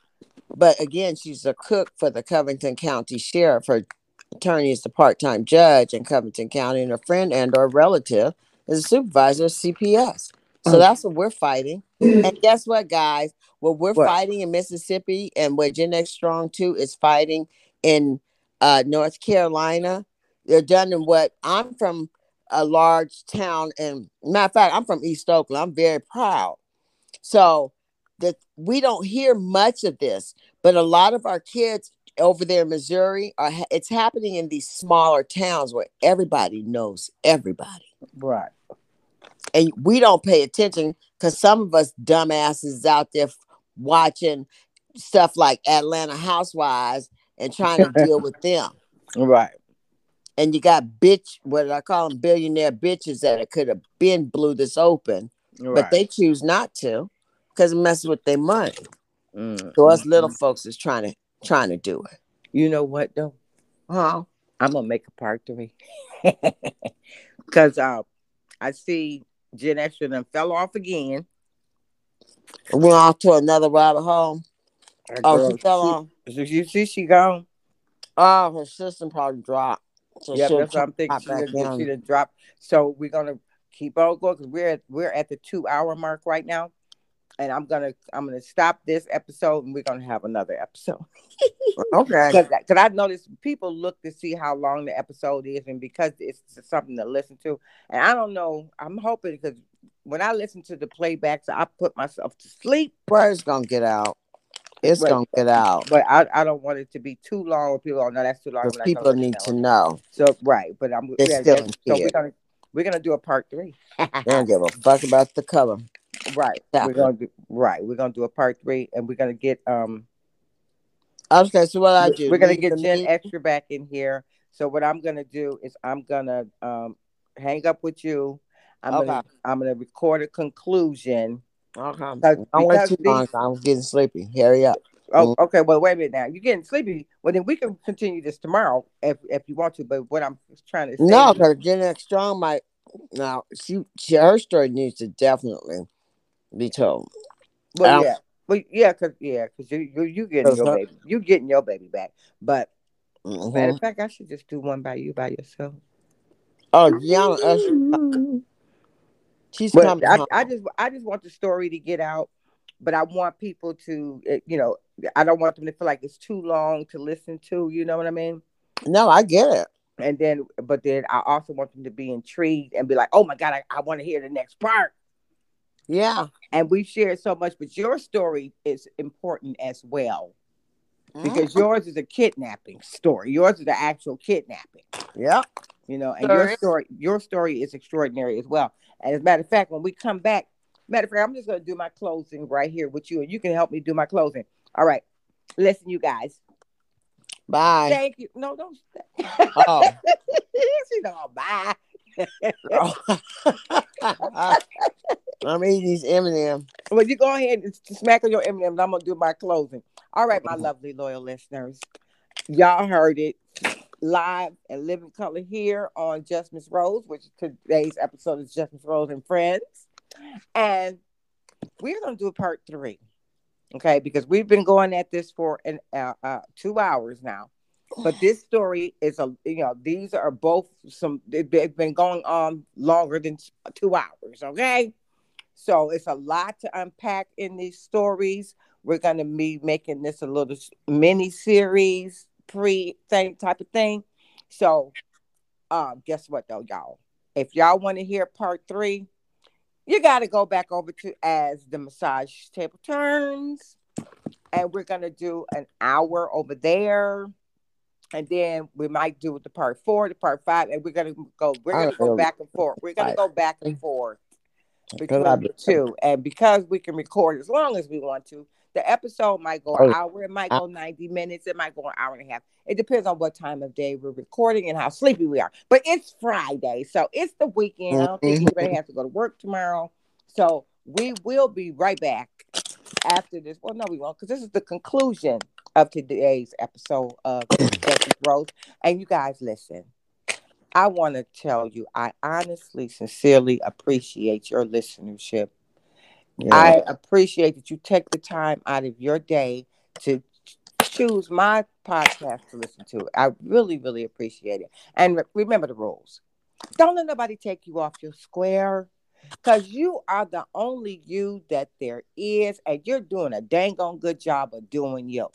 But again, she's a cook for the Covington County Sheriff. Her attorney is the part-time judge in Covington County, and a friend and or relative is a supervisor of CPS. So Mm. that's what we're fighting. And guess what, guys? What we're What? fighting in Mississippi and what Gen X Strong 2 is fighting in uh, North Carolina, they're done in what I'm from a large town. And matter of fact, I'm from East Oakland. I'm very proud. So that we don't hear much of this, but a lot of our kids over there in Missouri are it's happening in these smaller towns where everybody knows everybody right. And we don't pay attention because some of us dumbasses out there f- watching stuff like Atlanta Housewives and trying to deal with them. Right. And you got bitch, what did I call them, billionaire bitches that it could have been blew this open, Right. but they choose not to because it messes with their money. Mm. So us little folks is trying to trying to do it. You know what though? Huh? I'm gonna make a part three. Cause uh, I see Jen Extra done fell off again. Went off to another rabbit hole. Her Oh, girl, she fell off. You see she gone. Oh, her system probably dropped. So yeah, that's what I'm thinking. She done, she done dropped. So we're gonna keep on going because we're at, we're at the two hour mark right now, and I'm gonna I'm gonna stop this episode and we're gonna have another episode Okay. because I noticed people look to see how long the episode is and because it's something to listen to, and I don't know. I'm hoping because when I listen to the playbacks, I put myself to sleep. Word's gonna get out. It's Right. gonna get out. But I, I don't want it to be too long. Where people, oh no, that's too long. Because people need listen to know. So right, but I'm yeah, still yeah, so we're gonna we're gonna do a part three. They don't give a fuck about the color. Right. We're gonna do right. We're gonna do a part three, and we're gonna get um Okay, so what I do? we're gonna leave get Jen meeting? extra back in here. So what I'm gonna do is I'm gonna um hang up with you. I'm gonna Okay. I'm gonna record a conclusion. Okay. Because- Don't wait too long. I'm getting sleepy. Hurry up. Oh, okay. Well, wait a minute now. You're getting sleepy. Well, then we can continue this tomorrow if if you want to. But what I'm trying to say, No, because Gen X Strong might. Now, she, she her story needs to definitely be told. Well, Um, yeah, well, yeah, cause yeah, cause you you you getting your her- baby, you getting your baby back. But Mhm. matter of fact, I should just do one by you by yourself. Oh, Gianna Usher, she's But coming I. I just I just want the story to get out. But I want people to, eh, you know, I don't want them to feel like it's too long to listen to. You know what I mean? No, I get it. And then, but then I also want them to be intrigued and be like, "Oh my god, I, I want to hear the next part." Yeah. and we've shared so much, but your story is important as well Mhm. because yours is a kidnapping story. Yours is the actual kidnapping, Yeah. you know, and Sure your story, your story is extraordinary as well. And as a matter of fact, when we come back, matter of fact, I'm just gonna do my closing right here with you, and you can help me do my closing. All right, listen, you guys. Bye. Thank you. No, don't. Oh. she don't bye. I'm eating these M&M. Well, you go ahead and smack on your M&Ms. I'm gonna do my closing. All right, my lovely loyal listeners, y'all heard it live and living color here on Just Miss Rose, which today's episode is Just Miss Rose and Friends, and we're gonna do a part three, okay? Because we've been going at this for an uh, uh, two hours now. But this story is a you know these are both some they've been going on longer than two hours. Okay, so it's a lot to unpack in these stories. We're going to be making this a little mini series, pre thing type of thing. So, um, guess what though, y'all? If y'all want to hear part three, you got to go back over to as the massage table turns, and we're going to do an hour over there. And then we might do the part four, the part five, and we're gonna go. We're gonna go back and forth. We're gonna go back and forth between the two. And because we can record as long as we want to, the episode might go an hour, it might go 90 minutes, it might go an hour and a half. It depends on what time of day we're recording and how sleepy we are. But it's Friday, so it's the weekend. I don't think Mhm. anybody has to go to work tomorrow. So we will be right back after this. Well, no, we won't, because this is the conclusion of today's episode of Rose. And you guys listen. I want to tell you, I honestly, sincerely appreciate your listenership. Yeah. I appreciate that you take the time out of your day to choose my podcast to listen to. I really, really appreciate it. And re- remember the rules. Don't let nobody take you off your square because you are the only you that there is, and you're doing a dang on good job of doing you.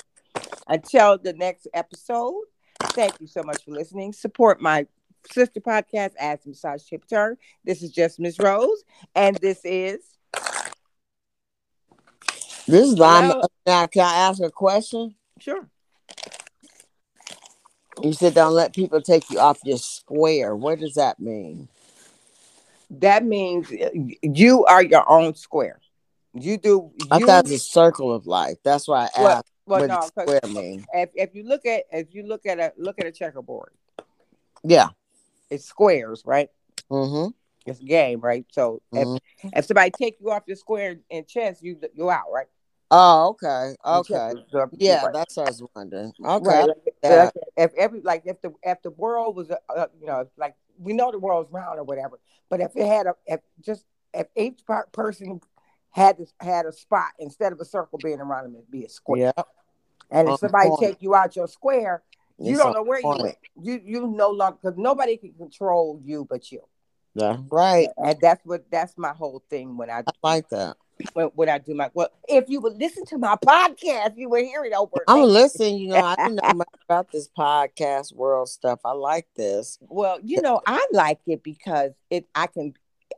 Until the next episode, thank you so much for listening. Support my sister podcast, As Massage Tip Turn. This is just Miss Rose, and this is This is Lima. Now, can I ask a question? sure. You said don't let people take you off your square. What does that mean? That means uh, you are your own square. You do. You, I thought it's a circle of life. That's why I well, asked well, what no. square mean. If, if you look at if you look at a look at a checkerboard, Yeah. it's squares, right? Mm-hmm. It's a game, right? So if, Mhm. if somebody take you off your square in chess, you you out, right? Oh, okay. Okay. Yeah, right. that's what I was wondering. Okay. Right. Like, if every like if the if the world was uh, uh, you know like we know the world's round or whatever, but if it had a if just if each per- person had this had a spot instead of a circle being around them, it'd be a square. Yeah. And if somebody take you out your square, you It's don't know where you went. You you no longer because nobody can control you but you. Yeah. Right. And that's what that's my whole thing when I I like that. when, when I do my well. If you would listen to my podcast, you would hear it over. I'm listening. You know, I didn't know much about this podcast world stuff. I like this. Well, you know, I like it because it I can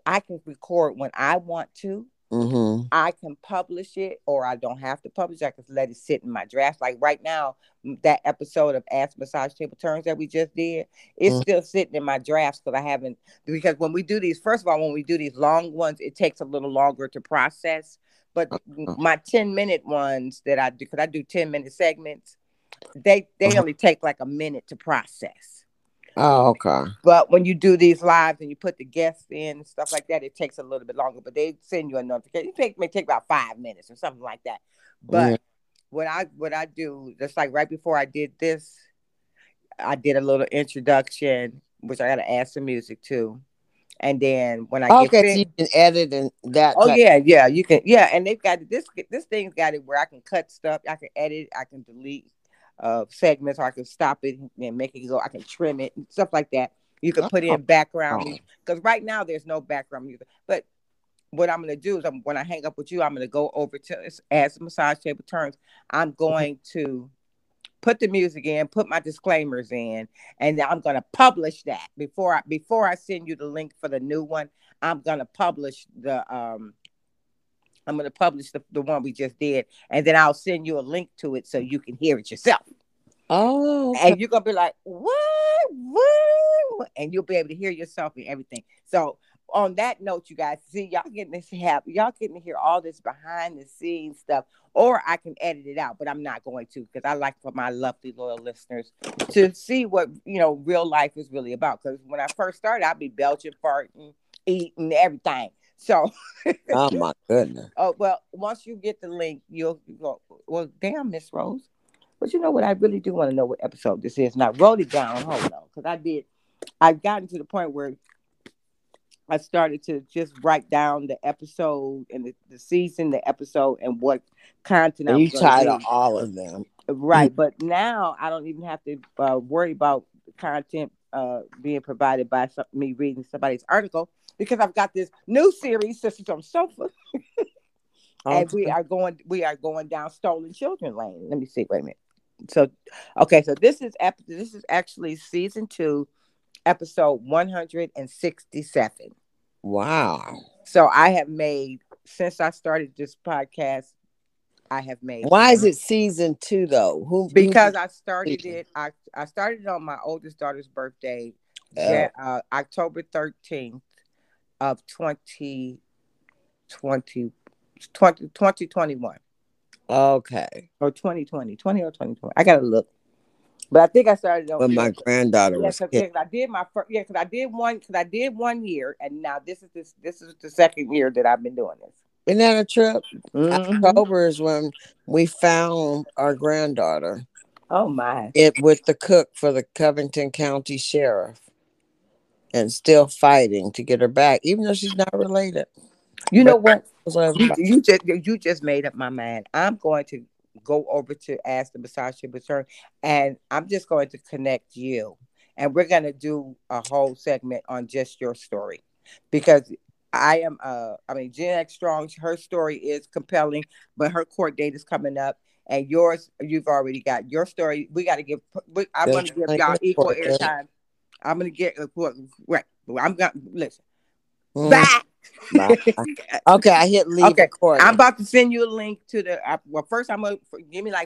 I can record when I want to. Mm-hmm. I can publish it or I don't have to publish. I can let it sit in my draft. Like right now, that episode of As Massage Table Turns that we just did, it's Mhm. still sitting in my drafts because I haven't because when we do these, first of all, when we do these long ones, it takes a little longer to process. But Uh-huh. my 10 minute ones that I do, because I do 10 minute segments, they they Uh-huh. only take like a minute to process. Oh, okay. But when you do these lives and you put the guests in and stuff like that, it takes a little bit longer. But they send you a notification. It take, may take about five minutes or something like that. But Yeah. what I what I do, just like right before I did this, I did a little introduction, which I got to add some music to. And then when I get Okay, so fin- you can edit and that. Oh type- yeah, yeah, you can. Yeah, and they've got this. This thing's got it where I can cut stuff. I can edit. I can delete uh segments, or I can stop it and make it go. I can trim it and stuff like that. You can put Oh. in background because right now there's no background music. But what I'm gonna do is, I'm, when I hang up with you, I'm gonna go over to as the massage table turns. I'm going to put the music in, put my disclaimers in, and I'm gonna publish that before I before I send you the link for the new one. I'm gonna publish the um I'm gonna publish the, the one we just did, and then I'll send you a link to it so you can hear it yourself. Oh, And you're gonna be like, what? What? And you'll be able to hear yourself and everything. So on that note, you guys see y'all getting this have y'all getting to hear all this behind the scenes stuff, or I can edit it out, but I'm not going to because I like for my lovely loyal listeners to see what you know real life is really about. Because when I first started, I'd be belching, farting, eating, everything. So Oh my goodness. Oh well, once you get the link, you'll go. Well, damn, Miss Rose. But you know what? I really do want to know what episode this is. And I wrote it down. Hold on, because I did. I've gotten to the point where I started to just write down the episode and the, the season, the episode, and what content And I'm you all of them. Right, but now I don't even have to uh, worry about content uh, being provided by some, me reading somebody's article because I've got this new series, Sisters on Sofa, and we are going we are going down stolen children lane. Let me see wait a minute. So okay so this is ep- this is actually season two episode 167 Wow. so i have made since i started this podcast i have made Why is it season two though? Who because i started it i i started it on my oldest daughter's birthday Oh. Ja- uh, october 13th of 2020 20, 2021 Okay. or 2020, 20 or 2020. I gotta look. But I think I started on When my granddaughter yeah, was cause, I did my first yeah, because I did one because I did one year and now this is this this is the second year that I've been doing this. Isn't that a trip? Mhm. October is when we found our granddaughter. Oh my. It with the cook for the Covington County Sheriff. And still fighting to get her back, even though she's not related. You know what? You, you just you just made up my mind. I'm going to go over to ask the massage to return and I'm just going to connect you. And we're gonna do a whole segment on just your story. Because I am uh I mean Gen X Strong, her story is compelling, but her court date is coming up. And yours, you've already got your story. We got to give. We, I want to give y'all equal airtime. I'm going to get what- right. I'm to listen. Mm, Bye. bye. Okay, I hit leave Okay, recording. I'm about to send you a link to the. I, well, first I'm gonna give me like